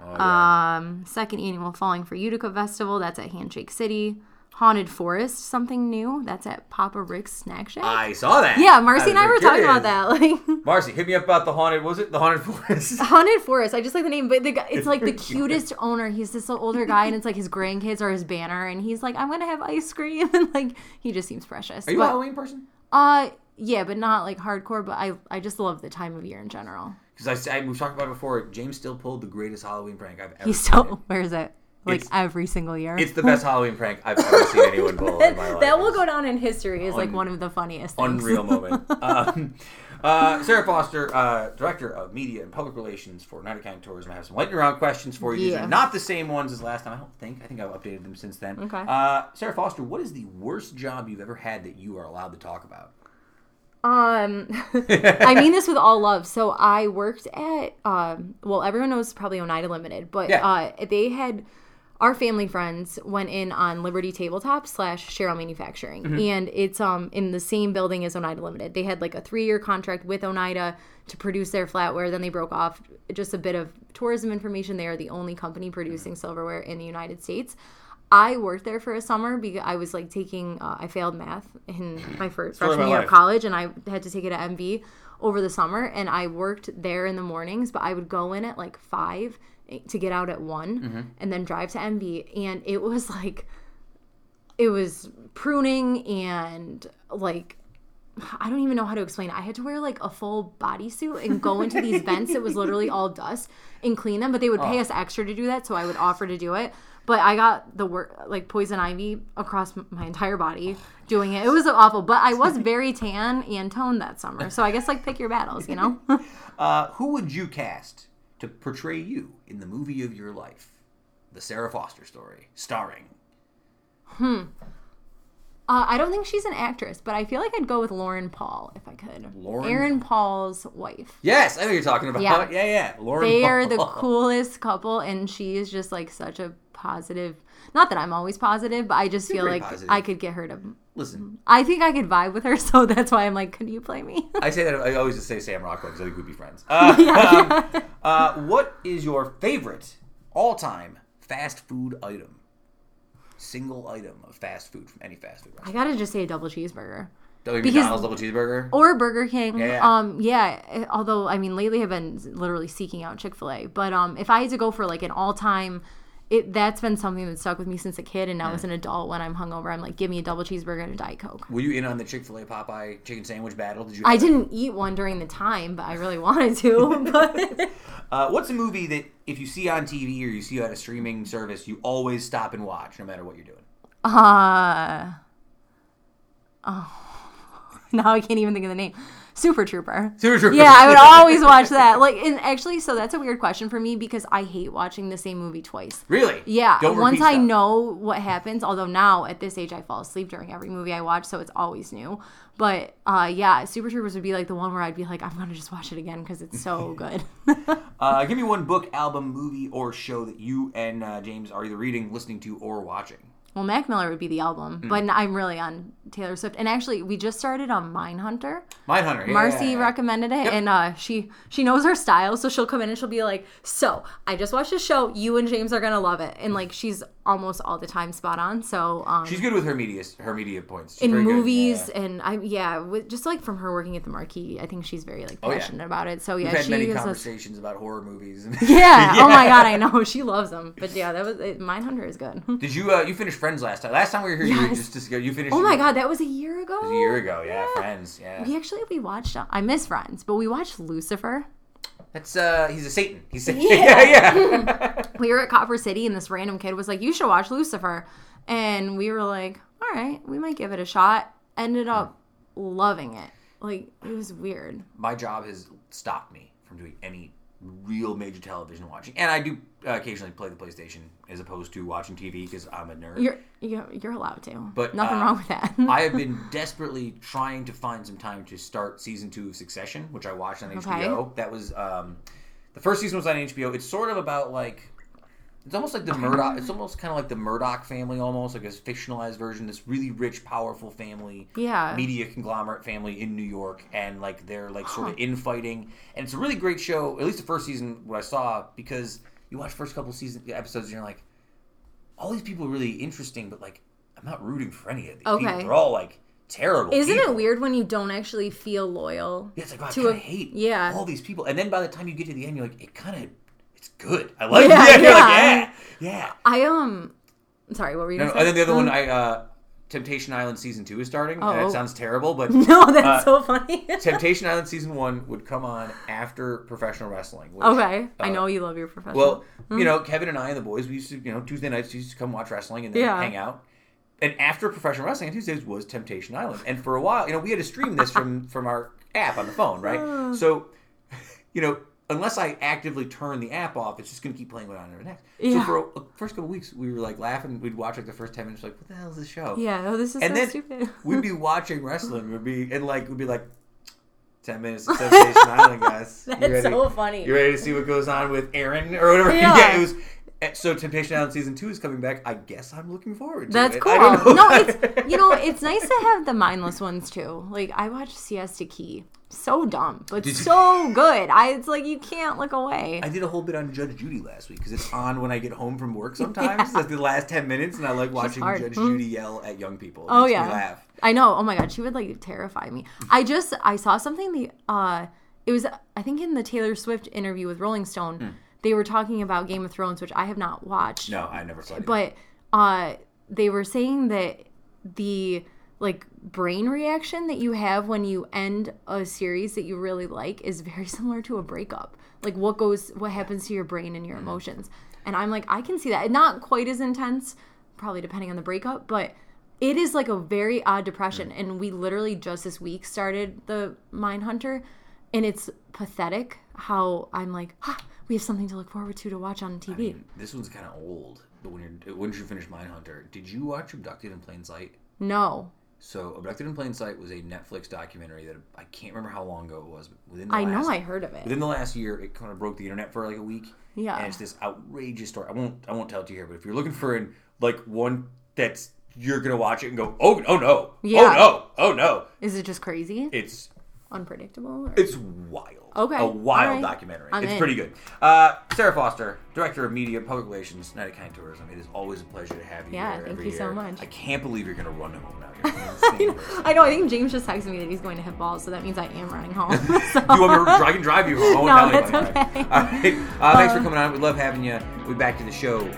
Speaker 1: Oh, yeah.
Speaker 4: Um, second annual Falling for Utica Festival. That's at Handshake City. Haunted Forest, something new. That's at Papa Rick's Snack Shack.
Speaker 1: I saw that.
Speaker 4: yeah, Marcy and I were talking about that. Like
Speaker 1: Marcy, hit me up about the haunted. Was it the haunted forest?
Speaker 4: Haunted Forest. I just like the name, but the guy, it's like the cutest owner. He's this older guy, and it's like his grandkids are his banner, and he's like, "I'm gonna have ice cream," and like he just seems precious.
Speaker 1: Are you a Halloween person?
Speaker 4: uh, yeah, but not like hardcore. But I, I just love the time of year in general.
Speaker 1: Because I, I we've talked about it before. James still pulled the greatest Halloween prank I've ever.
Speaker 4: He
Speaker 1: seen.
Speaker 4: still wears it like
Speaker 1: It's-
Speaker 4: every single year.
Speaker 1: It's the best Halloween prank I've ever seen anyone pull in my life.
Speaker 4: that will go down in history as like one of the funniest things.
Speaker 1: unreal moment. um, uh, Sarah Foster, uh, director of media and public relations for Oneida County Tourism. I have some lightning round questions for you. These are not the same ones as last time. I don't think. I think I've updated them since then.
Speaker 4: Okay.
Speaker 1: Uh, Sarah Foster, what is the worst job you've ever had that you are allowed to talk about?
Speaker 4: Um, I mean this with all love. So I worked at um, well, everyone knows probably Oneida Limited, but
Speaker 1: Yeah.
Speaker 4: uh, they had our family friends went in on Liberty Tabletop slash Sherrill Manufacturing, and it's um in the same building as Oneida Limited. They had like a three year contract with Oneida to produce their flatware. Then they broke off. Just a bit of tourism information. They are the only company producing silverware in the United States. I worked there for a summer because I was like taking uh, I failed math in my first
Speaker 1: Story
Speaker 4: freshman
Speaker 1: my
Speaker 4: year
Speaker 1: life.
Speaker 4: of college and I had to take it at MV over the summer and I worked there in the mornings but I would go in at like 5 to get out at one
Speaker 1: Mm-hmm.
Speaker 4: and then drive to MV and it was like it was pruning and like I don't even know how to explain it. I had to wear like a full bodysuit and go into these vents It was literally all dust and clean them, but they would pay us extra to do that, so I would offer to do it. But I got the work like poison ivy across my entire body doing it. It was awful, but I was very tan and toned that summer. So I guess like pick your battles, you know?
Speaker 1: Uh, who would you cast to portray you in the movie of your life? The Sarah Foster story, starring.
Speaker 4: Uh, I don't think she's an actress, but I feel like I'd go with Lauren Paul if I could.
Speaker 1: Lauren
Speaker 4: Aaron Paul's wife.
Speaker 1: Yes, I know you're talking about.
Speaker 4: Yeah.
Speaker 1: Yeah, yeah. Lauren
Speaker 4: They are the coolest couple, and she is just like such a positive. Not that I'm always positive, but I just feel like
Speaker 1: positive.
Speaker 4: I could get her to.
Speaker 1: Listen,
Speaker 4: I think I could vibe with her, so that's why I'm like, can you play me?
Speaker 1: I say that I always just say Sam Rockwell because I think we'd be friends. Uh, um, uh, what is your favorite all-time fast food item? single item of fast food from any fast food
Speaker 4: I gotta just say a double cheeseburger.
Speaker 1: Double
Speaker 4: because-
Speaker 1: McDonald's double cheeseburger.
Speaker 4: or Burger King.
Speaker 1: Yeah, yeah.
Speaker 4: Um, yeah. eh, Although I mean, lately I've been literally seeking out Chick Fil A. But um, if I had to go for like an all time, it that's been something that stuck with me since a kid, and now
Speaker 1: Hmm.
Speaker 4: as an adult, when I'm hungover, I'm like, give me a double cheeseburger and a diet coke.
Speaker 1: Were you in on the Chick Fil A Popeye chicken sandwich battle? Did you?
Speaker 4: I didn't eat one during the time, but I really wanted to. But
Speaker 1: Uh, what's a movie that if you see on TV or you see on a streaming service, you always stop and watch, no matter what you're doing?
Speaker 4: uh, oh, now I can't even think of the name. Super Trooper.
Speaker 1: Super Trooper.
Speaker 4: Yeah, I would always watch that. Like, and actually, so that's a weird question for me because I hate watching the same movie twice.
Speaker 1: Really?
Speaker 4: Yeah,
Speaker 1: Don't
Speaker 4: once I
Speaker 1: stuff.
Speaker 4: know what happens, although now at this age I fall asleep during every movie I watch, so it's always new. But uh, yeah, Super Troopers would be like the one where I'd be like, I'm gonna just watch it again because it's so good.
Speaker 1: Uh, give me one book, album, movie, or show that you and uh, James are either reading, listening to, or watching.
Speaker 4: well, Mac Miller would be the album,
Speaker 1: Hmm.
Speaker 4: but I'm really on Taylor Swift. And actually, we just started on Mindhunter.
Speaker 1: Mindhunter. Yeah.
Speaker 4: Marcy recommended it, and uh, she she knows her style, so she'll come in and she'll be like, "So I just watched a show. You and James are gonna love it." And like she's almost all the time spot on. So um,
Speaker 1: She's good with her media, her media points. She's
Speaker 4: in movies
Speaker 1: Yeah.
Speaker 4: and I yeah, with, just like from her working at the Marquee, I think she's very like
Speaker 1: Oh, yeah.
Speaker 4: passionate about it. So yeah,
Speaker 1: We've had
Speaker 4: she
Speaker 1: many
Speaker 4: is a-
Speaker 1: conversations about horror movies.
Speaker 4: yeah. Oh my god, I know she loves them. But yeah, that was it, Mindhunter is good.
Speaker 1: Did you uh, you finished Friends last time? Last time we were here, you were
Speaker 4: Yes.
Speaker 1: just, just you finished.
Speaker 4: oh my god, that was a year ago.
Speaker 1: was a year ago. Yeah, Friends. Yeah,
Speaker 4: We actually we watched. I miss Friends, but we watched Lucifer.
Speaker 1: that's uh, he's a Satan. He's Satan.
Speaker 4: Yeah.
Speaker 1: yeah, yeah.
Speaker 4: We were at Copper City, and this random kid was like, "You should watch Lucifer," and we were like, "All right, we might give it a shot." Ended up loving it. Like it was weird.
Speaker 1: my job has stopped me from doing any real major television watching, and I do uh, occasionally play the PlayStation as opposed to watching TV because I'm a nerd.
Speaker 4: You're you're, you're allowed to.
Speaker 1: But,
Speaker 4: nothing
Speaker 1: uh,
Speaker 4: wrong with that.
Speaker 1: I have been desperately trying to find some time to start season two of Succession, which I watched on HBO. That was um, the first season was on HBO. It's sort of about like it's almost like the Murdoch. It's almost kind of like the Murdoch family, almost like a fictionalized version. This really rich, powerful family,
Speaker 4: Yeah.
Speaker 1: media conglomerate family in New York, and like they're like sort of infighting. And it's a really great show. At least the first season, what I saw, because you watch first couple season episodes, and you're like, all these people are really interesting, but like I'm not rooting for any of these
Speaker 4: Okay.
Speaker 1: people. They're all like terrible.
Speaker 4: Isn't
Speaker 1: people.
Speaker 4: it weird when you don't actually feel loyal?
Speaker 1: Yeah, it's like oh, I
Speaker 4: to a-
Speaker 1: hate
Speaker 4: yeah.
Speaker 1: all these people, and then by the time you get to the end, you're like, it kind of it's good. I like
Speaker 4: Yeah,
Speaker 1: it. Yeah, you're like,
Speaker 4: yeah.
Speaker 1: yeah, yeah.
Speaker 4: I um, sorry, what were you?
Speaker 1: No, and then the other one,
Speaker 4: Um,
Speaker 1: I uh, Temptation Island season two is starting.
Speaker 4: Oh.
Speaker 1: it sounds terrible, but
Speaker 4: no, that's
Speaker 1: uh,
Speaker 4: so funny.
Speaker 1: Temptation Island season one would come on after professional wrestling. Which,
Speaker 4: okay, I
Speaker 1: uh,
Speaker 4: know you love your professional.
Speaker 1: Well, you know, Kevin and I and the boys, we used to, you know, Tuesday nights we used to come watch wrestling and then
Speaker 4: Yeah.
Speaker 1: hang out. And after professional wrestling on Tuesdays was Temptation Island. And for a while, you know, we had to stream this from from our app on the phone, right? So, you know, unless I actively turn the app off, it's just going to keep playing what on next. So
Speaker 4: Yeah.
Speaker 1: for a, first couple weeks, we were like laughing. We'd watch like the first ten minutes, like, what the hell is this show?
Speaker 4: yeah, oh, this is
Speaker 1: and
Speaker 4: so
Speaker 1: then
Speaker 4: stupid.
Speaker 1: we'd be watching wrestling. We'd be and like we'd be like. Ten minutes of Temptation Island, guys.
Speaker 4: That's so funny.
Speaker 1: You ready to see what goes on with Aaron or whatever?
Speaker 4: Yeah.
Speaker 1: it was. Eh, So Temptation Island season two is coming back. I guess I'm looking forward to
Speaker 4: That's
Speaker 1: it.
Speaker 4: cool.
Speaker 1: Don't know.
Speaker 4: No, it's you know, it's nice to have the mindless ones too. Like I watched Siesta Key. So dumb, but
Speaker 1: Did you-
Speaker 4: so good. I it's like you can't look away.
Speaker 1: I did a whole bit on Judge Judy last week because it's on when I get home from work sometimes. Like the last ten minutes, and I like watching. Judge
Speaker 4: Hmm.
Speaker 1: Judy yell at young people. It
Speaker 4: Oh
Speaker 1: makes me
Speaker 4: yeah,
Speaker 1: laugh.
Speaker 4: I know. Oh my god, she would like terrify me. I just I saw something. The uh, it was I think in the Taylor Swift interview with Rolling Stone,
Speaker 1: Hmm.
Speaker 4: They were talking about Game of Thrones, which I have not watched.
Speaker 1: No, I never saw it.
Speaker 4: but uh, they were saying that the like brain reaction that you have when you end a series that you really like is very similar to a breakup. Like what goes, what happens to your brain and your emotions. And I'm like, I can see that. Not quite as intense, probably depending on the breakup, but it is like a very odd depression. And we literally just this week started the Mind Hunter, and it's pathetic how I'm like, ah, we have something to look forward to to watch on TV.
Speaker 1: I mean, this one's kind of old. But when you're uh, when did you finish Mindhunter? Did you watch Abducted in Plain Sight?
Speaker 4: no,
Speaker 1: So Abducted in Plain Sight was a Netflix documentary that I can't remember how long ago it was, but within the
Speaker 4: I
Speaker 1: last,
Speaker 4: know I heard of it.
Speaker 1: within the last year, it kind of broke the internet for like a week.
Speaker 4: Yeah.
Speaker 1: and it's this outrageous story. I won't I won't tell it to you here, but if you're looking for an like one that's you're gonna watch it and go, oh oh no, oh,
Speaker 4: Yeah.
Speaker 1: oh no, oh no,
Speaker 4: Is it just crazy?
Speaker 1: it's
Speaker 4: unpredictable? Or?
Speaker 1: It's wild.
Speaker 4: Okay,
Speaker 1: A wild
Speaker 4: alright.
Speaker 1: documentary.
Speaker 4: I'm
Speaker 1: it's
Speaker 4: in.
Speaker 1: pretty good. Uh, Sarah Foster, Director of Media Public Relations, Oneida County Tourism. It is always a pleasure to have you
Speaker 4: Yeah,
Speaker 1: here
Speaker 4: thank you so much.
Speaker 1: I can't believe you're going to run home now. Insane person.
Speaker 4: I know. I think James just texted me that he's going to hit balls, so that means I am running home. so.
Speaker 1: you want me to I can drive you home?
Speaker 4: No,
Speaker 1: tell
Speaker 4: it's okay.
Speaker 1: All right. Uh, thanks for coming on. We love having you. We'll be back to the show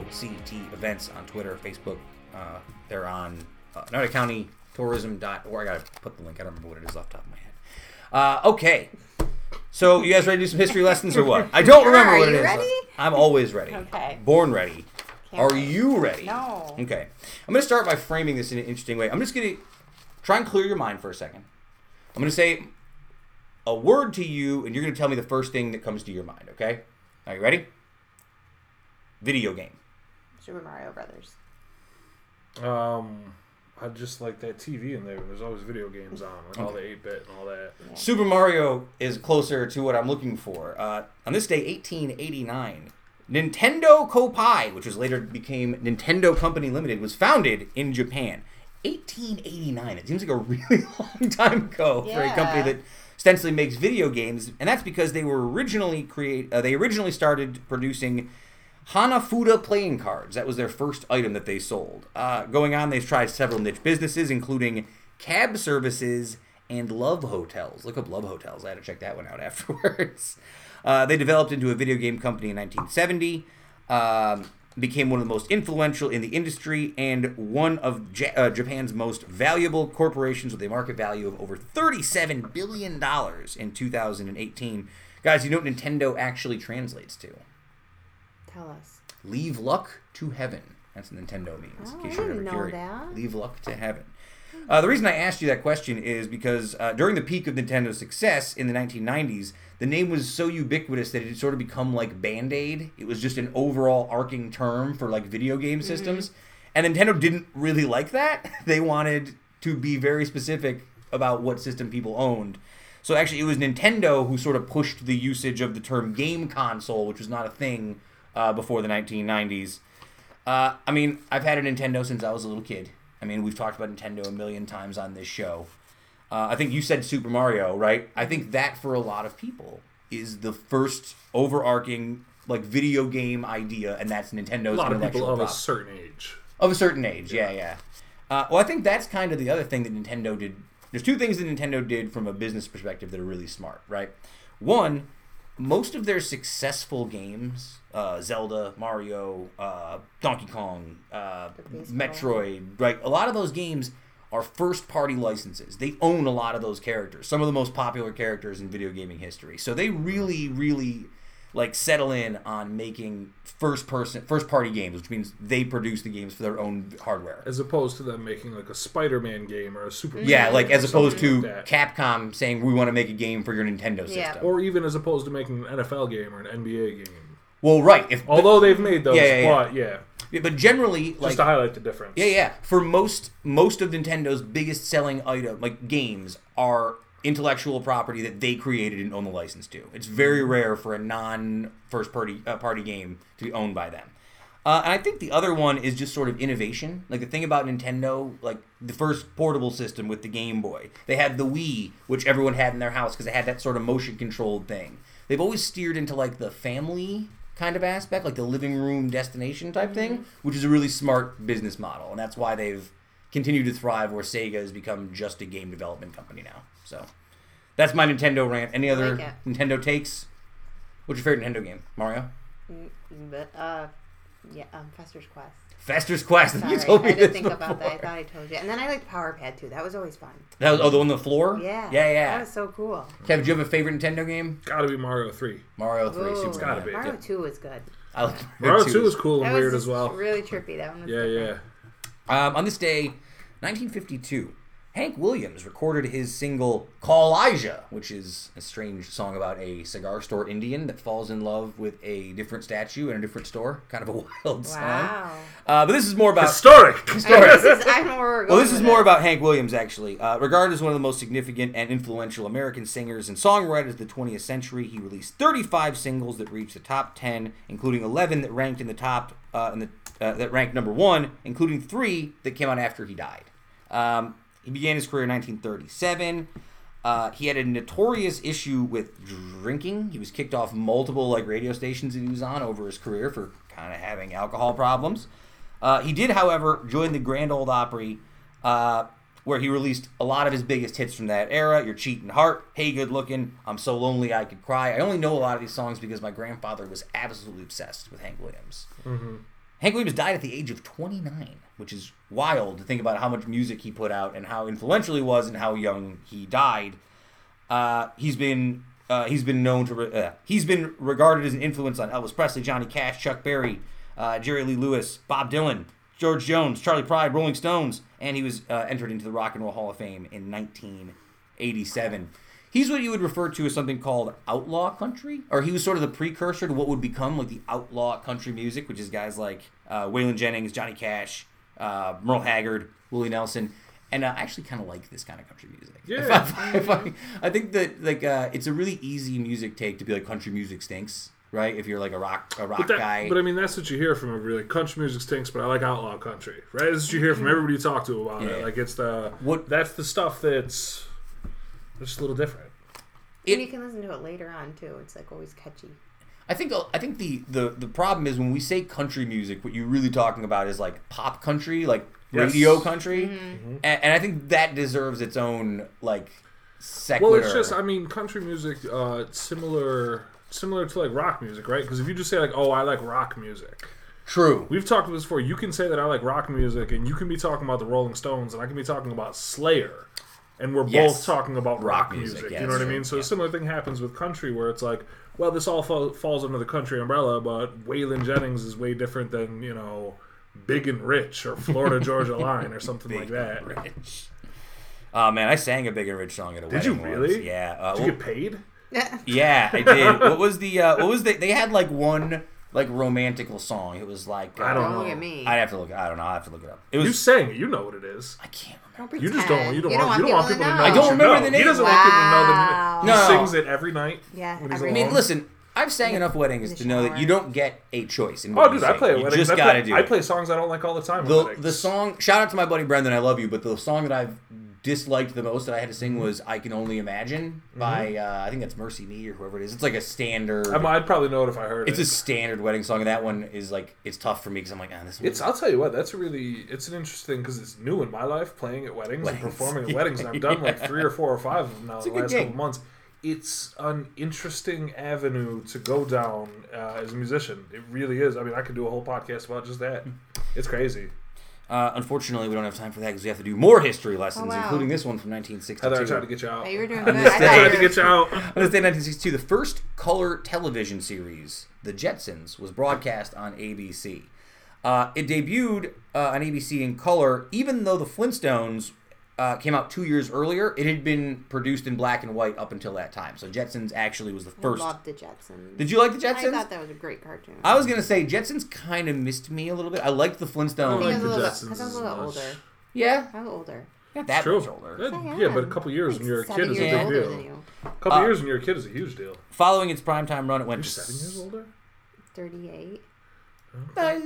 Speaker 1: OCT Events on Twitter, Facebook. Uh, they're on uh, County Tourism.org. I gotta put the link. I don't remember what it is off the top of my head. Uh, okay. So you guys ready to do some history lessons or what? I don't remember
Speaker 2: are
Speaker 1: what it
Speaker 2: you
Speaker 1: is.
Speaker 2: ready?
Speaker 1: I'm always ready.
Speaker 2: Okay.
Speaker 1: Born ready.
Speaker 2: Can't
Speaker 1: Are
Speaker 2: wait.
Speaker 1: you ready?
Speaker 2: No.
Speaker 1: Okay. I'm going to start by framing this in an interesting way. I'm just going to try and clear your mind for a second. I'm going to say a word to you, and you're going to tell me the first thing that comes to your mind, okay? Are you ready? Video game.
Speaker 2: Super Mario Brothers.
Speaker 3: Um, I just like that TV in there. There's always video games on, like all the 8 bit and all that.
Speaker 1: Super Mario is closer to what I'm looking for. Uh, on this day, 1889, Nintendo Koppai, which was later became Nintendo Company Limited, was founded in Japan. 1889. It seems like a really long time ago for a company that ostensibly makes video games, and that's because they were originally create. Uh, they originally started producing Hanafuda playing cards. That was their first item that they sold. Uh, going on, they've tried several niche businesses, including cab services and love hotels. Look up love hotels. I had to check that one out afterwards. Uh, they developed into a video game company in 1970. Um, became one of the most influential in the industry and one of ja- uh, Japan's most valuable corporations with a market value of over 37 billion dollars in 2018. Guys, you know what Nintendo actually translates to?
Speaker 2: Tell us.
Speaker 1: Leave luck to heaven. That's what Nintendo means.
Speaker 2: Oh,
Speaker 1: in case
Speaker 2: I
Speaker 1: you're
Speaker 2: didn't know
Speaker 1: curious.
Speaker 2: that.
Speaker 1: Leave luck to heaven. Uh, the reason I asked you that question is because uh, during the peak of Nintendo's success in the 1990s, the name was so ubiquitous that it had sort of become like Band Aid. It was just an overall arcing term for like video game
Speaker 2: Mm-hmm.
Speaker 1: systems. And Nintendo didn't really like that. They wanted to be very specific about what system people owned. So actually, it was Nintendo who sort of pushed the usage of the term game console, which was not a thing uh, before the 1990s. Uh, I mean, I've had a Nintendo since I was a little kid. I mean, we've talked about Nintendo a million times on this show. Uh, I think you said Super Mario, right? I think that for a lot of people is the first overarching like video game idea, and that's Nintendo's
Speaker 3: A lot of people of a certain age.
Speaker 1: Of a certain age, yeah, yeah. Uh, well, I think that's kind of the other thing that Nintendo did. There's two things that Nintendo did from a business perspective that are really smart, right? One, most of their successful games, uh, Zelda, Mario, uh, Donkey Kong, uh. Metroid, right? A lot of those games are first party licenses. They own a lot of those characters, some of the most popular characters in video gaming history. So they really, really like settle in on making first person first party games, which means they produce the games for their own hardware.
Speaker 3: As opposed to them making like a Spider-Man game or a Superman.
Speaker 1: Yeah, like as opposed to
Speaker 3: like.
Speaker 1: Capcom saying we want to make a game for your Nintendo system.
Speaker 2: Yeah.
Speaker 3: or even as opposed to making an NFL game or an NBA game.
Speaker 1: Well, right. If
Speaker 3: Although they've made those,
Speaker 1: Yeah, yeah, yeah.
Speaker 3: but yeah,
Speaker 1: yeah, but generally,
Speaker 3: just to highlight the difference.
Speaker 1: Yeah, yeah. For most most of Nintendo's biggest selling item, like games, are intellectual property that they created and own the license to. It's very rare for a non first party uh, party game to be owned by them. Uh, and I think the other one is just sort of innovation. Like the thing about Nintendo, like the first portable system with the Game Boy, they had the Wii, which everyone had in their house because it had that sort of motion controlled thing. They've always steered into like the family kind of aspect, like the living room destination type thing, which is a really smart business model, and that's why they've continued to thrive. Where Sega has become just a game development company now. So that's my Nintendo rant. Any other
Speaker 2: like.
Speaker 1: Nintendo takes? What's your favorite Nintendo game? Mario.
Speaker 2: Mm, uh, yeah, um, Fester's Quest.
Speaker 1: Fester's Quest.
Speaker 2: Sorry,
Speaker 1: you told me
Speaker 2: I didn't
Speaker 1: this
Speaker 2: think about that. I thought I told you. And then I liked Power Pad too. That was always fun.
Speaker 1: That was oh the one on the floor.
Speaker 2: Yeah.
Speaker 1: yeah, yeah.
Speaker 2: That was so cool.
Speaker 1: Kevin, do you have a favorite Nintendo game?
Speaker 3: Gotta be Mario Three.
Speaker 1: Mario Three.
Speaker 2: Ooh,
Speaker 1: Super
Speaker 3: gotta
Speaker 1: Mario.
Speaker 3: be.
Speaker 2: Mario
Speaker 1: Yeah.
Speaker 2: 2 was good.
Speaker 1: I like
Speaker 3: Mario
Speaker 1: Two
Speaker 3: Two is cool and
Speaker 2: was
Speaker 3: weird
Speaker 2: just
Speaker 3: as well.
Speaker 2: really trippy. That one was
Speaker 3: Yeah,
Speaker 2: different.
Speaker 3: yeah.
Speaker 1: Um, on this day, 1952, Hank Williams recorded his single "Kaw-Liga," which is a strange song about a cigar store Indian that falls in love with a different statue in a different store. Kind of a wild song.
Speaker 2: Wow.
Speaker 1: Uh, but this is more about
Speaker 3: Historic.
Speaker 2: I, this is, I know where we're going
Speaker 1: Well, this is more
Speaker 2: it.
Speaker 1: about Hank Williams, actually. Uh, regarded as one of the most significant and influential American singers and songwriters of the 20th century, he released 35 singles that reached the top 10, including 11 that ranked in the top, uh, in the, uh, that ranked number one, including three that came out after he died. Um, he began his career in 1937. Uh, he had a notorious issue with drinking. He was kicked off multiple like radio stations that he was on over his career for kind of having alcohol problems. Uh, he did, however, join the Grand Ole Opry, uh, where he released a lot of his biggest hits from that era. "Your Cheating Heart," "Hey Good Looking," "I'm So Lonely I Could Cry." I only know a lot of these songs because my grandfather was absolutely obsessed with Hank Williams. Hank Williams died at the age of 29, which is wild to think about how much music he put out and how influential he was and how young he died. Uh, he's been uh, he's been known to re- uh, he's been regarded as an influence on Elvis Presley, Johnny Cash, Chuck Berry, uh, Jerry Lee Lewis, Bob Dylan, George Jones, Charley Pride, Rolling Stones, and he was uh, entered into the Rock and Roll Hall of Fame in 1987. He's what you would refer to as something called outlaw country, or he was sort of the precursor to what would become like the outlaw country music, which is guys like uh, Waylon Jennings, Johnny Cash, uh, Merle Haggard, Willie Nelson, and I actually kind of like this kind of country music.
Speaker 3: Yeah.
Speaker 1: If I, if I, I think that like uh, it's a really easy music take to be like country music stinks, right? If you're like a rock a rock
Speaker 3: But, that,
Speaker 1: guy.
Speaker 3: but I mean, that's what you hear from everybody. Like, country music stinks, but I like outlaw country, right? That's what you hear from everybody you talk to about
Speaker 1: Yeah.
Speaker 3: it. Like it's the
Speaker 1: What-
Speaker 3: that's the stuff that's just a little different.
Speaker 1: It-
Speaker 2: and you can listen to it later on too. It's like always catchy.
Speaker 1: I think I think the, the the problem is when we say country music, what you're really talking about is like pop country, like
Speaker 3: Yes.
Speaker 1: radio country,
Speaker 2: Mm-hmm.
Speaker 1: and, and I think that deserves its own like secular.
Speaker 3: Well, it's just I mean, country music uh, similar similar to like rock music, right? Because if you just say like, oh, I like rock music.
Speaker 1: true.
Speaker 3: We've talked about this before. You can say that I like rock music, and you can be talking about the Rolling Stones, and I can be talking about Slayer, and we're
Speaker 1: Yes.
Speaker 3: both talking about
Speaker 1: Rock
Speaker 3: rock,
Speaker 1: music,
Speaker 3: music.
Speaker 1: yeah,
Speaker 3: you know what I mean? So
Speaker 1: yeah.
Speaker 3: a similar thing happens with country, where it's like, well, this all fall, falls under the country umbrella, but Waylon Jennings is way different than you know, Big and Rich or Florida Georgia Line or something like that.
Speaker 1: Rich. Oh man, I sang a Big and Rich song at a
Speaker 3: Did you
Speaker 1: wedding once.
Speaker 3: really?
Speaker 1: Yeah. Uh,
Speaker 3: Did you get paid?
Speaker 1: yeah, Yeah, I did. what was the uh, what was the, they had like one like romantical song. It was like uh,
Speaker 3: I don't
Speaker 2: Don't
Speaker 3: know.
Speaker 2: look at me.
Speaker 1: I'd have to look. I don't know. I have to look it up. It was.
Speaker 3: You sang it. You know what it is.
Speaker 1: I can't remember.
Speaker 2: Don't pretend.
Speaker 3: You just don't. You don't,
Speaker 2: You
Speaker 3: want, you don't want people to know.
Speaker 1: I don't remember
Speaker 3: know.
Speaker 1: the name.
Speaker 3: He doesn't want people to know
Speaker 2: Wow.
Speaker 3: that.
Speaker 1: No.
Speaker 3: He sings it every night.
Speaker 2: Yeah,
Speaker 3: when he's
Speaker 2: every
Speaker 1: I mean, listen. I've sang enough weddings to know that you don't get a choice. In
Speaker 3: Oh,
Speaker 1: what you
Speaker 3: dude, I
Speaker 1: sing.
Speaker 3: play at
Speaker 1: You
Speaker 3: weddings.
Speaker 1: just
Speaker 3: I
Speaker 1: gotta
Speaker 3: play,
Speaker 1: do
Speaker 3: I play songs I don't like all the time.
Speaker 1: the the song. Shout out to my buddy Brendan. I love you. But the song that I've disliked the most that I had to sing
Speaker 3: Mm-hmm.
Speaker 1: was "I Can Only Imagine" by uh, I think that's MercyMe or whoever it is. It's like a standard.
Speaker 3: I'm- I'd probably know it if I heard
Speaker 1: it's
Speaker 3: it.
Speaker 1: It's a standard wedding song, and that one is like it's tough for me because I'm like, ah, this.
Speaker 3: It's. I'll tell you what. That's really. It's an interesting because it's new in my life playing at weddings,
Speaker 1: Weddings.
Speaker 3: and performing at weddings, and I've done like three or four or five of them now
Speaker 1: a
Speaker 3: in the last
Speaker 1: gig.
Speaker 3: couple months. It's an interesting avenue to go down uh, as a musician. It really is. I mean, I could do a whole podcast about just that. It's crazy.
Speaker 1: Uh, unfortunately, we don't have time for that because we have to do more history lessons,
Speaker 2: Oh, wow.
Speaker 1: including this one from 1962.
Speaker 3: Heather, I tried to get you out.
Speaker 2: Oh, you were doing good.
Speaker 1: this
Speaker 2: I
Speaker 1: day-
Speaker 2: thought
Speaker 3: I
Speaker 2: you
Speaker 3: tried to get you out.
Speaker 1: On this day, 1962, the first color television series, The Jetsons, was broadcast on ABC. Uh, it debuted uh, on ABC in color, even though the Flintstones uh, came out two years earlier. It had been produced in black and white up until that time. So Jetsons actually was the
Speaker 2: I
Speaker 1: first.
Speaker 2: loved the Jetsons.
Speaker 1: Did you like the Jetsons?
Speaker 2: I thought that was a great cartoon.
Speaker 1: I was gonna say Jetsons kind of missed me a little bit. I liked the
Speaker 3: I
Speaker 1: Flintstones.
Speaker 3: like
Speaker 2: I
Speaker 3: the
Speaker 2: a little,
Speaker 3: Jetsons
Speaker 2: because I was a little older.
Speaker 1: yeah,
Speaker 2: I was older.
Speaker 1: not that
Speaker 3: True.
Speaker 1: much older.
Speaker 3: Yeah, yeah, but a couple years
Speaker 2: Like
Speaker 3: when you're a kid is a
Speaker 2: years
Speaker 3: big
Speaker 2: older
Speaker 3: deal.
Speaker 2: than you.
Speaker 3: A couple
Speaker 1: Uh,
Speaker 3: years when you're a kid is a huge deal.
Speaker 1: Following its primetime run, it went
Speaker 3: You're
Speaker 1: to
Speaker 3: seven years older.
Speaker 2: Thirty-eight.
Speaker 1: Uh,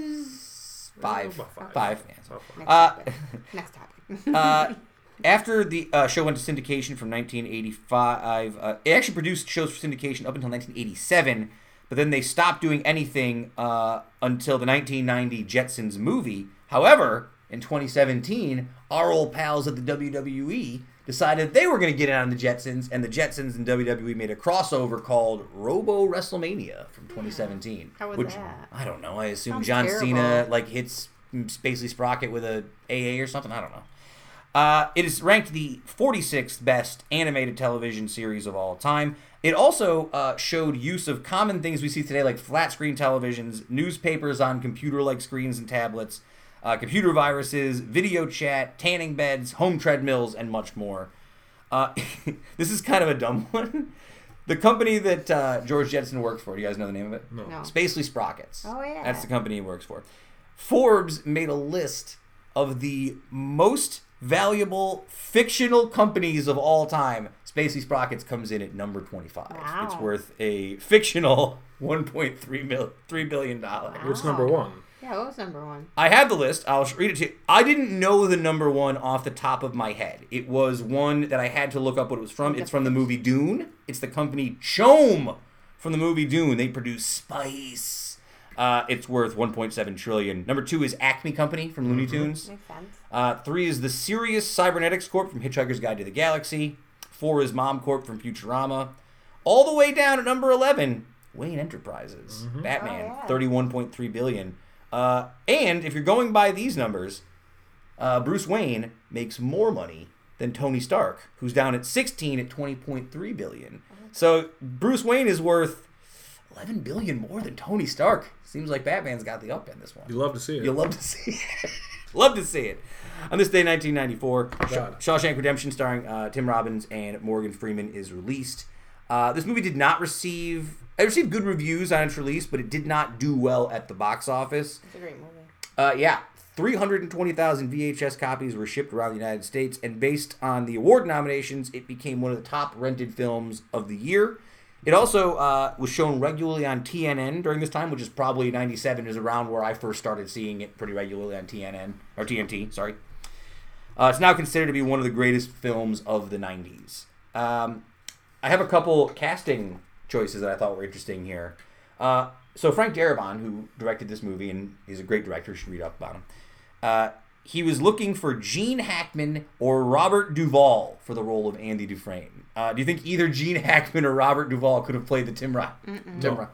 Speaker 1: five,
Speaker 3: About five.
Speaker 1: five. yeah.
Speaker 3: Five.
Speaker 2: Next
Speaker 1: Uh,
Speaker 2: topic. Next topic.
Speaker 1: after the uh, show went to syndication from 1985, uh, it actually produced shows for syndication up until 1987, but then they stopped doing anything uh, until the 1990 Jetsons movie. However, in 2017, our old pals at the WWE decided they were going to get in on the Jetsons, and the Jetsons and WWE made a crossover called Robo WrestleMania from 2017.
Speaker 2: How was
Speaker 1: which
Speaker 2: that?
Speaker 1: I don't know. I assume
Speaker 2: Sounds
Speaker 1: John
Speaker 2: terrible.
Speaker 1: Cena like hits basically Sprocket with a AA or something. I don't know. Uh, it is ranked the 46th best animated television series of all time. It also uh, showed use of common things we see today, like flat screen televisions, newspapers on computer like screens and tablets, uh, computer viruses, video chat, tanning beds, home treadmills, and much more. Uh, this is kind of a dumb one. The company that uh, George Jetson works for, do you guys know the name of it?
Speaker 3: No.
Speaker 2: No.
Speaker 1: Spacely Sprockets.
Speaker 2: Oh, yeah.
Speaker 1: That's the company he works for. Forbes made a list of the most valuable fictional companies of all time. Spacely Sprockets comes in at number 25.
Speaker 2: Wow.
Speaker 1: It's worth a fictional 1.3 mil, 3 billion. dollars.
Speaker 3: What's number one?
Speaker 2: Yeah, what was number one?
Speaker 1: I have the list. I'll read it to you. I didn't know the number one off the top of my head. It was one that I had to look up what it was from. It's from the movie Dune. It's the company CHOAM from the movie Dune. They produce Spice. Uh, it's worth 1.7 trillion. Number two is Acme Company from Looney Tunes.
Speaker 2: Makes sense.
Speaker 1: Uh, three is the Sirius Cybernetics Corp from Hitchhiker's Guide to the Galaxy. Four is Mom Corp from Futurama. All the way down at number 11, Wayne Enterprises. Batman,
Speaker 2: Oh, yeah.
Speaker 1: 31.3 billion. Uh, and if you're going by these numbers, uh, Bruce Wayne makes more money than Tony Stark, who's down at 16 at 20.3 billion. So Bruce Wayne is worth 11 billion more than Tony Stark. Seems like Batman's got the up in this one.
Speaker 3: You love to see it.
Speaker 1: You'll love to see it. love to see it. On this day, 1994,
Speaker 3: God.
Speaker 1: Shawshank Redemption, starring uh, Tim Robbins and Morgan Freeman, is released. Uh, this movie did not receive. It received good reviews on its release, but it did not do well at the box office.
Speaker 2: It's a great movie.
Speaker 1: Uh, yeah, 320,000 VHS copies were shipped around the United States, and based on the award nominations, it became one of the top rented films of the year. It also uh, was shown regularly on TNN during this time, which is probably 97 is around where I first started seeing it pretty regularly on TNN, or TNT, sorry. Uh, it's now considered to be one of the greatest films of the 90s. Um, I have a couple casting choices that I thought were interesting here. Uh, so Frank Darabont, who directed this movie and is a great director, should read up about him. Uh, he was looking for Gene Hackman or Robert Duvall for the role of Andy Dufresne. Uh, do you think either Gene Hackman or Robert Duvall could have played the Tim Roth? Tim Roth.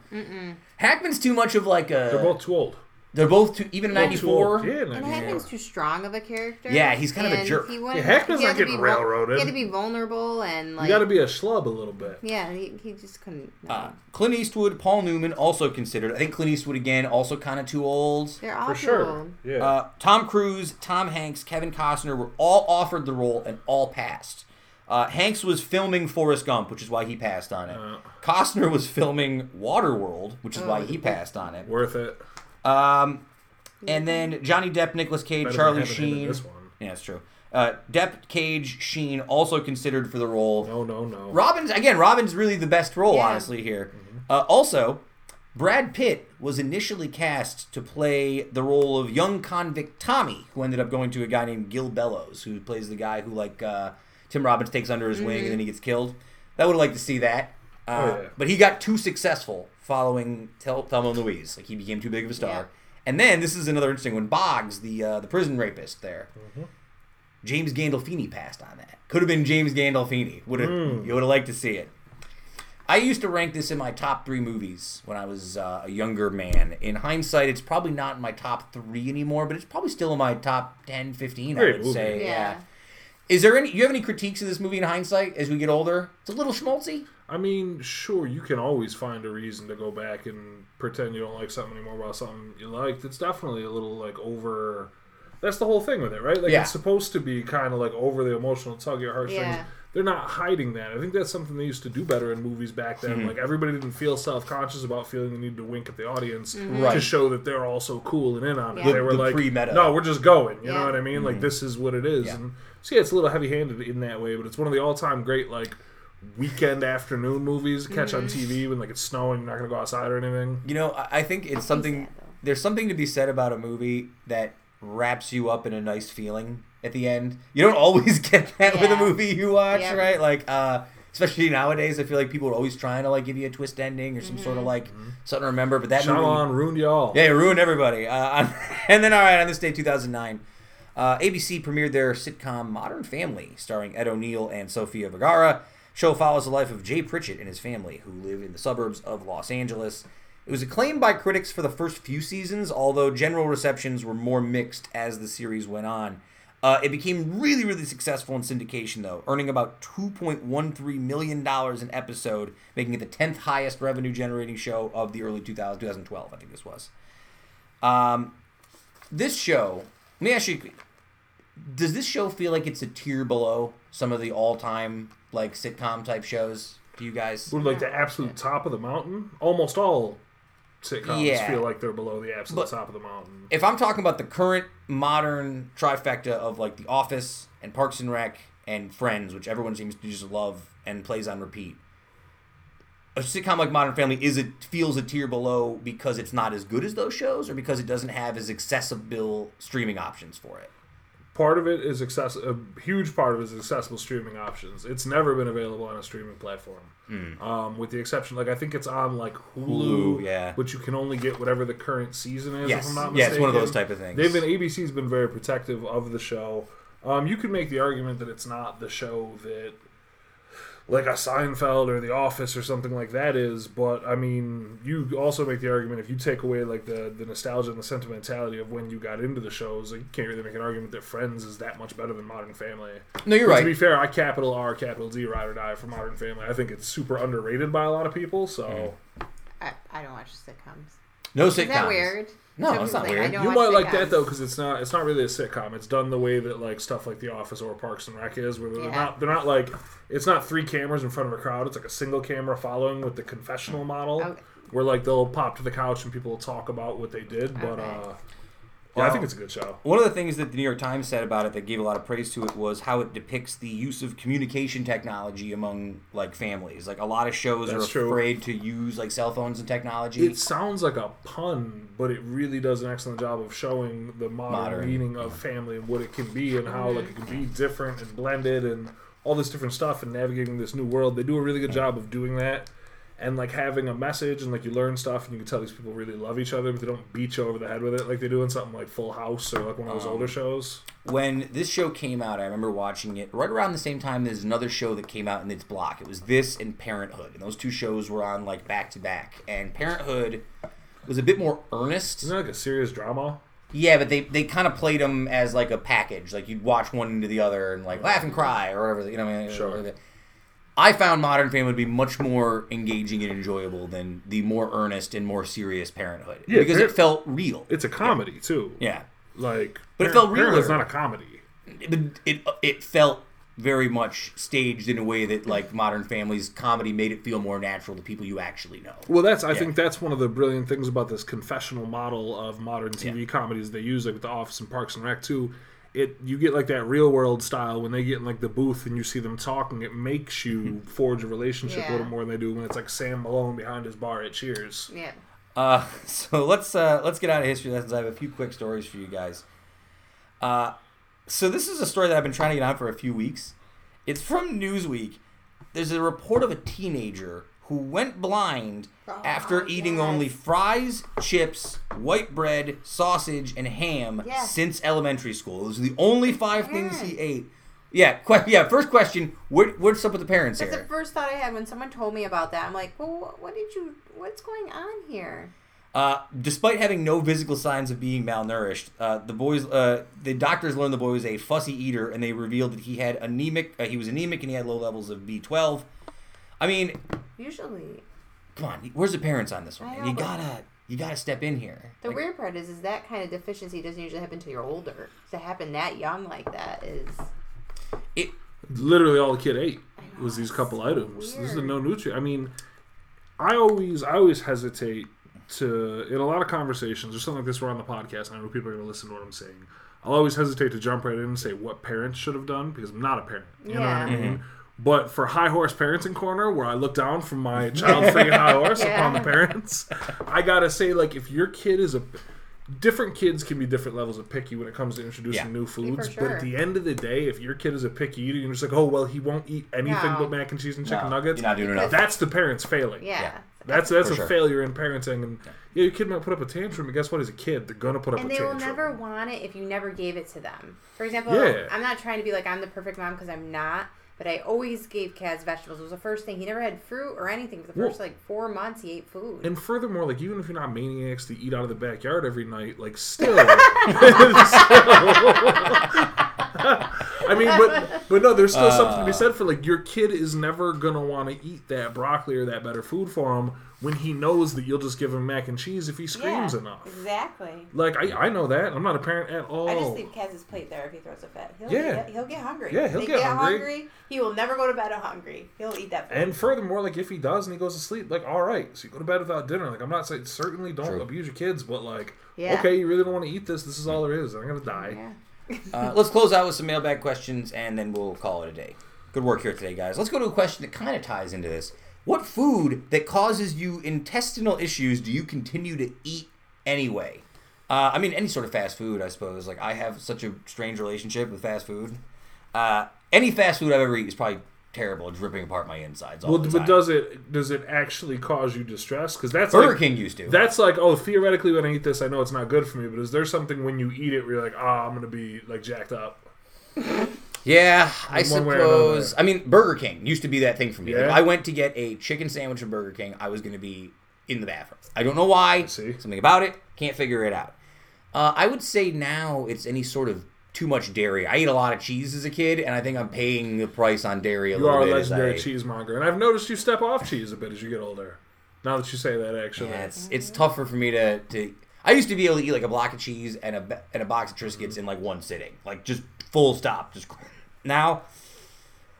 Speaker 1: Hackman's too much of like a.
Speaker 3: They're both too old.
Speaker 1: They're both too even
Speaker 3: Both too old.
Speaker 1: '94.
Speaker 3: Yeah,
Speaker 2: And
Speaker 3: 94.
Speaker 2: Hackman's too strong of a character.
Speaker 1: Yeah, he's kind of a
Speaker 2: and
Speaker 1: jerk.
Speaker 2: He wouldn't-
Speaker 3: Yeah, Hackman's
Speaker 2: he had
Speaker 3: not
Speaker 2: to
Speaker 3: getting
Speaker 2: vul-
Speaker 3: railroaded.
Speaker 2: He had to be vulnerable and like.
Speaker 3: You got to be a slub a little bit.
Speaker 2: Yeah, he, he just couldn't. No.
Speaker 1: Uh, Clint Eastwood, Paul Newman also considered. I think Clint Eastwood again also kind of too old.
Speaker 2: They're all
Speaker 3: For
Speaker 2: too
Speaker 3: sure.
Speaker 2: old.
Speaker 3: Yeah.
Speaker 1: Uh, Tom Cruise, Tom Hanks, Kevin Costner were all offered the role and all passed. Uh, Hanks was filming Forrest Gump, which is why he passed on it.
Speaker 3: Uh.
Speaker 1: Costner was filming Waterworld, which is why
Speaker 2: Oh.
Speaker 1: he passed on it.
Speaker 3: Worth it.
Speaker 1: Um, and then Johnny Depp, Nicolas Cage,
Speaker 3: Better
Speaker 1: Charlie
Speaker 3: than having him in
Speaker 1: Sheen.
Speaker 3: This one.
Speaker 1: Yeah, that's true. Uh, Depp, Cage, Sheen also considered for the role.
Speaker 3: No, no, no.
Speaker 1: Robin's again. Robin's really the best role,
Speaker 2: Yeah.
Speaker 1: honestly. Here, uh, also, Brad Pitt was initially cast to play the role of young convict Tommy, who ended up going to a guy named Gil Bellows, who plays the guy who like uh, Tim Robbins takes under his wing and then he gets killed. That would have liked to see that, uh,
Speaker 3: Oh, yeah.
Speaker 1: but he got too successful following Tel- Thelma and Louise. Like he became too big of a star.
Speaker 2: Yeah.
Speaker 1: And then this is another interesting one. Boggs, the uh, the prison rapist, there. James Gandolfini passed on that. Could have been James Gandolfini. Would have you would have liked to see it. I used to rank this in my top three movies when I was uh, a younger man. In hindsight, it's probably not in my top three anymore, but it's probably still in my top 10, 15, I would
Speaker 3: movie.
Speaker 1: say.
Speaker 2: Yeah.
Speaker 1: Yeah. Is there any? You have any critiques of this movie in hindsight as we get older? It's a little schmaltzy.
Speaker 3: I mean, sure, you can always find a reason to go back and pretend you don't like something anymore about something you liked. It's definitely a little like over. That's the whole thing with it, right? Like
Speaker 1: Yeah.
Speaker 3: it's supposed to be kind of like over the emotional tug your heartstrings.
Speaker 2: Yeah.
Speaker 3: They're not hiding that. I think that's something they used to do better in movies back then.
Speaker 1: Mm-hmm.
Speaker 3: Like everybody didn't feel self conscious about feeling the need to wink at the audience
Speaker 1: Right.
Speaker 3: to show that they're also cool and in on it.
Speaker 2: Yeah.
Speaker 3: They were
Speaker 1: The
Speaker 3: like,
Speaker 1: pre-meta.
Speaker 3: "No, we're just going." You know what I mean? Like this is what it is.
Speaker 1: Mm-hmm. Yeah.
Speaker 3: And so yeah, it's a little heavy handed in that way, but it's one of the all time great like weekend afternoon movies to catch on TV when like it's snowing, you're not gonna go outside or anything.
Speaker 1: You know, I I think it's something. There's something to be said about a movie that wraps you up in a nice feeling at the end. You don't always get that with a movie you watch,
Speaker 2: Yep.
Speaker 1: right? Like, uh, especially nowadays, I feel like people are always trying to like give you a twist ending or some sort of like something to remember. But that movie,
Speaker 3: Shyamalan ruined y'all.
Speaker 1: yeah, it ruined everybody. Uh, and then, all right, on this day, 2009, uh, ABC premiered their sitcom Modern Family, starring Ed O'Neill and Sofia Vergara. Show follows the life of Jay Pritchett and his family, who live in the suburbs of Los Angeles. It was acclaimed by critics for the first few seasons, although general receptions were more mixed as the series went on. Uh, it became really, really successful in syndication, though, earning about $2.13 million an episode, making it the 10th highest revenue generating show of the early 2000, 2012, I think this was. Um, this show, let me ask you, does this show feel like it's a tier below some of the all time like sitcom type shows Do you guys?
Speaker 3: We're like the absolute top of the mountain. Almost all sitcoms
Speaker 1: Yeah.
Speaker 3: feel like they're below the absolute
Speaker 1: But-
Speaker 3: top of the mountain.
Speaker 1: if I'm talking about the current modern trifecta of like The Office and Parks and Rec and Friends, which everyone seems to just love and plays on repeat, a sitcom like Modern Family is it feels a tier below because it's not as good as those shows, or because it doesn't have as accessible streaming options for it.
Speaker 3: Part of it is access. A huge part of it is accessible streaming options. It's never been available on a streaming platform, um, with the exception, like I think it's on like Hulu.
Speaker 1: Hulu, yeah.
Speaker 3: but you can only get whatever the current season is.
Speaker 1: Yes.
Speaker 3: if I'm not
Speaker 1: Yeah, it's one of those type of things.
Speaker 3: They've been ABC's been very protective of the show. Um, you could make the argument that it's not the show that like a Seinfeld or The Office or something like that is, but I mean, you also make the argument if you take away like the the nostalgia and the sentimentality of when you got into the shows, like, you can't really make an argument that Friends is that much better than Modern Family.
Speaker 1: No, you're
Speaker 3: But
Speaker 1: right.
Speaker 3: To be fair, I capital R, capital D, ride or die for Modern Family. I think it's super underrated by a lot of people. So mm.
Speaker 2: I, I don't watch sitcoms.
Speaker 1: no sitcoms.
Speaker 2: Is
Speaker 1: sitcoms.
Speaker 2: that weird?
Speaker 1: No,
Speaker 2: Some
Speaker 1: it's not
Speaker 2: think I
Speaker 1: weird.
Speaker 3: you might like that though, because it's not it's not really a sitcom. It's done the way that like stuff like The Office or Parks and Rec is, where they're
Speaker 2: Yeah.
Speaker 3: not they're not like it's not three cameras in front of a crowd. It's like a single camera following with the confessional model,
Speaker 2: Okay.
Speaker 3: where like they'll pop to the couch and people will talk about what they did. But
Speaker 2: Okay.
Speaker 3: Uh, yeah, I think it's a good show.
Speaker 1: One of the things that the New York Times said about it that gave a lot of praise to it was how it depicts the use of communication technology among like families. Like a lot of shows
Speaker 3: That's
Speaker 1: are
Speaker 3: true.
Speaker 1: afraid to use like cell phones and technology.
Speaker 3: It sounds like a pun, but it really does an excellent job of showing the modern,
Speaker 1: Modern,
Speaker 3: meaning of family and what it can be and how like it can be mm-hmm. different and blended and all this different stuff and navigating this new world. They do a really good job of doing that and like having a message and like you learn stuff and you can tell these people really love each other, but they don't beat you over the head with it like they do in something like Full House or like one of those
Speaker 1: Um,
Speaker 3: older shows.
Speaker 1: when this show came out, I remember watching it right around the same time there's another show that came out in its block. It was this and Parenthood. And those two shows were on like back to back. And Parenthood was a bit more earnest.
Speaker 3: Isn't it like a serious drama?
Speaker 1: Yeah, but they, they kind of played them as like a package. Like you'd watch one into the other and like laugh and cry or whatever. You know, what I mean?
Speaker 3: Sure.
Speaker 1: I found Modern Family to be much more engaging and enjoyable than the more earnest and more serious Parenthood
Speaker 3: Yeah,
Speaker 1: because
Speaker 3: Par-
Speaker 1: it felt real.
Speaker 3: It's a comedy too.
Speaker 1: Yeah,
Speaker 3: Like
Speaker 1: But it felt real.
Speaker 3: Parenthood's not a comedy.
Speaker 1: it, it it felt very much staged in a way that like Modern Family's comedy made it feel more natural to people you actually know.
Speaker 3: Well, that's I think that's one of the brilliant things about this confessional model of modern TV
Speaker 1: Yeah.
Speaker 3: comedies they use, like with The Office and Parks and Rec too. It you get like that real world style when they get in like the booth and you see them talking. It makes you forge a relationship
Speaker 2: Yeah.
Speaker 3: a little more than they do when it's like Sam Malone behind his bar at Cheers.
Speaker 2: Yeah.
Speaker 1: Uh, so let's uh, let's get out of history lessons. I have a few quick stories for you guys. Uh, so this is a story that I've been trying to get on for a few weeks. It's from Newsweek. There's a report of a teenager who went blind after
Speaker 2: Oh,
Speaker 1: eating
Speaker 2: yes.
Speaker 1: only fries, chips, white bread, sausage, and ham
Speaker 2: Yes.
Speaker 1: since elementary school. Those are the only five things he ate. Yeah, que- yeah. First question: what, What's up with the parents
Speaker 2: That's the first thought I had when someone told me about that. I'm like, well, what did you? What's going on here?
Speaker 1: Uh, despite having no physical signs of being malnourished, uh, the boys, uh, the doctors learned the boy was a fussy eater, and they revealed that he had anemic. Uh, he was anemic, and he had low levels of B12. I mean,
Speaker 2: Usually,
Speaker 1: come on, where's the parents on this one?
Speaker 2: Know,
Speaker 1: you gotta, you gotta step in here.
Speaker 2: the
Speaker 1: Like,
Speaker 2: weird part is, is that kind of deficiency doesn't usually happen until you're older. To happen that young like that is
Speaker 1: it,
Speaker 3: Literally all the kid ate was these couple items. This is a no nutrient. I mean, I always I always hesitate to in a lot of conversations or something like this we're on the podcast and I know people are gonna listen to what I'm saying. I'll always hesitate to jump right in and say what parents should have done because I'm not a parent. You know what I
Speaker 2: Yeah.
Speaker 3: mean? Mm-hmm. But for high horse parenting corner, where I look down from my child free high horse
Speaker 2: Yeah.
Speaker 3: upon the parents, I gotta say, like, if your kid is a different kids can be different levels of picky when it comes to introducing
Speaker 1: Yeah.
Speaker 3: new foods.
Speaker 2: for
Speaker 3: But at the end of the day, if your kid is a picky eater, you're just like, oh well, he won't eat anything
Speaker 2: No.
Speaker 3: but mac and cheese and chicken
Speaker 1: no,
Speaker 3: nuggets.
Speaker 1: You're not doing enough.
Speaker 3: That's the parents failing.
Speaker 2: yeah.
Speaker 1: Yeah.
Speaker 3: That's that's
Speaker 1: For
Speaker 3: a
Speaker 1: sure.
Speaker 3: failure in parenting, and yeah. your kid might put up a tantrum, but guess what? As a kid, they're gonna put up
Speaker 2: And
Speaker 3: a
Speaker 2: they will
Speaker 3: tantrum.
Speaker 2: never want it if you never gave it to them. For example,
Speaker 3: Yeah.
Speaker 2: I'm not trying to be like I'm the perfect mom because I'm not. But I always gave Kaz vegetables. It was the first thing. He never had fruit or anything. For the
Speaker 3: Well-
Speaker 2: first like four months, he ate food.
Speaker 3: And furthermore, like even if you're not maniacs to eat out of the backyard every night, like still, I mean, but but no, there's still something to be said for like your kid is never gonna want to eat that broccoli or that better food for him when he knows that you'll just give him mac and cheese if he screams
Speaker 5: yeah,
Speaker 3: enough.
Speaker 5: Exactly.
Speaker 3: Like I, I know that I'm not a parent at all.
Speaker 5: I just leave Kaz's plate there if he throws a fit. He'll
Speaker 3: Yeah.
Speaker 5: eat it. He'll get hungry.
Speaker 3: Yeah, he'll
Speaker 5: they
Speaker 3: get hungry.
Speaker 5: He will never go to bed hungry. He'll eat that food.
Speaker 3: And furthermore, like if he does and he goes to sleep, like all right, so you go to bed without dinner. Like I'm not saying certainly don't
Speaker 1: True.
Speaker 3: abuse your kids, but like
Speaker 2: Yeah.
Speaker 3: okay, you really don't want to eat this. This is all mm. there is. I'm gonna die.
Speaker 2: yeah.
Speaker 1: Uh, let's close out with some mailbag questions and then we'll call it a day. Good work here today, guys. Let's go to a question that kind of ties into this. What food that causes you intestinal issues do you continue to eat anyway? Uh, I mean, any sort of fast food, I suppose. Like, I have such a strange relationship with fast food. Uh, any fast food I've ever eaten is probably terrible. dripping apart my insides all
Speaker 3: Well, but does it does it actually cause you distress? Because that's
Speaker 1: Burger
Speaker 3: like,
Speaker 1: King used to.
Speaker 3: That's like oh, theoretically when I eat this, I know it's not good for me. But is there something when you eat it where you're like, ah, I'm gonna be like jacked up?
Speaker 1: Yeah, I
Speaker 3: In
Speaker 1: suppose. I mean, Burger King used to be that thing for me. Like, I went to get a chicken sandwich at Burger King. I was going to be in the bathroom. I don't know why.
Speaker 3: see.
Speaker 1: Something about it. Can't figure it out. Uh, I would say now it's any sort of too much dairy. I ate a lot of cheese as a kid, and I think I'm paying the price on dairy a
Speaker 3: You
Speaker 1: little
Speaker 3: are a
Speaker 1: bit. as
Speaker 3: legendary
Speaker 1: I-
Speaker 3: cheesemonger, and I've noticed you step off cheese a bit as you get older. Now that you say that, actually,
Speaker 1: Yeah, it's it's tougher for me to, to. I used to be able to eat like a block of cheese and a and a box of Triscuits in like one sitting, like just full stop. Just now.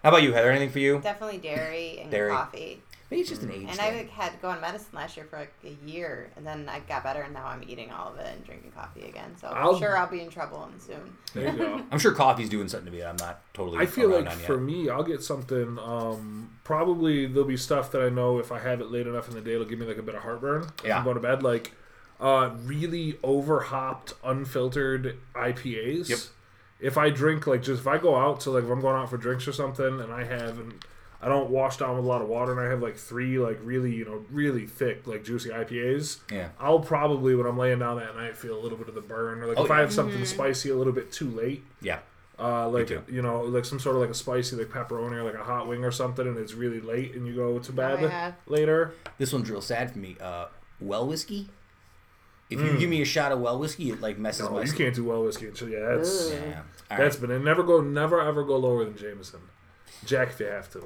Speaker 1: How about you, Heather? Anything for you?
Speaker 2: Definitely dairy and
Speaker 1: Dairy.
Speaker 2: coffee.
Speaker 1: Maybe it's just an age
Speaker 2: And
Speaker 1: thing.
Speaker 2: I had to go on medicine last year for like a year, and then I got better, and now I'm eating all of it and drinking coffee again. So
Speaker 3: I'll-
Speaker 2: I'm sure I'll be in trouble soon.
Speaker 3: there you go.
Speaker 1: I'm sure coffee's doing something to me I'm not totally.
Speaker 3: I feel like
Speaker 1: on
Speaker 3: for
Speaker 1: yet.
Speaker 3: me, I'll get something. Um, probably there'll be stuff that I know if I have it late enough in the day, it'll give me like a bit of heartburn. If
Speaker 1: Yeah.
Speaker 3: I'm going to bed, like uh, really overhopped, unfiltered IPAs.
Speaker 1: Yep.
Speaker 3: If I drink like just if I go out, to like if I'm going out for drinks or something, and I have and I don't wash down with a lot of water, and I have like three like really you know really thick like juicy IPAs.
Speaker 1: Yeah.
Speaker 3: I'll probably when I'm laying down that night feel a little bit of the burn, or like
Speaker 1: Oh,
Speaker 3: if I have something spicy a little bit too late.
Speaker 1: Yeah.
Speaker 3: Uh, like you know, like some sort of like a spicy like pepperoni or like a hot wing or something, and it's really late, and you go to bed
Speaker 2: yeah.
Speaker 3: later.
Speaker 1: This one's real sad for me. Uh, well whiskey. If
Speaker 3: Mm.
Speaker 1: you give me a shot of well whiskey, it like messes
Speaker 3: No,
Speaker 1: my.
Speaker 3: you can't do well whiskey and shit. Yeah, that's
Speaker 2: Ugh.
Speaker 1: Yeah. All
Speaker 3: that's
Speaker 1: right.
Speaker 3: been it. Never go, never ever go lower than Jameson. Jack, if you have to.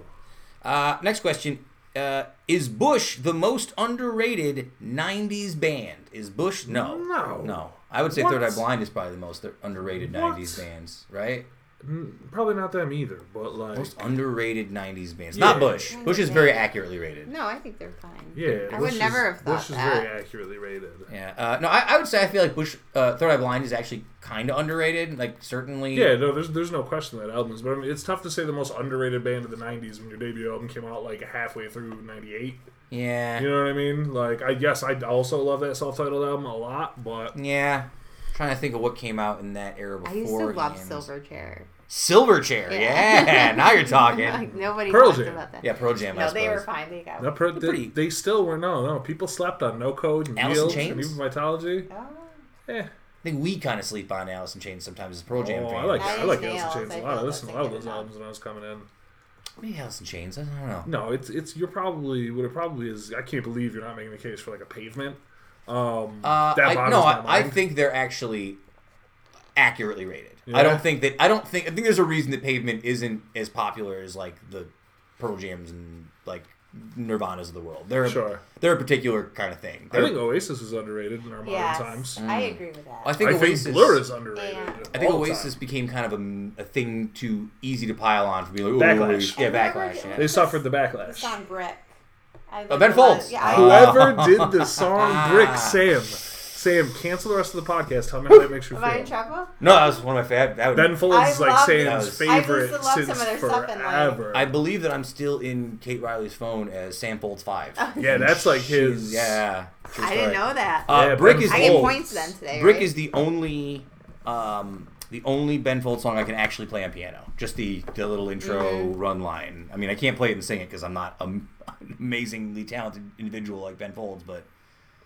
Speaker 1: Uh, next question. Uh, is Bush the most underrated '90s band? Is Bush no?
Speaker 3: No.
Speaker 1: No. I would say
Speaker 3: What?
Speaker 1: Third Eye Blind is probably the most underrated
Speaker 3: What?
Speaker 1: '90s bands, right?
Speaker 3: Mm, Probably not them either, but like
Speaker 1: Most underrated '90s bands.
Speaker 3: Yeah.
Speaker 1: Not Bush. Bush is very accurately rated.
Speaker 2: No, I think they're fine.
Speaker 3: yeah,
Speaker 2: I
Speaker 3: Bush
Speaker 2: would never have thought
Speaker 3: Bush is
Speaker 2: that.
Speaker 3: very accurately rated.
Speaker 1: Yeah. Uh, no, I, I would say I feel like Bush, uh, Third Eye Blind is actually kind of underrated. Like certainly.
Speaker 3: Yeah, no, there's there's no question that album is, but I mean, it's tough to say the most underrated band of the '90s when your debut album came out like halfway through '98.
Speaker 1: Yeah.
Speaker 3: You know what I mean? Like, I guess I also love that self-titled album a lot, but
Speaker 1: Yeah. Trying to think of what came out in that era before.
Speaker 2: I
Speaker 1: before.
Speaker 2: used to love
Speaker 1: Hands.
Speaker 2: Silverchair.
Speaker 1: Silverchair.
Speaker 2: Yeah.
Speaker 1: Yeah. now you're talking.
Speaker 2: Like nobody
Speaker 3: Pearl
Speaker 2: talked
Speaker 3: Jam.
Speaker 2: about that.
Speaker 1: Yeah, Pearl Jam. I
Speaker 2: No, they were fine. They got.
Speaker 3: No, pro- they,
Speaker 1: pretty-
Speaker 3: they still were no, no. People slept on No Code and
Speaker 1: Alice in
Speaker 3: Yields and
Speaker 1: Chains?
Speaker 3: even Vitalogy.
Speaker 2: Oh,
Speaker 3: Eh.
Speaker 1: I think we kind of sleep on Alice in Chains sometimes as Pearl Jam
Speaker 3: Oh,
Speaker 1: fans.
Speaker 3: I like
Speaker 2: Nine
Speaker 3: I like Alice in Chains a
Speaker 2: I
Speaker 3: lot. I
Speaker 2: feel
Speaker 3: listened to a lot of those albums when I was coming in.
Speaker 1: Maybe Alice in Chains. I don't know.
Speaker 3: No, it's it's you're probably what it probably is. I can't believe you're not making the case for like a pavement. Um,
Speaker 1: Uh,
Speaker 3: that
Speaker 1: I, no,
Speaker 3: my
Speaker 1: I, I think they're actually accurately rated.
Speaker 3: Yeah?
Speaker 1: I don't think that. I don't think. I think there's a reason that Pavement isn't as popular as like the Pearl Jams and like Nirvanas of the world. They're
Speaker 3: Sure.
Speaker 1: they're a particular kind of thing.
Speaker 3: I
Speaker 1: They're-
Speaker 3: think Oasis is underrated in our modern
Speaker 5: Yes,
Speaker 3: times.
Speaker 5: I agree with that.
Speaker 1: I think
Speaker 3: I
Speaker 1: Oasis.
Speaker 3: think Blur is underrated.
Speaker 1: I think Oasis
Speaker 3: time.
Speaker 1: became kind of a, a thing too easy to pile on for being like,
Speaker 3: Backlash.
Speaker 1: Yeah, backlash. Yeah.
Speaker 3: They suffered the
Speaker 5: The
Speaker 3: backlash.
Speaker 5: song Brick. I
Speaker 1: Oh, Ben
Speaker 5: a lot of-
Speaker 1: Folds.
Speaker 5: Yeah, I,
Speaker 1: Uh,
Speaker 3: Whoever did the song Brick, Sam. Sam, cancel the rest of the podcast. Tell me how that makes you
Speaker 5: am I in
Speaker 3: feel.
Speaker 5: trouble?
Speaker 1: No, that was one of my favorite. That would,
Speaker 3: Ben Folds
Speaker 5: I
Speaker 3: is like
Speaker 5: love
Speaker 3: Sam's
Speaker 1: it.
Speaker 5: I
Speaker 3: favorite
Speaker 5: used to love some
Speaker 3: since
Speaker 5: of their stuff in, like-
Speaker 3: forever.
Speaker 1: I believe that I'm still in Kate Riley's phone as Sam Folds Five.
Speaker 3: yeah, that's like his.
Speaker 1: She's- yeah. true
Speaker 2: I didn't
Speaker 1: story.
Speaker 2: know that.
Speaker 1: Uh,
Speaker 3: Yeah,
Speaker 1: Brick
Speaker 3: Ben
Speaker 1: is
Speaker 2: I
Speaker 1: the
Speaker 2: get
Speaker 3: Folds.
Speaker 2: points then today.
Speaker 1: Brick
Speaker 2: right?
Speaker 1: is the only um, the only Ben Folds song I can actually play on piano. Just the, the little intro
Speaker 2: Mm-hmm.
Speaker 1: run line. I mean, I can't play it and sing it because I'm not an amazingly talented individual like Ben Folds, but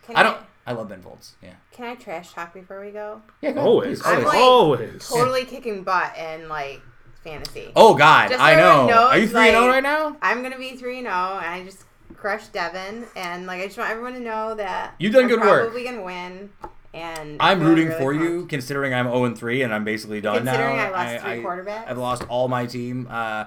Speaker 2: Can
Speaker 1: I don't. I love Ben Folds. Yeah.
Speaker 2: Can I trash talk before we go?
Speaker 1: Yeah. go
Speaker 3: Always,
Speaker 1: please.
Speaker 2: I'm like-
Speaker 3: always.
Speaker 2: Totally kicking butt and like fantasy.
Speaker 1: Oh God,
Speaker 2: Just so
Speaker 1: I know.
Speaker 2: everyone knows,
Speaker 1: Are you three and zero
Speaker 2: like-
Speaker 1: right now?
Speaker 2: I'm gonna be three and zero, and I just crushed Devin, and like I just want everyone to know that
Speaker 1: You've done
Speaker 2: I'm
Speaker 1: good work.
Speaker 2: Probably gonna win, and
Speaker 1: I'm rooting
Speaker 2: really
Speaker 1: for you,
Speaker 2: pumped.
Speaker 1: considering I'm 0 and 3 and I'm basically done
Speaker 2: Considering
Speaker 1: now.
Speaker 2: I lost three quarterbacks?
Speaker 1: I've lost all my team. Uh,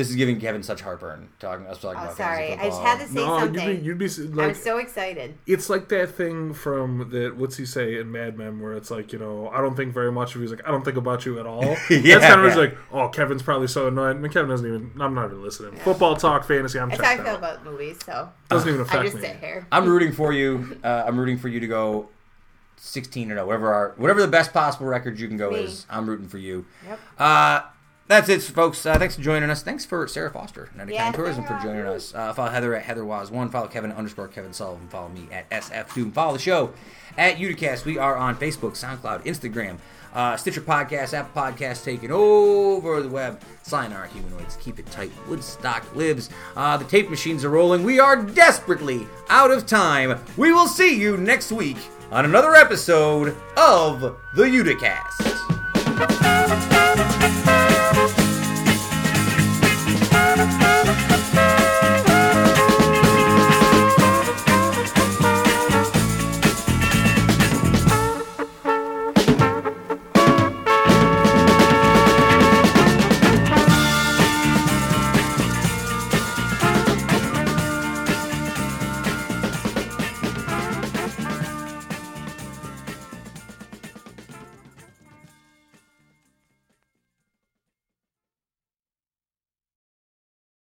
Speaker 1: this is giving Kevin such heartburn talking us talking
Speaker 2: Oh,
Speaker 1: about
Speaker 2: sorry.
Speaker 1: fantasy
Speaker 2: I just had to say
Speaker 3: No, you'd
Speaker 2: something.
Speaker 3: be, you'd be
Speaker 2: I'm so excited.
Speaker 3: it's like that thing from that. What's he say in Mad Men, where it's like, you know, I don't think very much of you. He's like, I don't think about you at all.
Speaker 1: Yeah,
Speaker 3: That's kind of
Speaker 1: yeah.
Speaker 3: just like, oh, Kevin's probably so annoyed. I mean, Kevin doesn't even. I'm not even listening. Football talk, fantasy. I'm
Speaker 2: That's how I feel
Speaker 3: out.
Speaker 2: about movies. So
Speaker 3: Doesn't even affect I
Speaker 2: just
Speaker 3: me.
Speaker 2: sit here.
Speaker 1: I'm rooting for you. Uh, I'm rooting for you to go 16 and 0, whatever our whatever the best possible record you can go
Speaker 2: Me.
Speaker 1: is. I'm rooting for you.
Speaker 2: Yep.
Speaker 1: Uh, that's it, folks. Uh, thanks for joining us. Thanks for Sarah Foster, Oneida
Speaker 2: Yeah,
Speaker 1: County Tourism, for joining us. Uh, follow Heather at HeatherWaz1. Follow Kevin underscore Kevin Sullivan. Follow me at SF Doom. Follow the show at Uticast. We are on Facebook, SoundCloud, Instagram, uh, Stitcher Podcast, Apple Podcast, taking over the web. Sign our humanoids. Keep it tight. Woodstock lives. Uh, the tape machines are rolling. We are desperately out of time. We will see you next week on another episode of the Uticast.